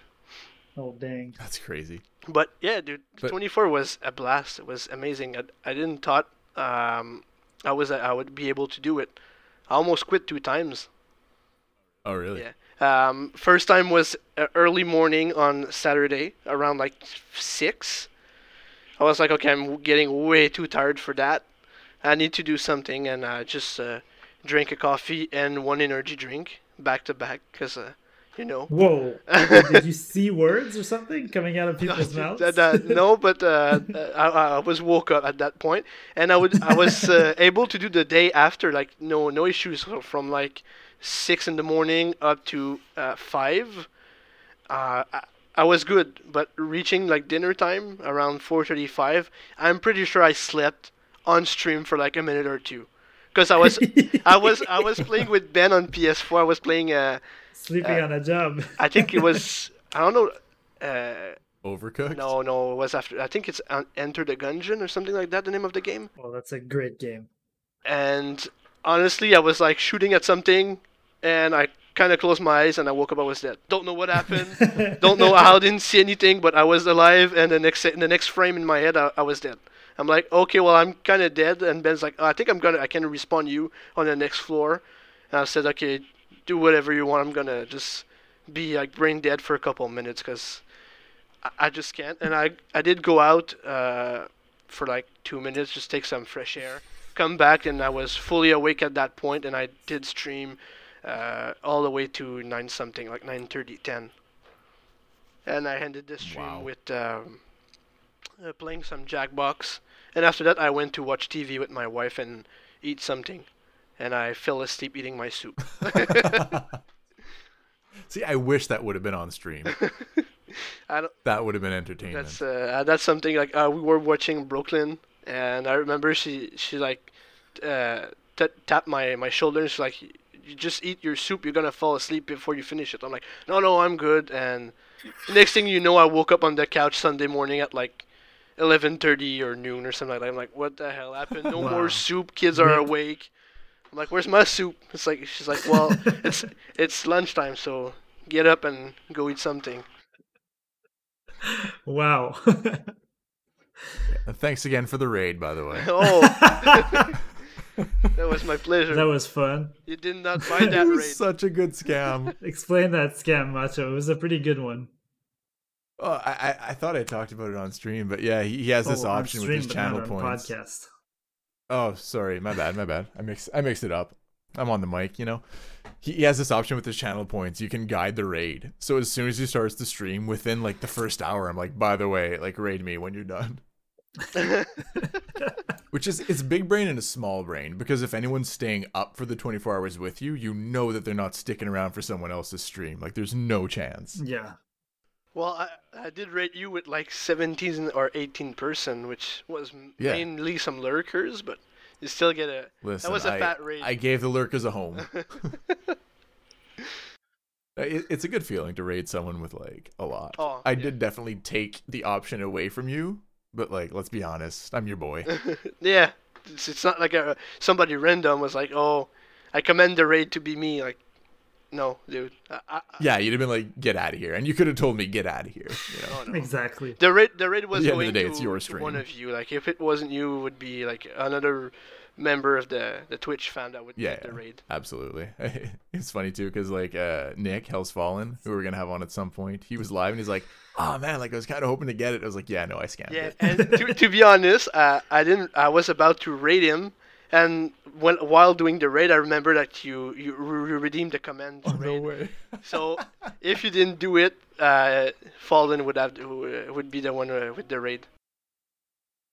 Oh, dang. That's crazy. But yeah, dude, But- 24 was a blast. It was amazing. I, I didn't thought um I was I would be able to do it. I almost quit two times. Oh, really? Yeah. Um, first time was uh, early morning on Saturday around like six. I was like, okay, I'm getting way too tired for that. I need to do something, and I just uh, drank a coffee and one energy drink back to back, cause uh, you know. Whoa. Did you see words or something coming out of people's mouths? That- that- no, but uh, I, I was woke up at that point, and I would I was uh, able to do the day after, like no no issues from like six in the morning up to uh, five. Uh, I, I was good, but reaching like dinner time around 4:35, I'm pretty sure I slept on stream for like a minute or two, because I was I was I was playing with Ben on PS4. I was playing uh Sleeping on a job. I think it was I don't know. Uh, Overcooked. no, no, it was after. I think it's uh, Enter the Gungeon or something like that. The name of the game. Oh, that's a great game. And honestly, I was like shooting at something, and I kind of closed my eyes, and I woke up. I was dead. Don't know what happened. Don't know how. I didn't see anything, but I was alive. And the next in the next frame in my head, I, I was dead. I'm like, okay, well, I'm kind of dead. And Ben's like, oh, I think I'm gonna, I can respawn you on the next floor. And I said, okay, do whatever you want. I'm gonna just be like brain dead for a couple of minutes because I, I just can't. And I, I did go out uh, for like two minutes, just take some fresh air. Come back, and I was fully awake at that point, and I did stream uh, all the way to nine something, like 9:30, 10. And I ended the stream Wow. with um, uh, playing some Jackbox. And after that, I went to watch TV with my wife and eat something. And I fell asleep eating my soup. See, I wish that would have been on stream. I don't, That would have been entertaining. that's uh, that's something like uh, we were watching Brooklyn, and I remember she she like uh, t- tapped my my shoulder and she's like, "You just eat your soup. You're gonna fall asleep before you finish it." I'm like, "No, no, I'm good." And next thing you know, I woke up on the couch Sunday morning at like 11:30 or noon or something like that. I'm like, "What the hell happened? No Wow. more soup. Kids are awake." I'm like, "Where's my soup?" It's like she's like, "Well, it's it's lunchtime, so get up and go eat something." Wow. Thanks again for the raid, by the way. Oh, that that was my pleasure. That was fun. You did not buy that it was raid. such a good scam. Explain that scam, Macho. It was a pretty good one. Oh, I, I I thought I talked about it on stream, but yeah, he, he has this Oh, on option stream, with his but not channel on points. Podcast. Oh, sorry, my bad, my bad. I mix I mixed it up. I'm on the mic, you know. He, he has this option with his channel points. You can guide the raid. So as soon as he starts the stream, within like the first hour, I'm like, by the way, like raid me when you're done. Which is it's big brain and a small brain because if anyone's staying up for the 24 hours with you, you know that they're not sticking around for someone else's stream. Like there's no chance. Yeah. Well, I, I did rate you with like 17 or 18 person, which was Yeah. mainly some lurkers, but you still get a. Listen, that was a I, fat raid. I gave the lurkers a home. It- it's a good feeling to raid someone with like a lot. Oh, I yeah. did definitely take the option away from you, but like, let's be honest, I'm your boy. yeah, it's, it's not like a somebody random was like, oh, I commend the raid to be me. Like, no, dude. I, I, yeah, you'd have been like, get out of here, and you could have told me, get out of here. You know? no, no. Exactly. The raid, the raid was the end of going the day, to, it's your to one of you. Like, if it wasn't you, it would be like another member of the the Twitch fan that would Yeah, the raid. Absolutely. it's funny too, because like uh, Nick Hellz Fallen, who we're gonna have on at some point, he was live and he's like, "Oh man, like I was kind of hoping to get it." I was like, "Yeah, no, I scammed Yeah, it." and to, to be honest, uh, I didn't. I was about to raid him, and when while doing the raid, I remember that you you, re- redeemed the command. to oh, no way. So if you didn't do it, uh, Fallen would have to, uh, would be the one uh, with the raid.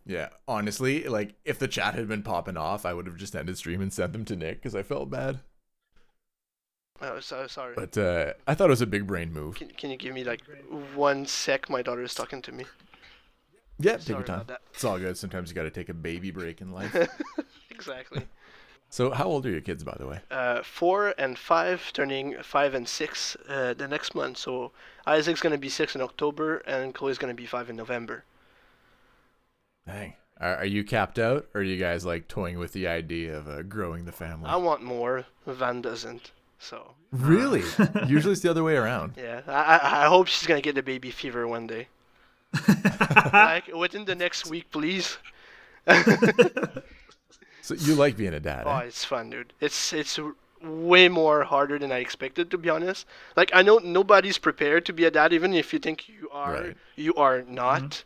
Yeah, honestly, like if the chat had been popping off, I would have just ended stream and sent them to Nick because I felt bad. Oh, so sorry. But uh, I thought it was a big brain move. Can, can you give me like one sec? My daughter is talking to me. Yeah, take Sorry your time. It's all good. Sometimes you got to take a baby break in life. Exactly. so, how old are your kids, by the way? Uh, four and five, turning five and six uh, the next month. So Isaac's gonna be six in October, and Chloe's gonna be five in November. Dang. Are, are you capped out, or are you guys like toying with the idea of uh, growing the family? I want more. Van doesn't. So Really? Usually it's the other way around. yeah, I I, I hope she's gonna get the baby fever one day. Like within the next week, please. So you like being a dad? Oh, eh? it's fun, dude. It's it's way more harder than I expected, to be honest. Like I know nobody's prepared to be a dad, even if you think you are, Right. you are not.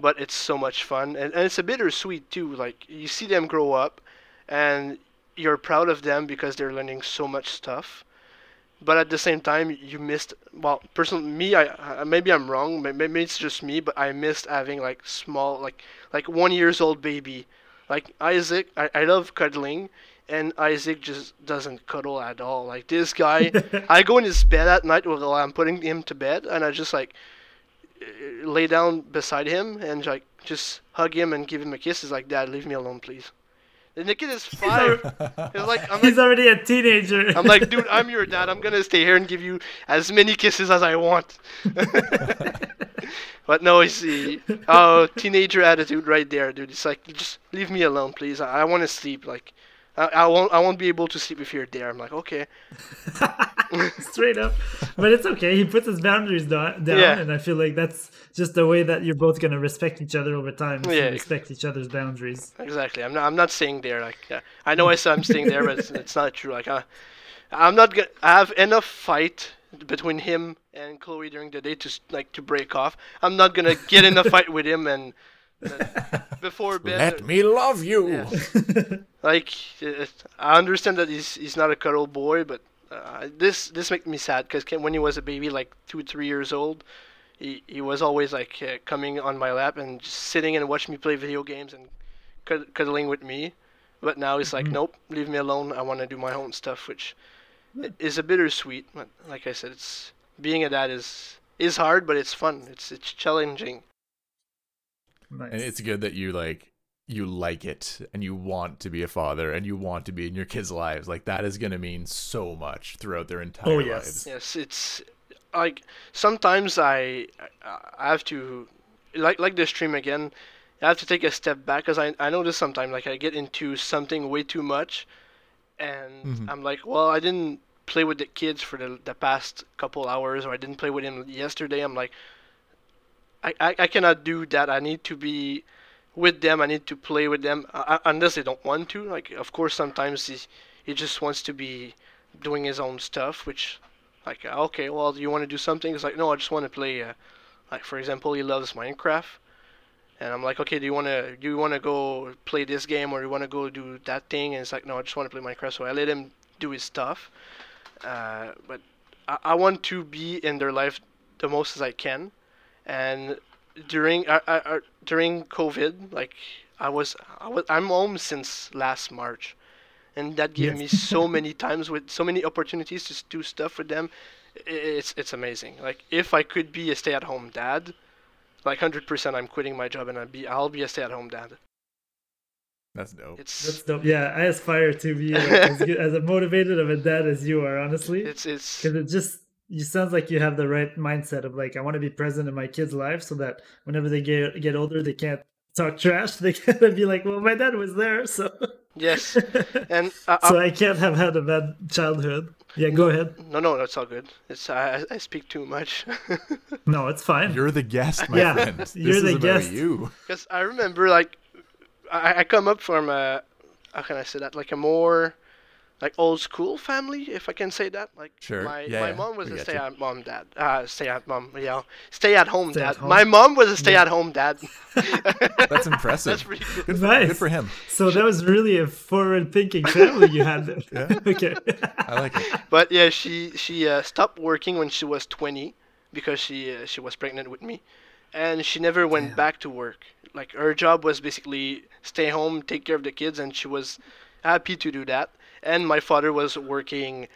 But it's so much fun, and, and it's a bittersweet too. Like you see them grow up, and you're proud of them because they're learning so much stuff. But at the same time, you missed. Well, personally, me, I, I maybe I'm wrong. Maybe it's just me, but I missed having like small, like like one years old baby like Isaac, I, I love cuddling, and Isaac just doesn't cuddle at all. Like this guy, I go in his bed at night while I'm putting him to bed, and I just like lay down beside him and like just hug him and give him a kiss. He's like, Dad, leave me alone, please. The kid is five. He's like, I'm He's already a teenager. I'm like, dude, I'm your dad. I'm gonna stay here and give you as many kisses as I want. but no, he's the oh teenager attitude right there, dude. It's like, just leave me alone, please. I, I want to sleep. Like, I, I won't. I won't be able to sleep if you're there. I'm like, okay. straight up. But it's okay. He puts his boundaries do- down, Yeah. and I feel like that's just the way that you're both gonna respect each other over time. Yeah. respect each other's boundaries. Exactly. I'm not. I'm not staying there. Like, uh, I know I said I'm staying there, but it's, it's not true. Like, uh, I'm not gonna. I have enough fight between him and Chloe during the day to like to break off. I'm not gonna get in a fight with him and. Before bed, Let me love you. Yeah. like I understand that he's he's not a cuddle boy, but uh, this this makes me sad because when he was a baby, like two three years old, he he was always like uh, coming on my lap and just sitting and watching me play video games and cud- cuddling with me. But now he's like, nope, leave me alone. I want to do my own stuff, which is a bittersweet. But like I said, it's being a dad is is hard, but it's fun. It's it's challenging. Nice. And it's good that you like you like it and you want to be a father and you want to be in your kids' lives. Like that is gonna mean so much throughout their entire Oh, yes. lives. Yes, it's like sometimes I I have to like like the stream again. I have to take a step back because I I notice sometimes like I get into something way too much, and Mhm. I'm like, well, I didn't play with the kids for the the past couple hours, or I didn't play with him yesterday. I'm like, I I, cannot do that. I need to be with them. I need to play with them uh, unless they don't want to. Like, of course, sometimes he he just wants to be doing his own stuff, which like uh, okay well do you want to do something it's like no i just want to play uh, like for example he loves minecraft and i'm like okay do you want to do you want to go play this game or do you want to go do that thing and it's like no i just want to play minecraft so i let him do his stuff uh, but I, I want to be in their life the most as i can and during uh, uh, uh, during covid like i was i was i'm home since last march and that gave Yes. me so many times with so many opportunities to do stuff with them. It's it's amazing. Like if I could be a stay-at-home dad, like hundred percent, I'm quitting my job and I'll be I'll be a stay-at-home dad. That's dope. It's That's dope. Yeah, I aspire to be like, as, good, as motivated of a dad as you are, honestly. it's it's Because it just you sounds like you have the right mindset of like I want to be present in my kids' life so that whenever they get get older, they can't talk trash. They can be like, "Well, my dad was there, so yes. And I, so I, I can't have had a bad childhood." Yeah, go ahead. no no that's all good. It's I I I speak too much. No, it's fine. You're the guest, my Yeah, friend. This you're is the about guest. you. Because I remember, like, I, I come up from a, how can I say that? Like a more, like old school family, if I can say that. Like, Sure, my yeah, my yeah, mom was we a stay you. at mom dad. Uh, stay at mom, yeah, stay at home Stay dad. at home. My mom was a stay at home dad. That's impressive. That's pretty good. good, for, Nice. good for him. So that was really a forward-thinking family you had. There. Yeah. okay. I like it. But yeah, she she uh, stopped working when she was 20 because she uh, she was pregnant with me, and she never went back to work. Like her job was basically stay home, take care of the kids, and she was happy to do that. And my father was working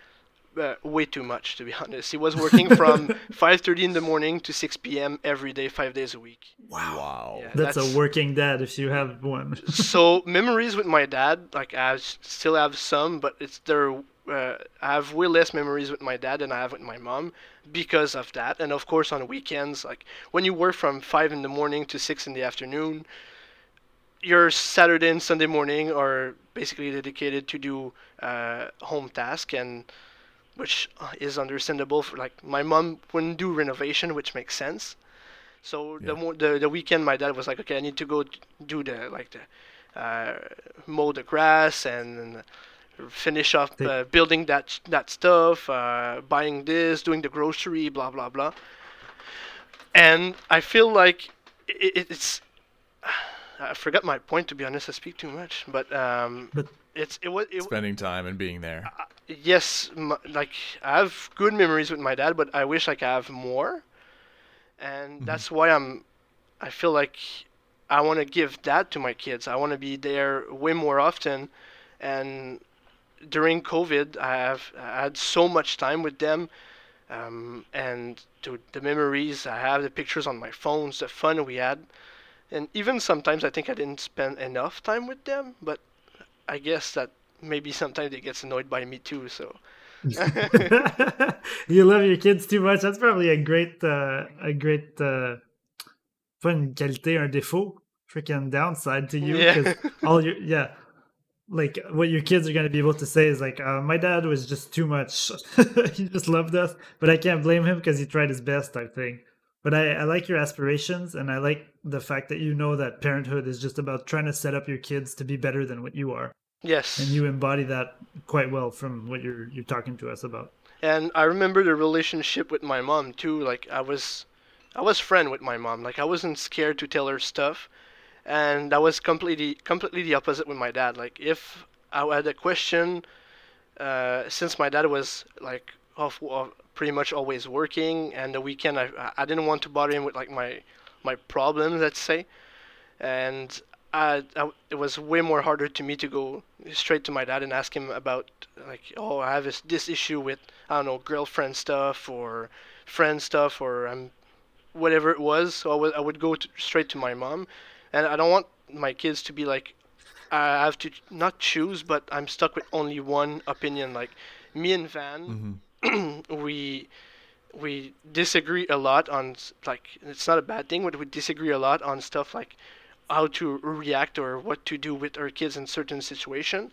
uh, way too much, to be honest. He was working from 5:30 in the morning to 6 p.m. every day, five days a week. Wow. Yeah. That's, That's- a working dad if you have one. so memories with my dad, like I still have some, but it's there. Uh, I have way less memories with my dad than I have with my mom because of that. And of course, on weekends, like when you work from five in the morning to six in the afternoon, your Saturday and Sunday morning are basically dedicated to do uh, home task and which uh, is understandable for like my mom wouldn't do renovation which makes sense. So the, mo- the the weekend my dad was like okay I need to go do the like the uh, mow the grass and finish off Take- uh, building that that stuff uh, buying this doing the grocery blah blah blah. And I feel like it, it's I forgot my point to be honest. I speak too much, but um, But- it's it was it, Spending time and being there. yes, m- like I have good memories with my dad, but I wish like I could have more, and that's why I'm. I feel like I want to give that to my kids. I want to be there way more often, and during COVID, I have I had so much time with them. um, and to the memories I have, the pictures on my phones, the fun we had, and even sometimes I think I didn't spend enough time with them. But I guess that maybe sometimes they get annoyed by me too. So you love your kids too much. That's probably a great, uh, a great, uh, pas une qualité, un défaut, freaking downside to you. Yeah. all your, yeah, like what your kids are going to be able to say is like, uh, my dad was just too much. he just loved us, but I can't blame him because he tried his best, I think. But I, I like your aspirations and I like the fact that you know that parenthood is just about trying to set up your kids to be better than what you are. yes, And you embody that quite well from what you're you're talking to us about. and I remember the relationship with my mom too. Like I was, I was friend with my mom. Like I wasn't scared to tell her stuff, and that was completely completely the opposite with my dad. Like if I had a question, uh, since my dad was like off, off pretty much always working, and the weekend I I didn't want to bother him with like my my problems, let's say, and I, I it was way more harder to me to go straight to my dad and ask him about like oh I have this, this issue with I don't know girlfriend stuff or friend stuff or I'm whatever it was. So I would I would go to, straight to my mom, and I don't want my kids to be like I have to not choose, but I'm stuck with only one opinion. Like me and Van, mm-hmm. we we disagree a lot on like it's not a bad thing, but we disagree a lot on stuff like how to react or what to do with our kids in certain situation.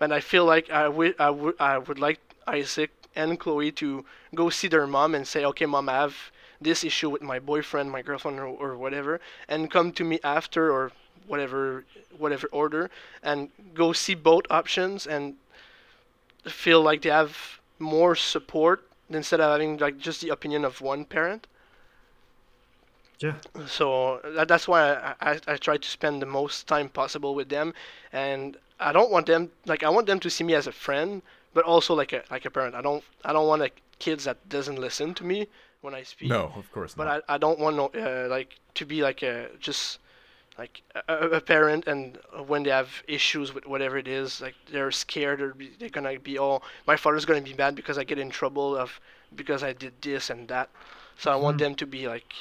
And I feel like I would I would I would like Isaac and Chloe to go see their mom and say, okay, mom, I have this issue with my boyfriend, my girlfriend, or, or whatever, and come to me after or whatever whatever order, and go see both options and feel like they have more support instead of having like just the opinion of one parent. Yeah. So that, that's why I, I, I try to spend the most time possible with them, and I don't want them like I want them to see me as a friend, but also like a like a parent. I don't I don't want like kids that doesn't listen to me when I speak. No, of course But not. I, I don't want no uh, like to be like a just like a, a parent and when they have issues with whatever it is like they're scared or they're gonna be oh my father's gonna be mad because I get in trouble of because I did this and that. So I want them to be like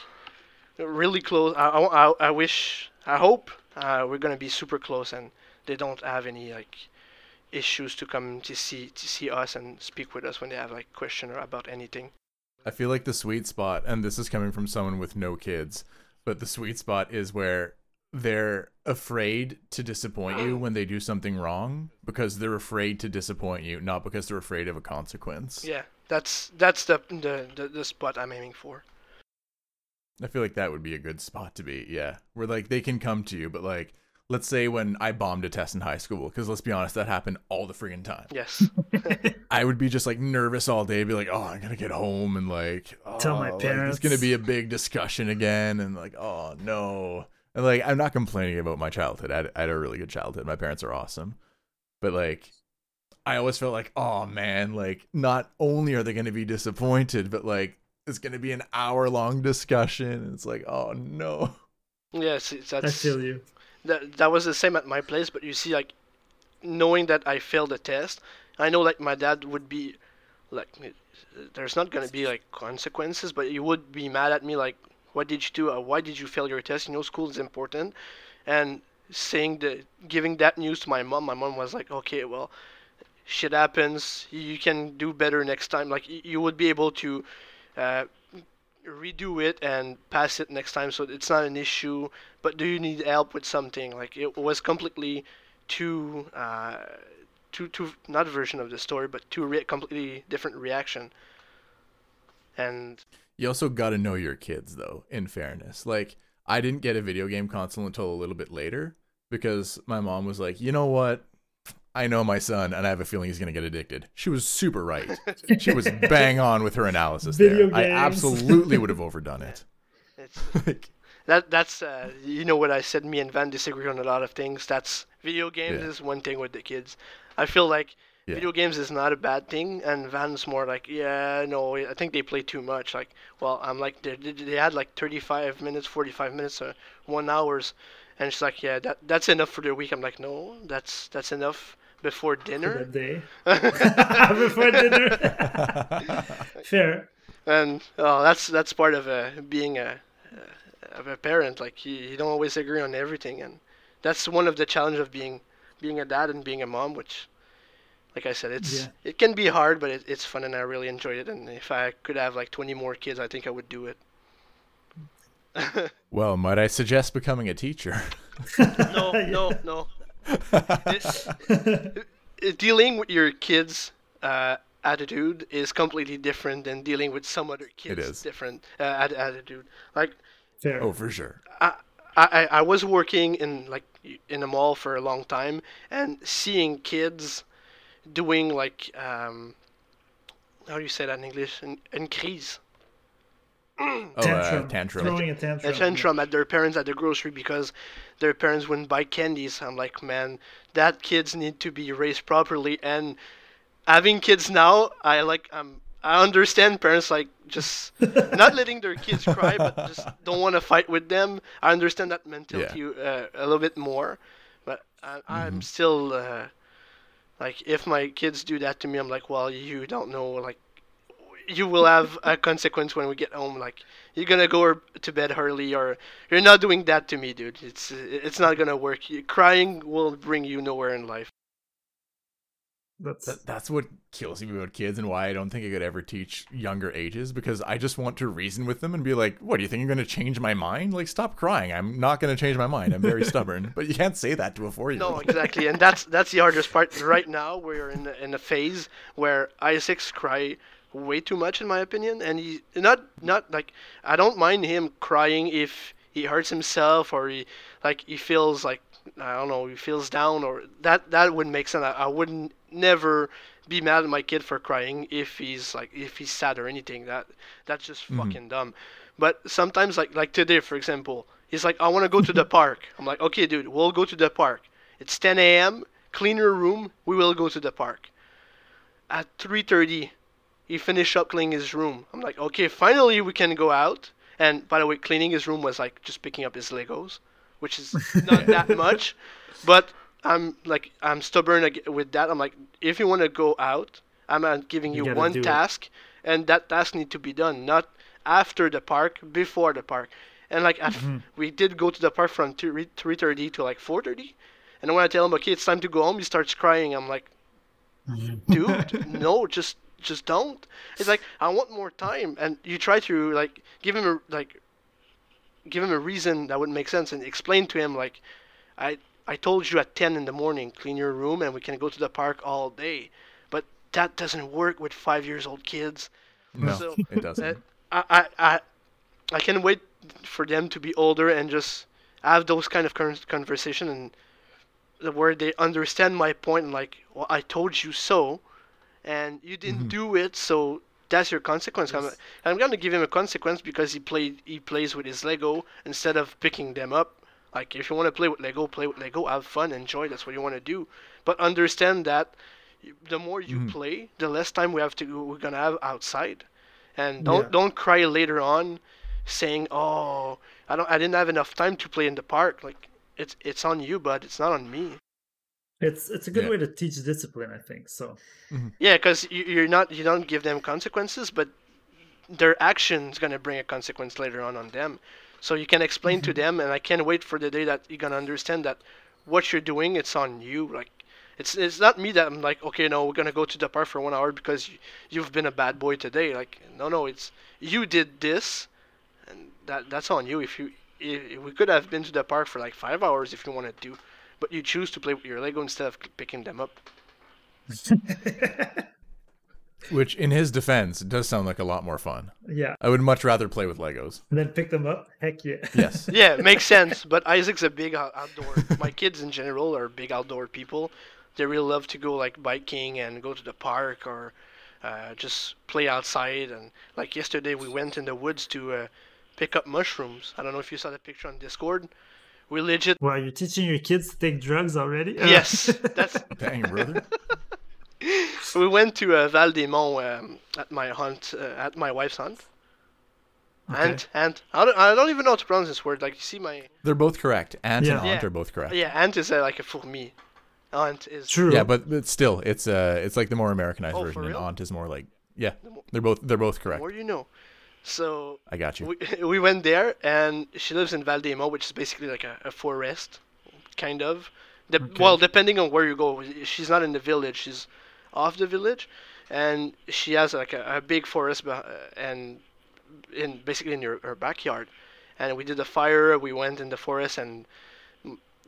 really close I, I, I- I wish I hope uh, we're gonna be super close and they don't have any like issues to come to see to see us and speak with us when they have like question or about anything. I feel like the sweet spot, and this is coming from someone with no kids, but the sweet spot is where they're afraid to disappoint you when they do something wrong because they're afraid to disappoint you, not because they're afraid of a consequence. Yeah, that's that's the the, the, the spot I'm aiming for. I feel like that would be a good spot to be. Yeah. Where like they can come to you, but like let's say when I bombed a test in high school, because let's be honest, that happened all the friggin' time. Yes. I would be just like nervous all day, be like, oh, I'm gonna get home and like Tell my oh, like, parents. it's gonna be a big discussion again, and like, oh no, and like I'm not complaining about my childhood. I had, I had a really good childhood. My parents are awesome, but like. I always felt like, oh man, like not only are they going to be disappointed, but like it's going to be an hour long discussion. And it's like, oh no. yes, it's, I that's feel you. that, that was the same at my place, but you see, like, knowing that I failed the test, I know like my dad would be, like, there's not gonna be like consequences, but he would be mad at me, like, what did you do? Uh, why did you fail your test? You know, school is important, and saying the giving that news to my mom, my mom was like, okay, well, shit happens. You can do better next time. Like, you would be able to. Uh, redo it and pass it next time so it's not an issue but do you need help with something like it was completely two uh two two not a version of the story but two re- completely different reaction and You also got to know your kids, though, in fairness. Like, I didn't get a video game console until a little bit later because my mom was like, you know what? I know my son, and I have a feeling he's going to get addicted. She was super right. She was bang on with her analysis Video there. I absolutely would have overdone it. Like, that that's uh, you know what I said me and Van disagree on a lot of things that's video games Yeah. is one thing with the kids I feel like Yeah. video games is not a bad thing and Van's more like yeah no I think they play too much like well I'm like they, they they had like 35 minutes 45 minutes or one hours and she's like yeah that that's enough for the week I'm like no that's that's enough before dinner that day. Before dinner. Fair. and oh, that's that's part of uh, being a uh, of a parent. Like you, you don't always agree on everything, and that's one of the challenge of being being a dad and being a mom. Which, like I said, it's Yeah. it can be hard, but it, it's fun, and I really enjoyed it. And if I could have like 20 more kids, I think I would do it. Well, might I suggest becoming a teacher? no, no, no. It- it- dealing with your kids' uh, attitude is completely different than dealing with some other kids' is. different uh, at- attitude. Like Fair. oh, for sure. I, I, I was working in like in a mall for a long time and seeing kids doing like um, how do you say that in English? In, in crise. Oh, tantrum. uh, tantrum. Throwing a tantrum. a tantrum at their parents at the grocery because their parents wouldn't buy candies. I'm like, man, that kids need to be raised properly. And having kids now, I like, I'm, I understand parents like just not letting their kids cry, but just don't want to fight with them. I understand that mentality uh, a little bit more, but I, I'm still uh, like, if my kids do that to me, I'm like, well, you don't know, like you will have a consequence when we get home. Like you're gonna go er, to bed early, or you're not doing that to me, dude. It's it's not gonna work. Crying will bring you nowhere in life. That's That, that's what kills me about kids and why I don't think I could ever teach younger ages because I just want to reason with them and be like, what do you think you're going to change my mind? Like, stop crying. I'm not going to change my mind. I'm very stubborn. But you can't say that to a four year old. No, exactly, and that's that's the hardest part. Right now, we're in a, in a phase where Isaac's cry way too much, in my opinion, and he not not like I don't mind him crying if he hurts himself or he like he feels like I don't know he feels down or that that would make sense. I, I wouldn't never be mad at my kid for crying if he's like if he's sad or anything. That that's just mm-hmm. fucking dumb. But sometimes like like today for example, he's like I want to go to the park. I'm like okay, dude, we'll go to the park. It's 10 a.m. Clean your room. We will go to the park. At 3:30, he finished up cleaning his room. I'm like, okay, finally we can go out. And by the way, cleaning his room was like just picking up his Legos, which is not that much. But I'm like, I'm stubborn with that. I'm like, if you want to go out, I'm not giving You you, one do it. task, and that task need to be done, not after the park, before the park. And like, Mm-hmm. we did go to the park from 3:30 to like 4:30. And when I tell him, okay, it's time to go home, he starts crying. I'm like, dude, no, just just don't. It's like I want more time, and you try to like give him a like give him a reason that would make sense and explain to him like I I told you at 10 in the morning clean your room and we can go to the park all day, but that doesn't work with five years old kids. No, So, it doesn't. I, I I I can wait for them to be older and just have those kind of conversation and where they understand my point and like, well, I told you so, and you didn't mm-hmm. do it, so that's your consequence. I'm, I'm gonna give him a consequence because he played he plays with his Lego instead of picking them up. Like if you want to play with Lego, play with Lego, have fun, enjoy. That's what you want to do. But understand that the more you mm-hmm. play, the less time we have to we're gonna have outside, and don't Yeah. don't cry later on, saying, "Oh, I don't I didn't have enough time to play in the park." Like it's it's on you, bud. It's not on me. it's it's a good Yeah. way to teach discipline, I think. So mm-hmm. Yeah, because you, you're not you don't give them consequences, but their action's gonna bring a consequence later on on them. So you can explain to mm-hmm. them, and I can't wait for the day that you're gonna understand that what you're doing it's on you. Like it's it's not me that I'm like okay no we're gonna go to the park for one hour because you, you've been a bad boy today. Like no no it's you did this, and that that's on you. If you if, we could have been to the park for like five hours if you wanted to, but you choose to play with your Lego instead of picking them up. Which, in his defense, does sound like a lot more fun. yeah, I would much rather play with Legos. and then pick them up. Heck yeah. Yes. yeah, it makes sense. But Isaac's a big outdoor. My kids in general are big outdoor people. They really love to go like biking and go to the park or uh, just play outside. And like yesterday, we went in the woods to uh, pick up mushrooms. I don't know if you saw the picture on Discord. We legit. Wow, you're teaching your kids to take drugs already? Yes, that's. Dang, brother. We went to uh, Val des Monts um, at my hunt, uh, at my wife's hunt. Okay. And and I don't, I don't even know how to pronounce this word. Like you see my They're both correct. Ant Yeah. and aunt Yeah. are both correct. yeah, ant is uh, like a fourmi. Ant is True. Yeah, but, but still, it's uh, it's like the more Americanized Oh, version, and aunt is more like Yeah, they're both they're both correct. The More you know. So I got you. we, we went there, and she lives in Val Valdemo, which is basically like a, a forest, kind of. De- Well, depending on where you go, she's not in the village; she's off the village, and she has like a, a big forest, and in basically in her, her backyard. And we did a fire. We went in the forest, and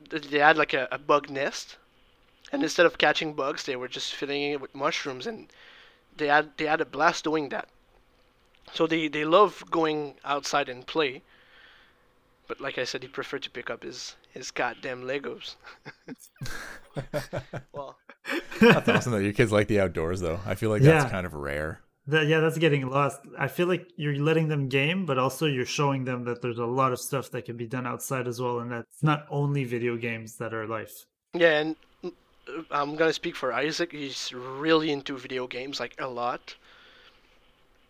they had like a, a bug nest, and instead of catching bugs, they were just filling it with mushrooms, and they had they had a blast doing that. So they, they love going outside and play. But like I said, he preferred to pick up his, his goddamn Legos. well, That's awesome that your kids like the outdoors, though. I feel like that's Yeah. kind of rare. That, yeah, that's getting lost. I feel like you're letting them game, but also you're showing them that there's a lot of stuff that can be done outside as well, and that's not only video games that are life. yeah, and uh, I'm gonna speak for Isaac. He's really into video games, like a lot.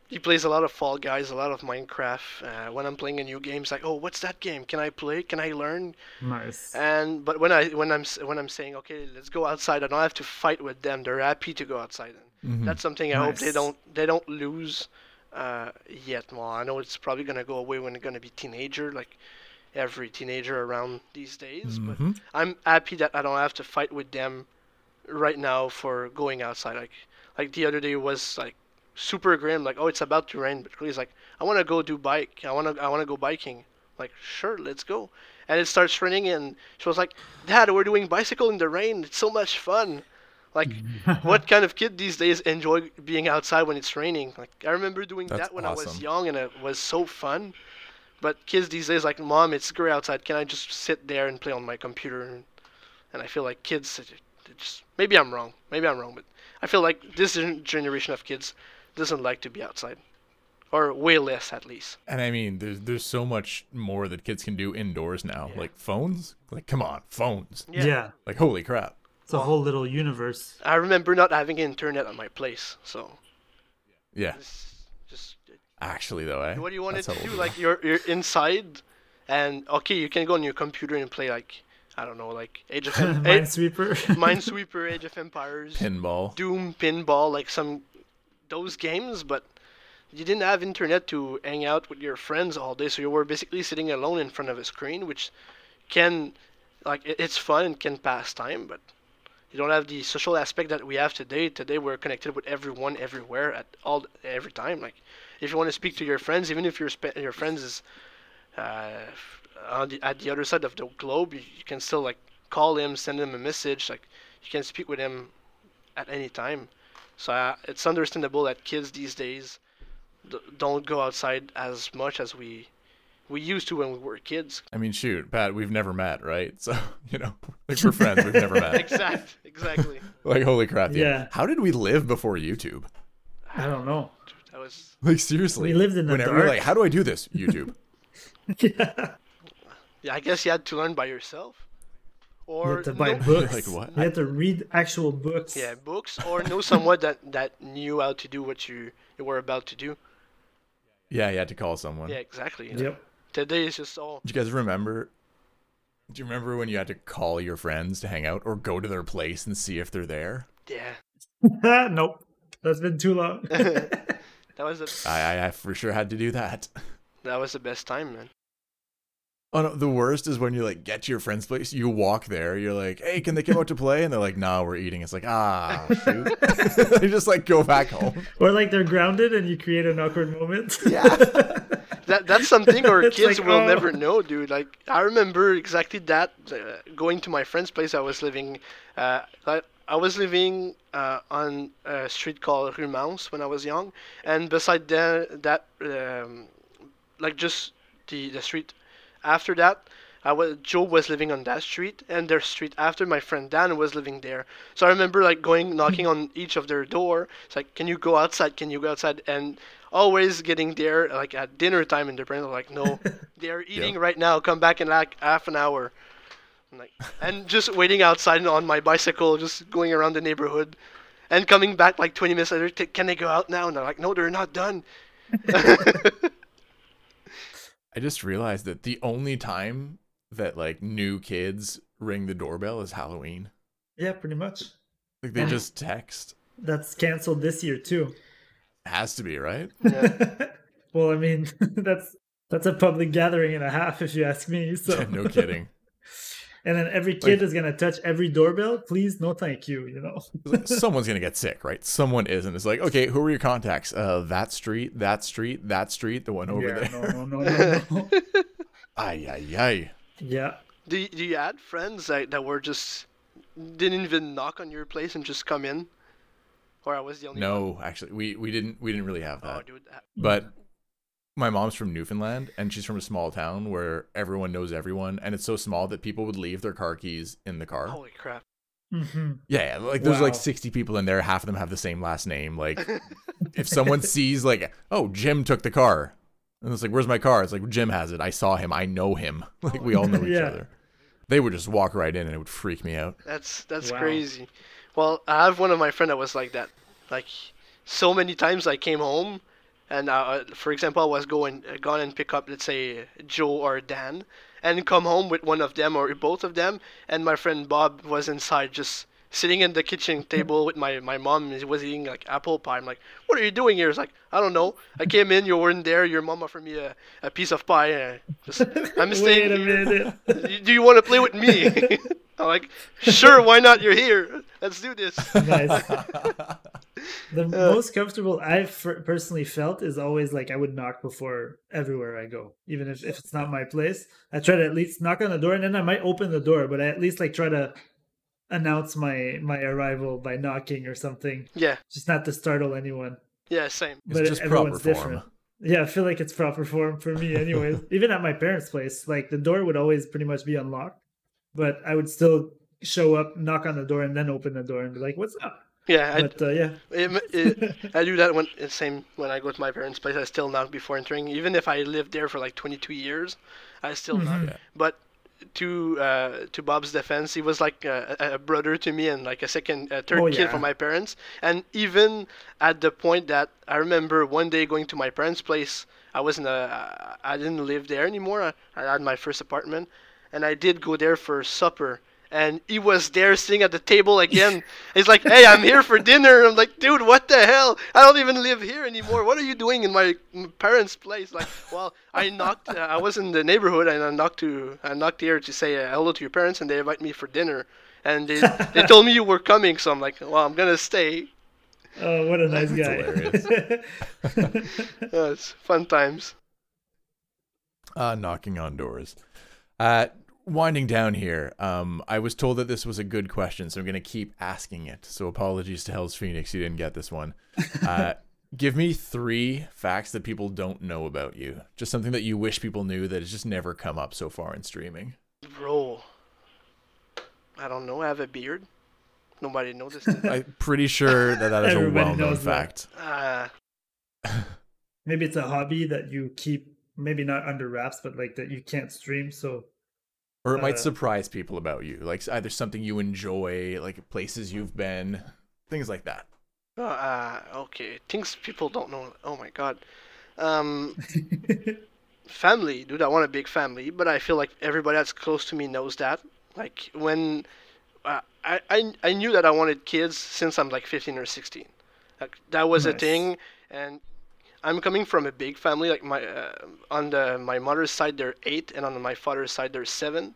He plays a lot of Fall Guys, a lot of Minecraft. Uh, when I'm playing a new game, he's like, "Oh, what's that game? Can I play? Can I learn?" Nice. And but when I when I'm when I'm saying, "Okay, let's go outside," I don't have to fight with them. They're happy to go outside. Mhm. That's something I hope they don't they don't lose uh, yet. Well, I know it's probably gonna go away when they're gonna be teenager, like every teenager around these days. But Mhm. I'm happy that I don't have to fight with them right now for going outside. Like like the other day was like super grim. Like oh, it's about to rain, but he's like, I want to go do bike. I want to I want to go biking. Like sure, let's go. And it starts raining, and she was like, Dad, we're doing bicycle in the rain. It's so much fun. Like, what kind of kid these days enjoy being outside when it's raining? Like, I remember doing That's that when I was young, and it was so fun. But kids these days, like, Mom, it's great outside. Can I just sit there and play on my computer? And, and I feel like kids, they they just maybe I'm wrong. Maybe I'm wrong, but I feel like this gen- generation of kids doesn't like to be outside, or way less at least. And I mean, there's there's so much more that kids can do indoors now. Yeah. Like phones. Like come on, phones. Yeah. Like holy crap. It's a whole little universe. I remember not having internet at my place, so Yeah. it's just Actually, though, eh? What do you want That's to do? old Like you're you're inside, and okay, you can go on your computer and play like I don't know, like Age of Em- Minesweeper. Minesweeper, Age of Empires, pinball. Doom, Pinball, like some those games, but you didn't have internet to hang out with your friends all day, so you were basically sitting alone in front of a screen, which can like it's fun and can pass time, but you don't have the social aspect that we have today. Today we're connected with everyone everywhere at all every time. Like if you want to speak to your friends, even if your spe- your friends is uh, on the, at the other side of the globe, you, you can still like call him, send him a message. Like you can speak with him at any time. So uh, it's understandable that kids these days d- don't go outside as much as we we used to when we were kids. I mean, shoot, Pat, we've never met, right? So you know, like we're friends, we've never met. Exact, exactly. Like holy crap, dude. Yeah. How did we live before YouTube? I don't know. That was Like seriously, We lived in the Whenever you're dark. like, how do I do this? YouTube. yeah. yeah. I guess you had to learn by yourself, You or had to buy know- books. Like what? You had to read actual books. yeah books, or know someone that that knew how to do what you you were about to do. yeah, you had to call someone. Yeah, exactly. Yep. Today is just all Do you guys remember? Do you remember when you had to call your friends to hang out or go to their place and see if they're there? yeah. nope. That's been too long. That was the I, I, I for sure had to do that. that was the best time, man. Oh no, the worst is when you like get to your friend's place, you walk there, you're like, "Hey, can they come out to play?" And they're like, "No, we're eating." It's like, ah, shoot. they just like go back home. or like they're grounded and you create an awkward moment. Yeah. That that's something our It's kids like, will oh. never know, dude. Like I remember exactly that. Uh, going to my friend's place, I was living. Uh, I, I was living uh, on a street called Rue Mance when I was young, and beside that, that um, like just the the street after that. I was, Joe was living on that street, and their street after my friend Dan was living there. So I remember like going knocking on each of their door. It's like, can you go outside? Can you go outside? And always getting there like at dinner time, and their parents are like, no, they're eating right now. Come back in like half an hour. I'm like, and just waiting outside on my bicycle, just going around the neighborhood, and coming back like 20 minutes later. Can they go out now? And they're like, no, they're not done. I just realized that the only time that like new kids ring the doorbell is Halloween. yeah, pretty much. Like they just text. That's canceled this year too. Has to be right. Yeah. well, I mean, that's that's a public gathering and a half, if you ask me. So no kidding. And then every kid is gonna touch every doorbell. Please, no, thank you. You know. Someone's gonna get sick, right? Someone isn't. It's like, okay, who are your contacts? Uh, that street, that street, that street, the one over yeah, there. no, no, no, no, no. Ay, ay, ay. yeah. Do you, do you had friends that, that were just didn't even knock on your place and just come in? Or I was the only one? No, actually, we we didn't we didn't really have Oh, dude. that- But my mom's from Newfoundland, and she's from a small town where everyone knows everyone, and it's so small that people would leave their car keys in the car. Holy crap. hmm Yeah, yeah, like there's like 60 people in there. Half of them have the same last name. Like, if someone sees like, oh, Jim took the car, and it's like, where's my car? It's like Jim has it. I saw him. I know him. Like we all know each Yeah. other. They would just walk right in, and it would freak me out. That's that's Wow. crazy. Well, I have one of my friend that was like that. Like so many times I came home, and uh, for example, I was going uh, gone and pick up let's say Joe or Dan, and come home with one of them or both of them, and my friend Bob was inside just sitting in the kitchen table with my my mom. He was eating like apple pie. I'm like, what are you doing here? It's like I don't know. I came in, you weren't there. Your mom offered me a, a piece of pie. Uh, just I'm staying Wait a minute. Do you want to play with me? I'm like, sure, why not? You're here. Let's do this. nice. The most comfortable I've personally felt is always like I would knock before everywhere I go, even if, if it's not my place. I try to at least knock on the door, and then I might open the door, but I at least like try to announce my my arrival by knocking or something, Yeah, just not to startle anyone. yeah, same. It's but just everyone's proper different. form. Yeah, I feel like it's proper form for me, anyways. Even at my parents' place, like the door would always pretty much be unlocked, but I would still show up, knock on the door, and then open the door and be like, "What's up?" Yeah, I, But uh, yeah, it, it, I do that when same when I go to my parents' place. I still knock before entering, even if I lived there for like 22 years. I still knock. Mhm. Yeah. But to uh, to Bob's defense, he was like a, a brother to me and like a second, a third Oh, kid yeah. for my parents. And even at the point that I remember one day going to my parents' place, I wasn't a, I didn't live there anymore. I, I had my first apartment, and I did go there for supper. And he was there sitting at the table again. He's like, "Hey, I'm here for dinner." I'm like, "Dude, what the hell? I don't even live here anymore. What are you doing in my parents' place?" Like, well, I knocked. Uh, I was in the neighborhood, and I knocked to. I knocked here to say uh, hello to your parents, and they invite me for dinner. And they they told me you were coming, so I'm like, "Well, I'm gonna stay." oh, what a nice That's guy. Uh, it's fun times. Uh, knocking on doors. Uh, winding down here. Um, I was told that this was a good question, so I'm going to keep asking it. So apologies to Hellz Phoenix, you didn't get this one. Uh, give me three facts that people don't know about you. Just something that you wish people knew that has just never come up so far in streaming. Bro, I don't know. I have a beard. Nobody noticed it. I'm pretty sure that that is a well-known fact. uh, maybe it's a hobby that you keep, maybe not under wraps, but like that you can't stream. So Or it might Uh, surprise people about you, like either something you enjoy, like places you've been, things like that. uh, uh, okay. Things people don't know. Oh my god. Um, family, dude. I want a big family, but I feel like everybody that's close to me knows that. Like when uh, I, I I knew that I wanted kids since I'm like 15 or 16. Like that was a thing, and I'm coming from a big family. Like my uh, on the my mother's side they're eight, and on my father's side there's seven.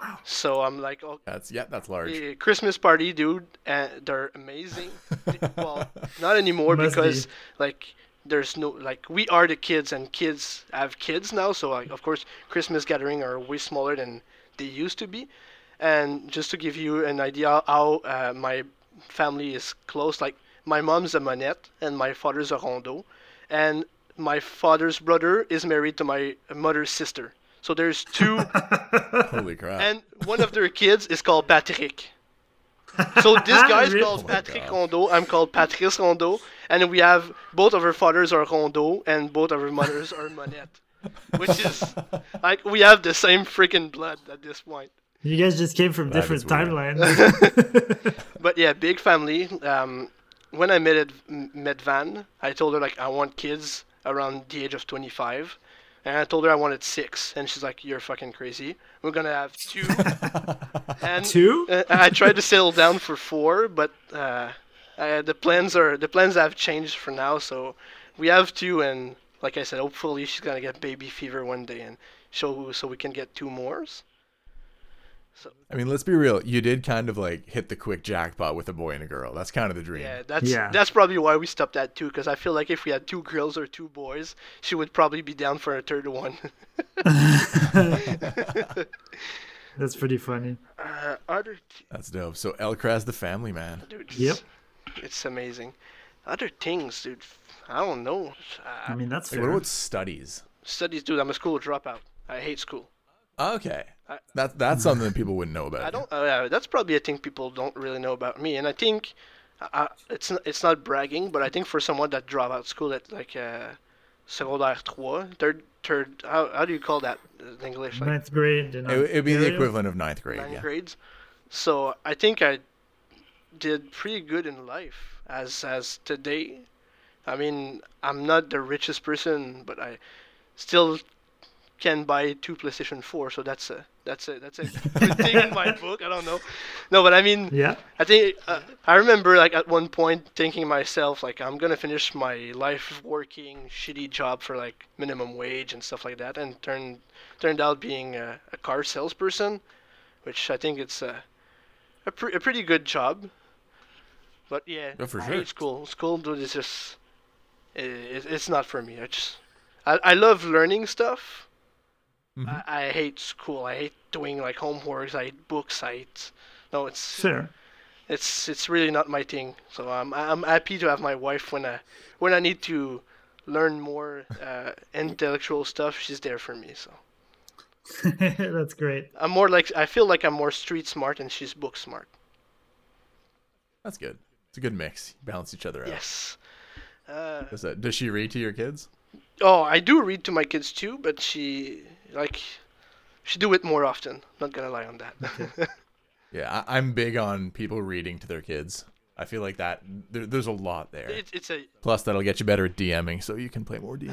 Wow. So I'm like, oh, That's yeah, that's large. Christmas party, dude. And they're amazing. well, not anymore Must because be. like there's no like we are the kids and kids have kids now. So like of course Christmas gathering are way smaller than they used to be. And just to give you an idea how uh, my family is close, like my mom's a Monette and my father's a Rondeau, and my father's brother is married to my mother's sister. So there's two Holy crap! and one of their kids is called Patrick. So this guy is Really? called Oh Patrick God. Rondeau. I'm called Patrice Rondeau, and we have both of our fathers are Rondeau, and both of our mothers are Monette, which is like we have the same freaking blood at this point. you guys just came from That different timelines. But yeah, big family. Um, when I met met Van, I told her like I want kids around the age of 25, and I told her I wanted six, and she's like, "You're fucking crazy. We're gonna have two. and Two? Uh, I tried to settle down for four, but uh, Uh, the plans are the plans have changed for now, so we have two, and like I said, hopefully she's gonna get baby fever one day, and so so we can get two more. I mean, let's be real. You did kind of like hit the quick jackpot with a boy and a girl. That's kind of the dream. Yeah, that's Yeah. that's probably why we stopped at two, because I feel like if we had two girls or two boys, she would probably be down for a third one. That's pretty funny. uh, other t- That's dope. So Elkraz the family man. dude, it's, Yep. it's amazing. Other things, dude. I don't know. I Uh, mean, that's Like, fair. what about studies? studies, dude. I'm a school dropout. I hate school. Okay, I- that that's something that people wouldn't know about. I don't. Uh, yeah, that's probably a thing people don't really know about me, and I think uh, it's n- it's not bragging, but I think for someone that dropped out of school at like uh, secondaire trois, third third. How, how do you call that in English? Like Ninth grade. In It, it'd be the equivalent of ninth grade. nine Yeah. grades. So I think I did pretty good in life as as today. I mean, I'm not the richest person, but I still can buy two PlayStation 4, so that's a that's a that's a good thing in my book. I don't know. No, but I mean, Yeah. I think uh, I remember like at one point thinking myself like I'm gonna finish my life working shitty job for like minimum wage and stuff like that, and turned turned out being a, a car salesperson, which I think it's a a, pre- a pretty good job. But yeah, Yeah, for sure. hate school. School dude is just it, it's not for me. I just I, I love learning stuff. Mhm. I, I hate school. I hate doing like homeworks. I hate books. I hate no, it's Fair. it's it's really not my thing. So I'm I'm happy to have my wife when I when I need to learn more uh, intellectual stuff. She's there for me. So that's great. I'm more like I feel like I'm more street smart and she's book smart. That's good. It's a good mix. You balance each other out. Yes. Uh, Does, that, does she read to your kids? oh, I do read to my kids too, but she like she do it more often. Not gonna lie on that. Yeah, I, I'm big on people reading to their kids. I feel like that there, there's a lot there. it's it's a Plus, that'll get you better at DMing, so you can play more D&D.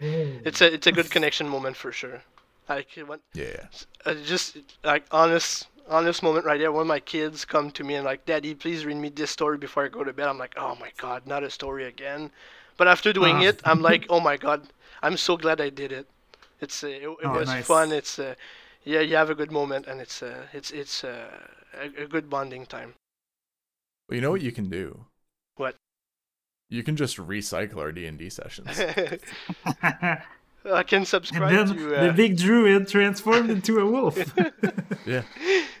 it's a it's a good connection moment for sure. Like when yeah. uh, just like honest honest moment right there when my kids come to me and like daddy please read me this story before i go to bed i'm like oh my god not a story again but after doing Ah. it i'm like oh my god i'm so glad i did it it's uh, it, it Oh, was nice. fun it's uh, yeah you have a good moment and it's uh, it's it's uh, a, a good bonding time Well, you know what you can do? What? You can just recycle our D&D sessions. i can subscribe and subscribe then to the uh, big druid transformed into a wolf. yeah.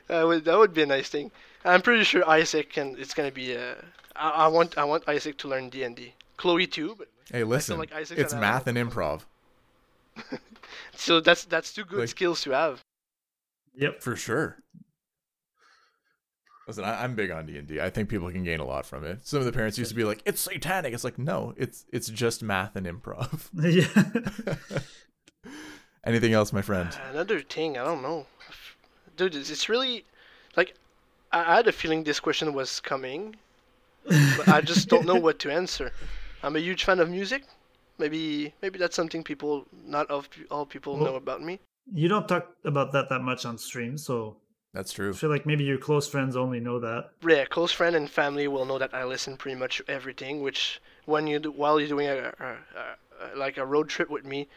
that would that would be a nice thing i'm pretty sure isaac can it's gonna be uh, I, I want i want isaac to learn d&d chloe too but Hey, listen. like Isaac's it's math and adult. improv. So that's that's two good Like- skills to have. yep. For sure. Listen, I, I'm big on D and I think people can gain a lot from it. Some of the parents used to be like, "It's satanic." It's like, no, it's it's just math and improv. Yeah. Anything else, my friend? Ah, another thing, I don't know, dude. It's, it's really like I, I had a feeling this question was coming, but I just don't know what to answer. I'm a huge fan of music. Maybe maybe that's something people not of all people Well- know about me. You don't talk about that that much on stream, so That's true. I true. feel like maybe your close friends only know that. Yeah, close friend and family will know that I listen pretty much everything. Which when you do, while you're doing a, a, a, a like a road trip with me,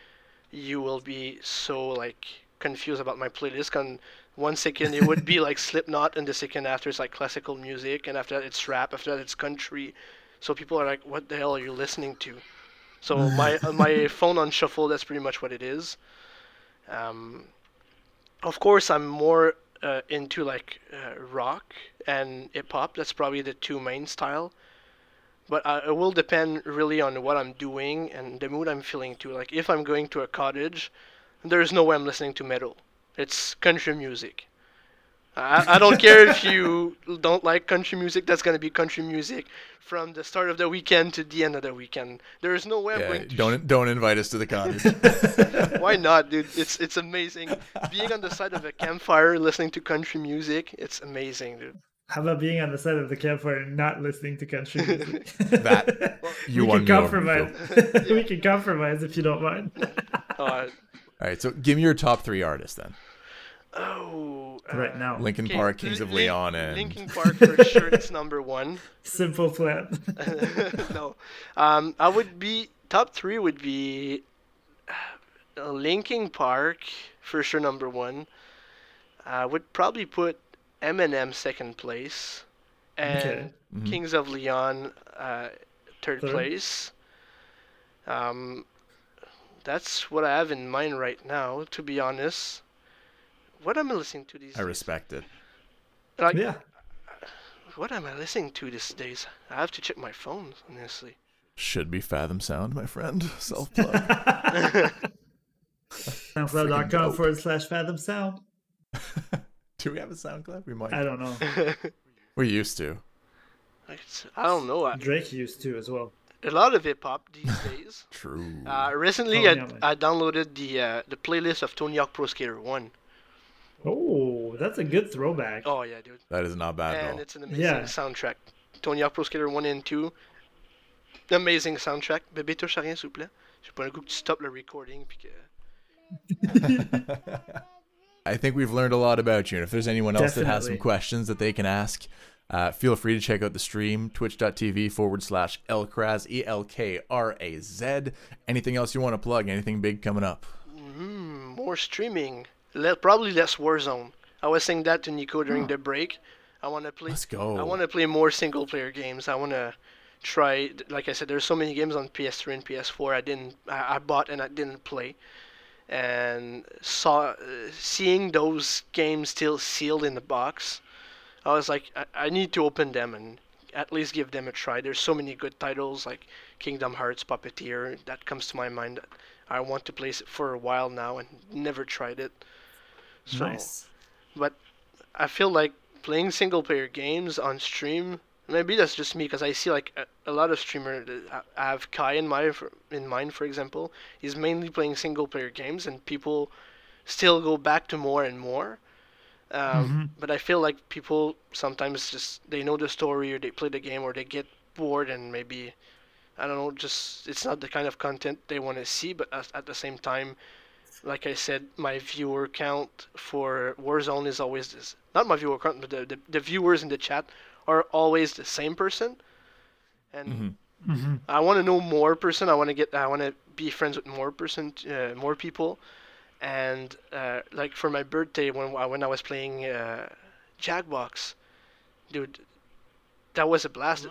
you will be so like confused about my playlist. On one second it would be like Slipknot, and the second after it's like classical music, and after that it's rap, after that it's country. So people are like, "What the hell are you listening to?" So my uh, my phone on shuffle. That's pretty much what it is. Um, of course, I'm more uh, into like uh, rock and hip hop. That's probably the two main style. But uh, it will depend really on what I'm doing and the mood I'm feeling too. Like if I'm going to a cottage, there's no way I'm listening to metal. It's country music. I, I don't care if you don't like country music. That's gonna be country music from the start of the weekend to the end of the weekend. There is no way I'm Yeah, going to don't don't invite us to the cottage. why not, dude? It's it's amazing. Being on the side of a campfire, listening to country music, it's amazing, dude. How about being on the side of the campfire and not listening to country music? That- you we won can me over, compromise. we can compromise if you don't mind. Uh, All right, so give me your top three artists then. oh, right now. Linkin Okay, Park, Kings Li- of Lin- Leon, and Linkin Park for sure. It's number one. Simple plan. no, um, I would be top three would be uh, Linkin Park for sure number one. I would probably put Eminem second place, and Okay. Mhm. Kings of Leon uh, third, Third. place. Um, that's what I have in mind right now. To be honest, what am I listening to these? Days? I days? respect it. Like, yeah. what am I listening to these days? I have to check my phone, honestly. Should be Fathom Sound, my friend. Self plug. SoundCloud.com dope. forward slash fathom sound. Do we have a SoundCloud? We might. I don't know. We used to. I don't know. Drake used to as well. a lot of hip hop these days. True. Uh, recently, Oh, I, yeah. I downloaded the uh, the playlist of Tony Hawk Pro Skater One. Oh, that's a good throwback. Oh yeah, dude, that is not bad and it's an amazing Yeah. soundtrack. Tony Hawk Pro Skater One and Two, amazing soundtrack. Bébé touche à rien, s'il vous plaît. J'ai pas le goût que tu stoppes le recording puis que. I think we've learned a lot about you. And if there's anyone else that has some questions that they can ask, uh, feel free to check out the stream, twitch.tv forward slash Elkraz, E L K R A Z. Anything else you want to plug? Anything big coming up? Mm, more streaming. Le- probably less Warzone. I was saying that to Nico during the break. I want to play. Let's go. I want to play more single player games. I want to try. Like I said, there's so many games on PS3 and PS4 I didn't. I, I bought and I didn't play. And saw uh, seeing those games still sealed in the box, I was like, I, I need to open them and at least give them a try. There's so many good titles like Kingdom Hearts, Puppeteer. That comes to my mind. I want to play it for a while now and never tried it. So, nice. but I feel like playing single player games on stream. Maybe that's just me because I see like a, a lot of streamers. I have Kai in my in mind, for example. He's mainly playing single player games, and people still go back to more and more. Um, But I feel like people sometimes just they know the story or they play the game or they get bored and maybe I don't know, just it's not the kind of content they want to see. But at, at the same time, like I said, my viewer count for Warzone is always this. Not my viewer count, but the, the, the viewers in the chat are always the same person. And Mm-hmm. I want to know more person. I want to get. I want to be friends with more person, uh, more people. And uh, like for my birthday, when I when I was playing uh, Jackbox, dude, that was a blast.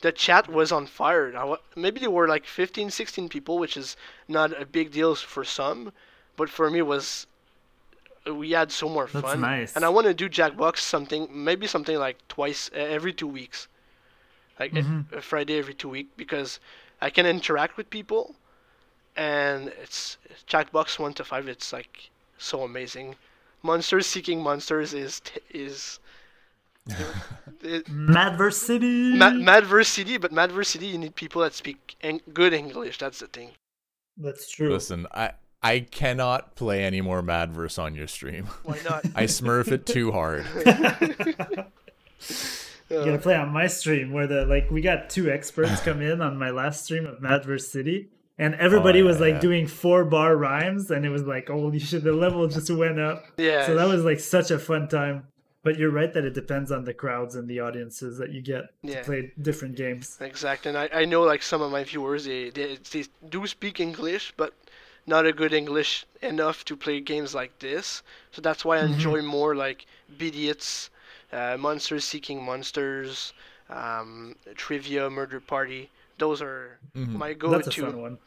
The chat was on fire. Maybe there were like 15, 16 people, which is not a big deal for some, but for me it was. We had so more That's fun, nice. and I want to do Jackbox something, maybe something like twice uh, every two weeks, like a- Mhm. a Friday every two week, because I can interact with people, and it's Jackbox one to five. It's like so amazing. Monsters seeking monsters is t- is. it, Madverse City. Ma- Madverse City, but Madverse City, you need people that speak en- good English. That's the thing. That's true. Listen, I I cannot play any more Madverse on your stream. Why not? I smurf it too hard. You gotta play on my stream where the like we got two experts come in on my last stream of Madverse City, and everybody Oh, was yeah, like yeah. doing four bar rhymes, and it was like holy shit, the level just went up. yeah. So that was like such a fun time. But you're right that it depends on the crowds and the audiences that you get Yeah. to play different games. Exact, and I, I know like some of my viewers they, they they do speak English, but not a good English enough to play games like this. So that's why I enjoy more like Bidiots, uh, Monsters Seeking Monsters, um, Trivia, Murder Party. Those are Mhm. my That's a go-to. fun one.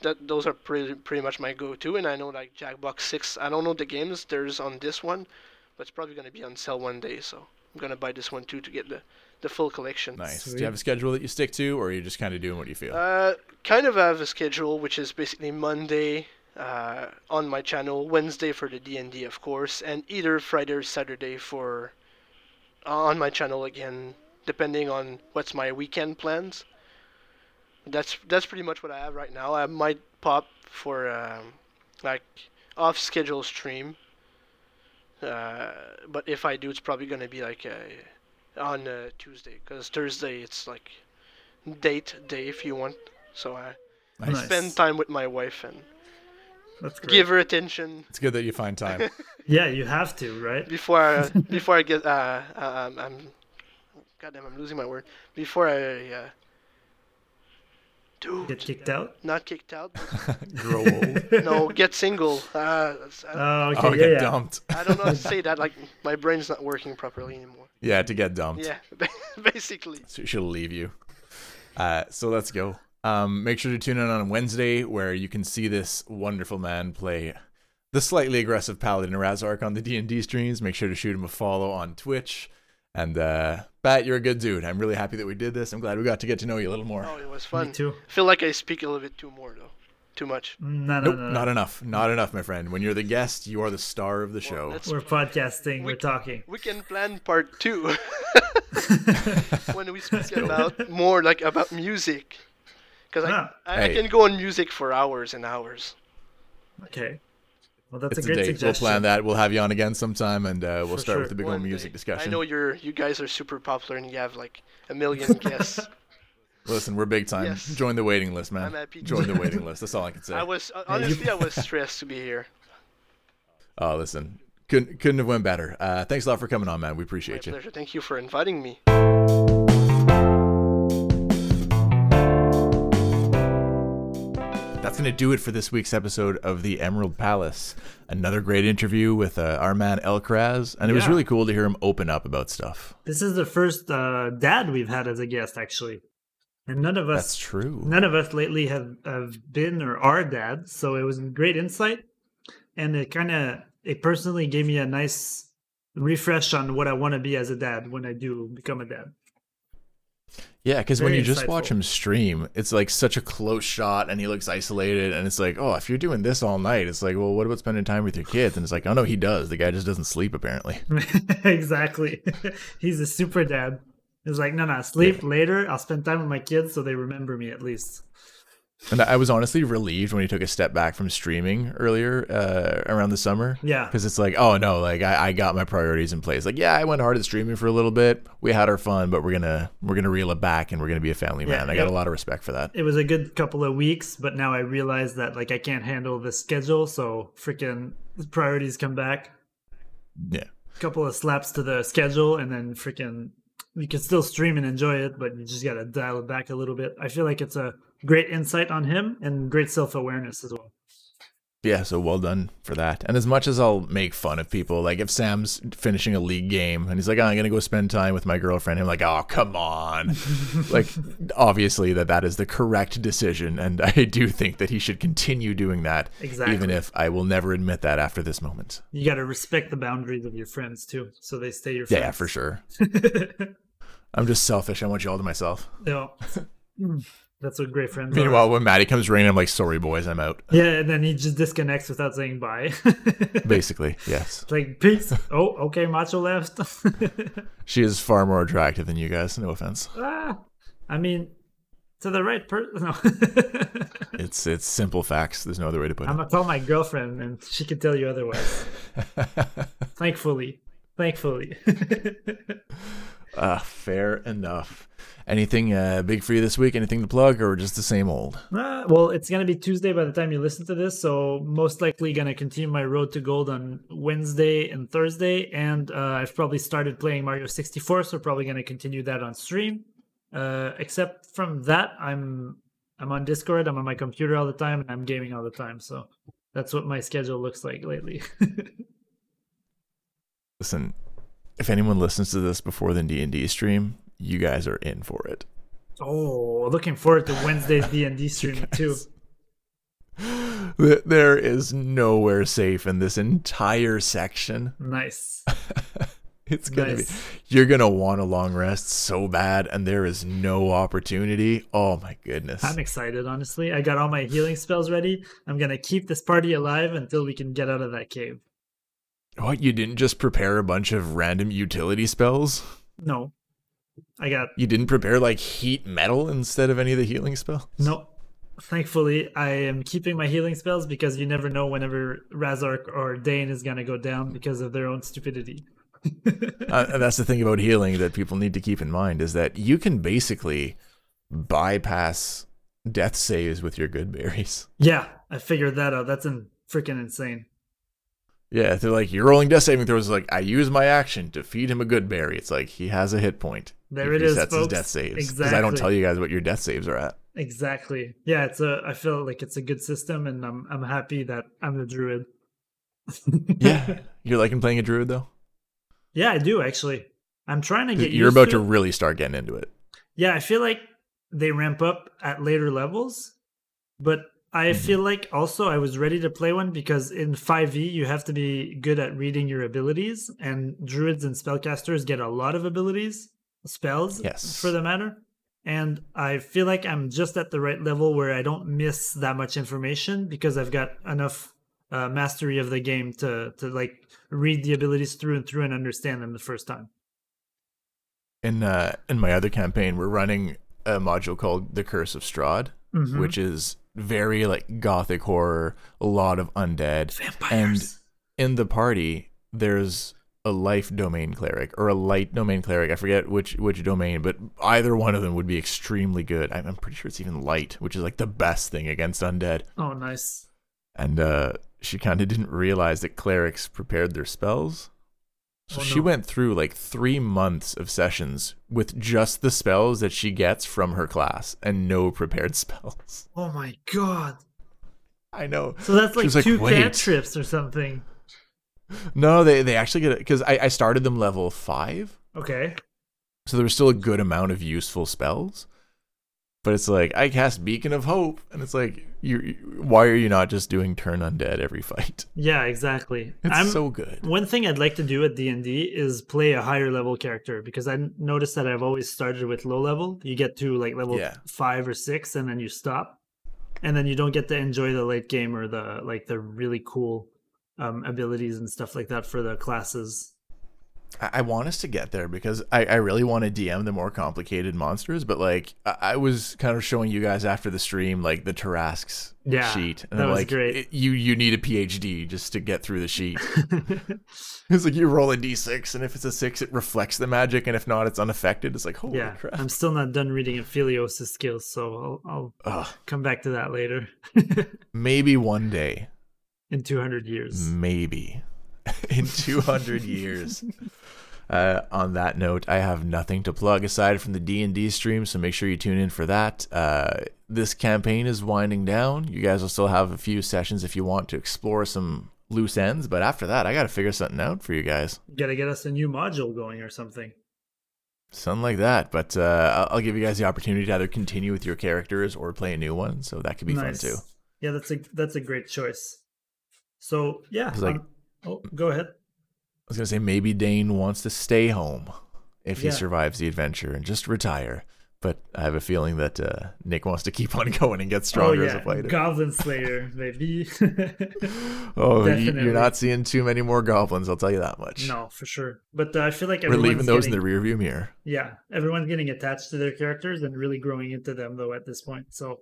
That those are pretty pretty much my go-to, and I know like Jackbox Six. I don't know the games there's on this one, but it's probably gonna be on sale one day. So I'm gonna buy this one too to get the the full collection. Nice. Do you have a schedule that you stick to, or are you just kind of doing what you feel? Uh, kind of have a schedule, which is basically Monday uh, on my channel, Wednesday for the D and D, of course, and either Friday or Saturday for on my channel again, depending on what's my weekend plans. That's that's pretty much what I have right now. I might pop for um, like off schedule stream, uh, but if I do, it's probably gonna be like uh on uh, Tuesday, because Thursday it's like date day if you want. So I Nice. Nice. spend time with my wife and That's great. give her attention It's good that you find time. Yeah, you have to, right? before I, before I get uh um, I'm goddamn I'm losing my word before I uh, dude Get kicked out. not kicked out Grow old. no get single uh, Oh, okay, Oh, yeah, get yeah. dumped. I don't know how to say that like my brain's not working properly anymore Yeah, to get dumped. yeah basically So she'll leave you. Uh, so let's go. Um, make sure to tune in on Wednesday where you can see this wonderful man play the slightly aggressive Paladin Razark on the D&D streams. Make sure to shoot him a follow on Twitch. And uh, Pat, you're a good dude. I'm really happy that we did this. I'm glad we got to get to know you a little more. oh it was fun. Me too. I feel like I speak a little bit too more though too much No, no, Nope, no, no. not enough. Not enough, my friend. When you're the guest, you are the star of the show. let's- We're podcasting. We- We're talking. we can plan part two when we speak about more like about music because Ah. I, I, I can go on music for hours and hours Okay. Well, that's it's a a great date. We'll plan that. We'll have you on again sometime, and uh, we'll For start sure. with the big One old music day. discussion. I know you're you guys are super popular and you have like a million guests. Listen, we're big time. Yes. Join the waiting list, man. I'm happy. Join the waiting list. That's all I can say. I was uh, honestly I was stressed to be here. Oh, listen, couldn't couldn't have went better. Uh, thanks a lot for coming on, man. We My appreciate you. pleasure. Thank you for inviting me. That's gonna do it for this week's episode of the Emerald Palace. Another great interview with uh, our man Elkraz, and it was really cool to hear him open up about stuff. This is the first uh, dad we've had as a guest, actually, and none of us, That's true. none of us lately have have been or are dads. So it was great insight, and it kind of it personally gave me a nice refresh on what I want to be as a dad when I do become a dad. Yeah, because when you just watch him stream, it's like such a close shot, and he looks isolated, and it's like, oh, if you're doing this all night, it's like, well, what about spending time with your kids? And it's like, oh no, he does. The guy just doesn't sleep apparently. exactly. He's a super dad. He's like, no, no, sleep later. I'll spend time with my kids so they remember me at least. And I was honestly relieved when he took a step back from streaming earlier uh, around the summer. Yeah. Because it's like, oh no, like I, I got my priorities in place. Like, yeah, I went hard at streaming for a little bit. We had our fun, but we're gonna we're gonna reel it back and we're gonna be a family Yeah, man. I got a lot of respect for that. It was a good couple of weeks, but now I realize that like I can't handle the schedule, so freaking priorities come back. Yeah. couple of slaps to the schedule and then freaking you can still stream and enjoy it but you just got to dial it back a little bit i feel like it's a great insight on him and great self-awareness as well Yeah, so well done for that. And as much as I'll make fun of people, like if Sam's finishing a league game and he's like, oh, I'm going to go spend time with my girlfriend, I'm like, oh, come on. like, obviously, that that is the correct decision. And I do think that he should continue doing that, Exactly. even if I will never admit that after this moment. you got to respect the boundaries of your friends too so they stay your Yeah, friends yeah, for sure. I'm just selfish. I want you all to myself. no. That's what great friends are Meanwhile, when Maddie comes ringing, I'm like, sorry, boys, I'm out. yeah and then he just disconnects without saying bye Basically, yes. like peace oh okay macho left She is far more attractive than you guys. No offense. ah, i mean to the right person no. It's it's simple facts. There's no other way to put it. I'm gonna call my girlfriend and she can tell you otherwise. Thankfully. Thankfully. Uh, fair enough. Anything uh, big for you this week? Anything to plug, or just the same old? Uh, well, it's gonna be Tuesday by the time you listen to this, so most likely gonna continue my road to gold on Wednesday and Thursday, and uh, I've probably started playing Mario 64, so probably gonna continue that on stream. Uh, except from that, I'm I'm on Discord, I'm on my computer all the time, and I'm gaming all the time. So that's what my schedule looks like lately. Listen, if anyone listens to this before the D and D stream, you guys are in for it. oh, looking forward to Wednesday's D and D stream too. There is nowhere safe in this entire section. Nice. It's gonna Nice. be. You're gonna want a long rest so bad, and there is no opportunity. Oh my goodness. I'm excited, honestly. I got all my healing spells ready. I'm gonna keep this party alive until we can get out of that cave. What? You didn't just prepare a bunch of random utility spells? No. I got You didn't prepare like heat metal instead of any of the healing spells? no. Thankfully, I am keeping my healing spells because you never know whenever Razark or Dane is gonna go down because of their own stupidity. uh, that's the thing about healing that people need to keep in mind is that you can basically bypass death saves with your good berries. Yeah, I figured that out. That's in freaking insane. Yeah, they're like you're rolling death saving throws. Like I use my action to feed him a good berry. It's like he has a hit point. There it is. is, his death saves because I don't tell you guys what your death saves are at. Exactly. Yeah, it's a. I feel like it's a good system, and I'm I'm happy that I'm the druid. Yeah, you're liking playing a druid though. yeah, I do actually. I'm trying to get. You're about to to really start getting into it. Yeah, I feel like they ramp up at later levels, but I Mm-hmm. feel like also I was ready to play one because in 5e you have to be good at reading your abilities, and druids and spellcasters get a lot of abilities, spells, Yes. for the matter. And I feel like I'm just at the right level where I don't miss that much information because I've got enough uh, mastery of the game to to like read the abilities through and through and understand them the first time. In uh, in my other campaign, we're running a module called the Curse of Strahd, Mhm. which is very like gothic horror, a lot of undead, Vampires. in the party there's a life domain cleric or a light domain cleric i forget which which domain but either one of them would be extremely good i'm, I'm pretty sure it's even light which is like the best thing against undead oh, nice. and uh she kind of didn't realize that clerics prepared their spells so Oh, she went through like three months of sessions with just the spells that she gets from her class and no prepared spells Oh my god. i know So that's like two cantrips or something. no they, they actually get it because I, I started them level five Okay. So there was still a good amount of useful spells. But it's like I cast Beacon of Hope, and it's like you. Why are you not just doing Turn Undead every fight? Yeah, exactly. It's I'm so good. one thing I'd like to do at D and D is play a higher level character because I noticed that I've always started with low level. You get to like level Yeah. five or six, and then you stop, and then you don't get to enjoy the late game or the like the really cool um, abilities and stuff like that for the classes. I, want us to get there because I, I really want to DM the more complicated monsters. But like I, I was kind of showing you guys after the stream, like the Tarrasques Yeah, sheet, and that I'm was like, great. "It- you you need a PhD just to get through the sheet. it's like you roll a d6, and if it's a six, it reflects the magic, and if not, it's unaffected. It's like holy yeah, crap. I'm still not done reading Aphelios' skills, so I'll, I'll come back to that later Maybe one day. in 200 years. maybe in 200 years uh, on that note i have nothing to plug aside from the d&d stream so make sure you tune in for that uh, this campaign is winding down you guys will still have a few sessions if you want to explore some loose ends but after that i gotta figure something out for you guys Gotta get us a new module going or something. something like that but uh, I'll, I'll give you guys the opportunity to either continue with your characters or play a new one so that could be Nice. fun too Yeah, that's a that's a great choice. So yeah, like- um, oh, go ahead. I was gonna say maybe Dane wants to stay home if he Yeah. survives the adventure and just retire. But I have a feeling that uh, Nick wants to keep on going and get stronger oh as a fighter. Goblin Slayer, maybe. oh, definitely. you're not seeing too many more goblins. I'll tell you that much. no, for sure. But uh, I feel like We're leaving those getting, in the rearview mirror. yeah, everyone's getting attached to their characters and really growing into them though at this point. So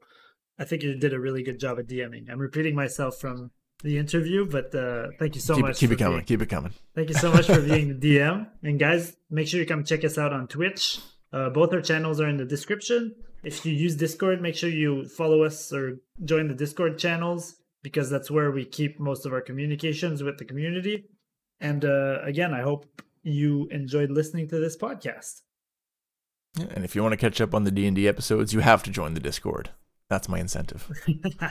I think you did a really good job at DMing. I'm repeating myself from the interview, but uh, thank you so keep much. keep it coming. being- Keep it coming. Thank you so much for being the DM. And guys, make sure you come check us out on Twitch. Uh, both our channels are in the description. If you use Discord, make sure you follow us or join the Discord channels because that's where we keep most of our communications with the community. And uh, again, I hope you enjoyed listening to this podcast. Yeah, and if you want to catch up on the D and D episodes, you have to join the Discord. That's my incentive.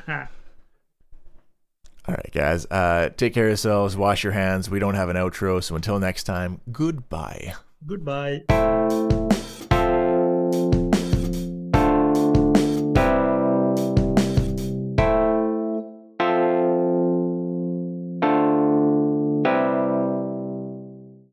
All right, guys. Uh, take care of yourselves. Wash your hands. We don't have an outro, so until next time, goodbye. Goodbye.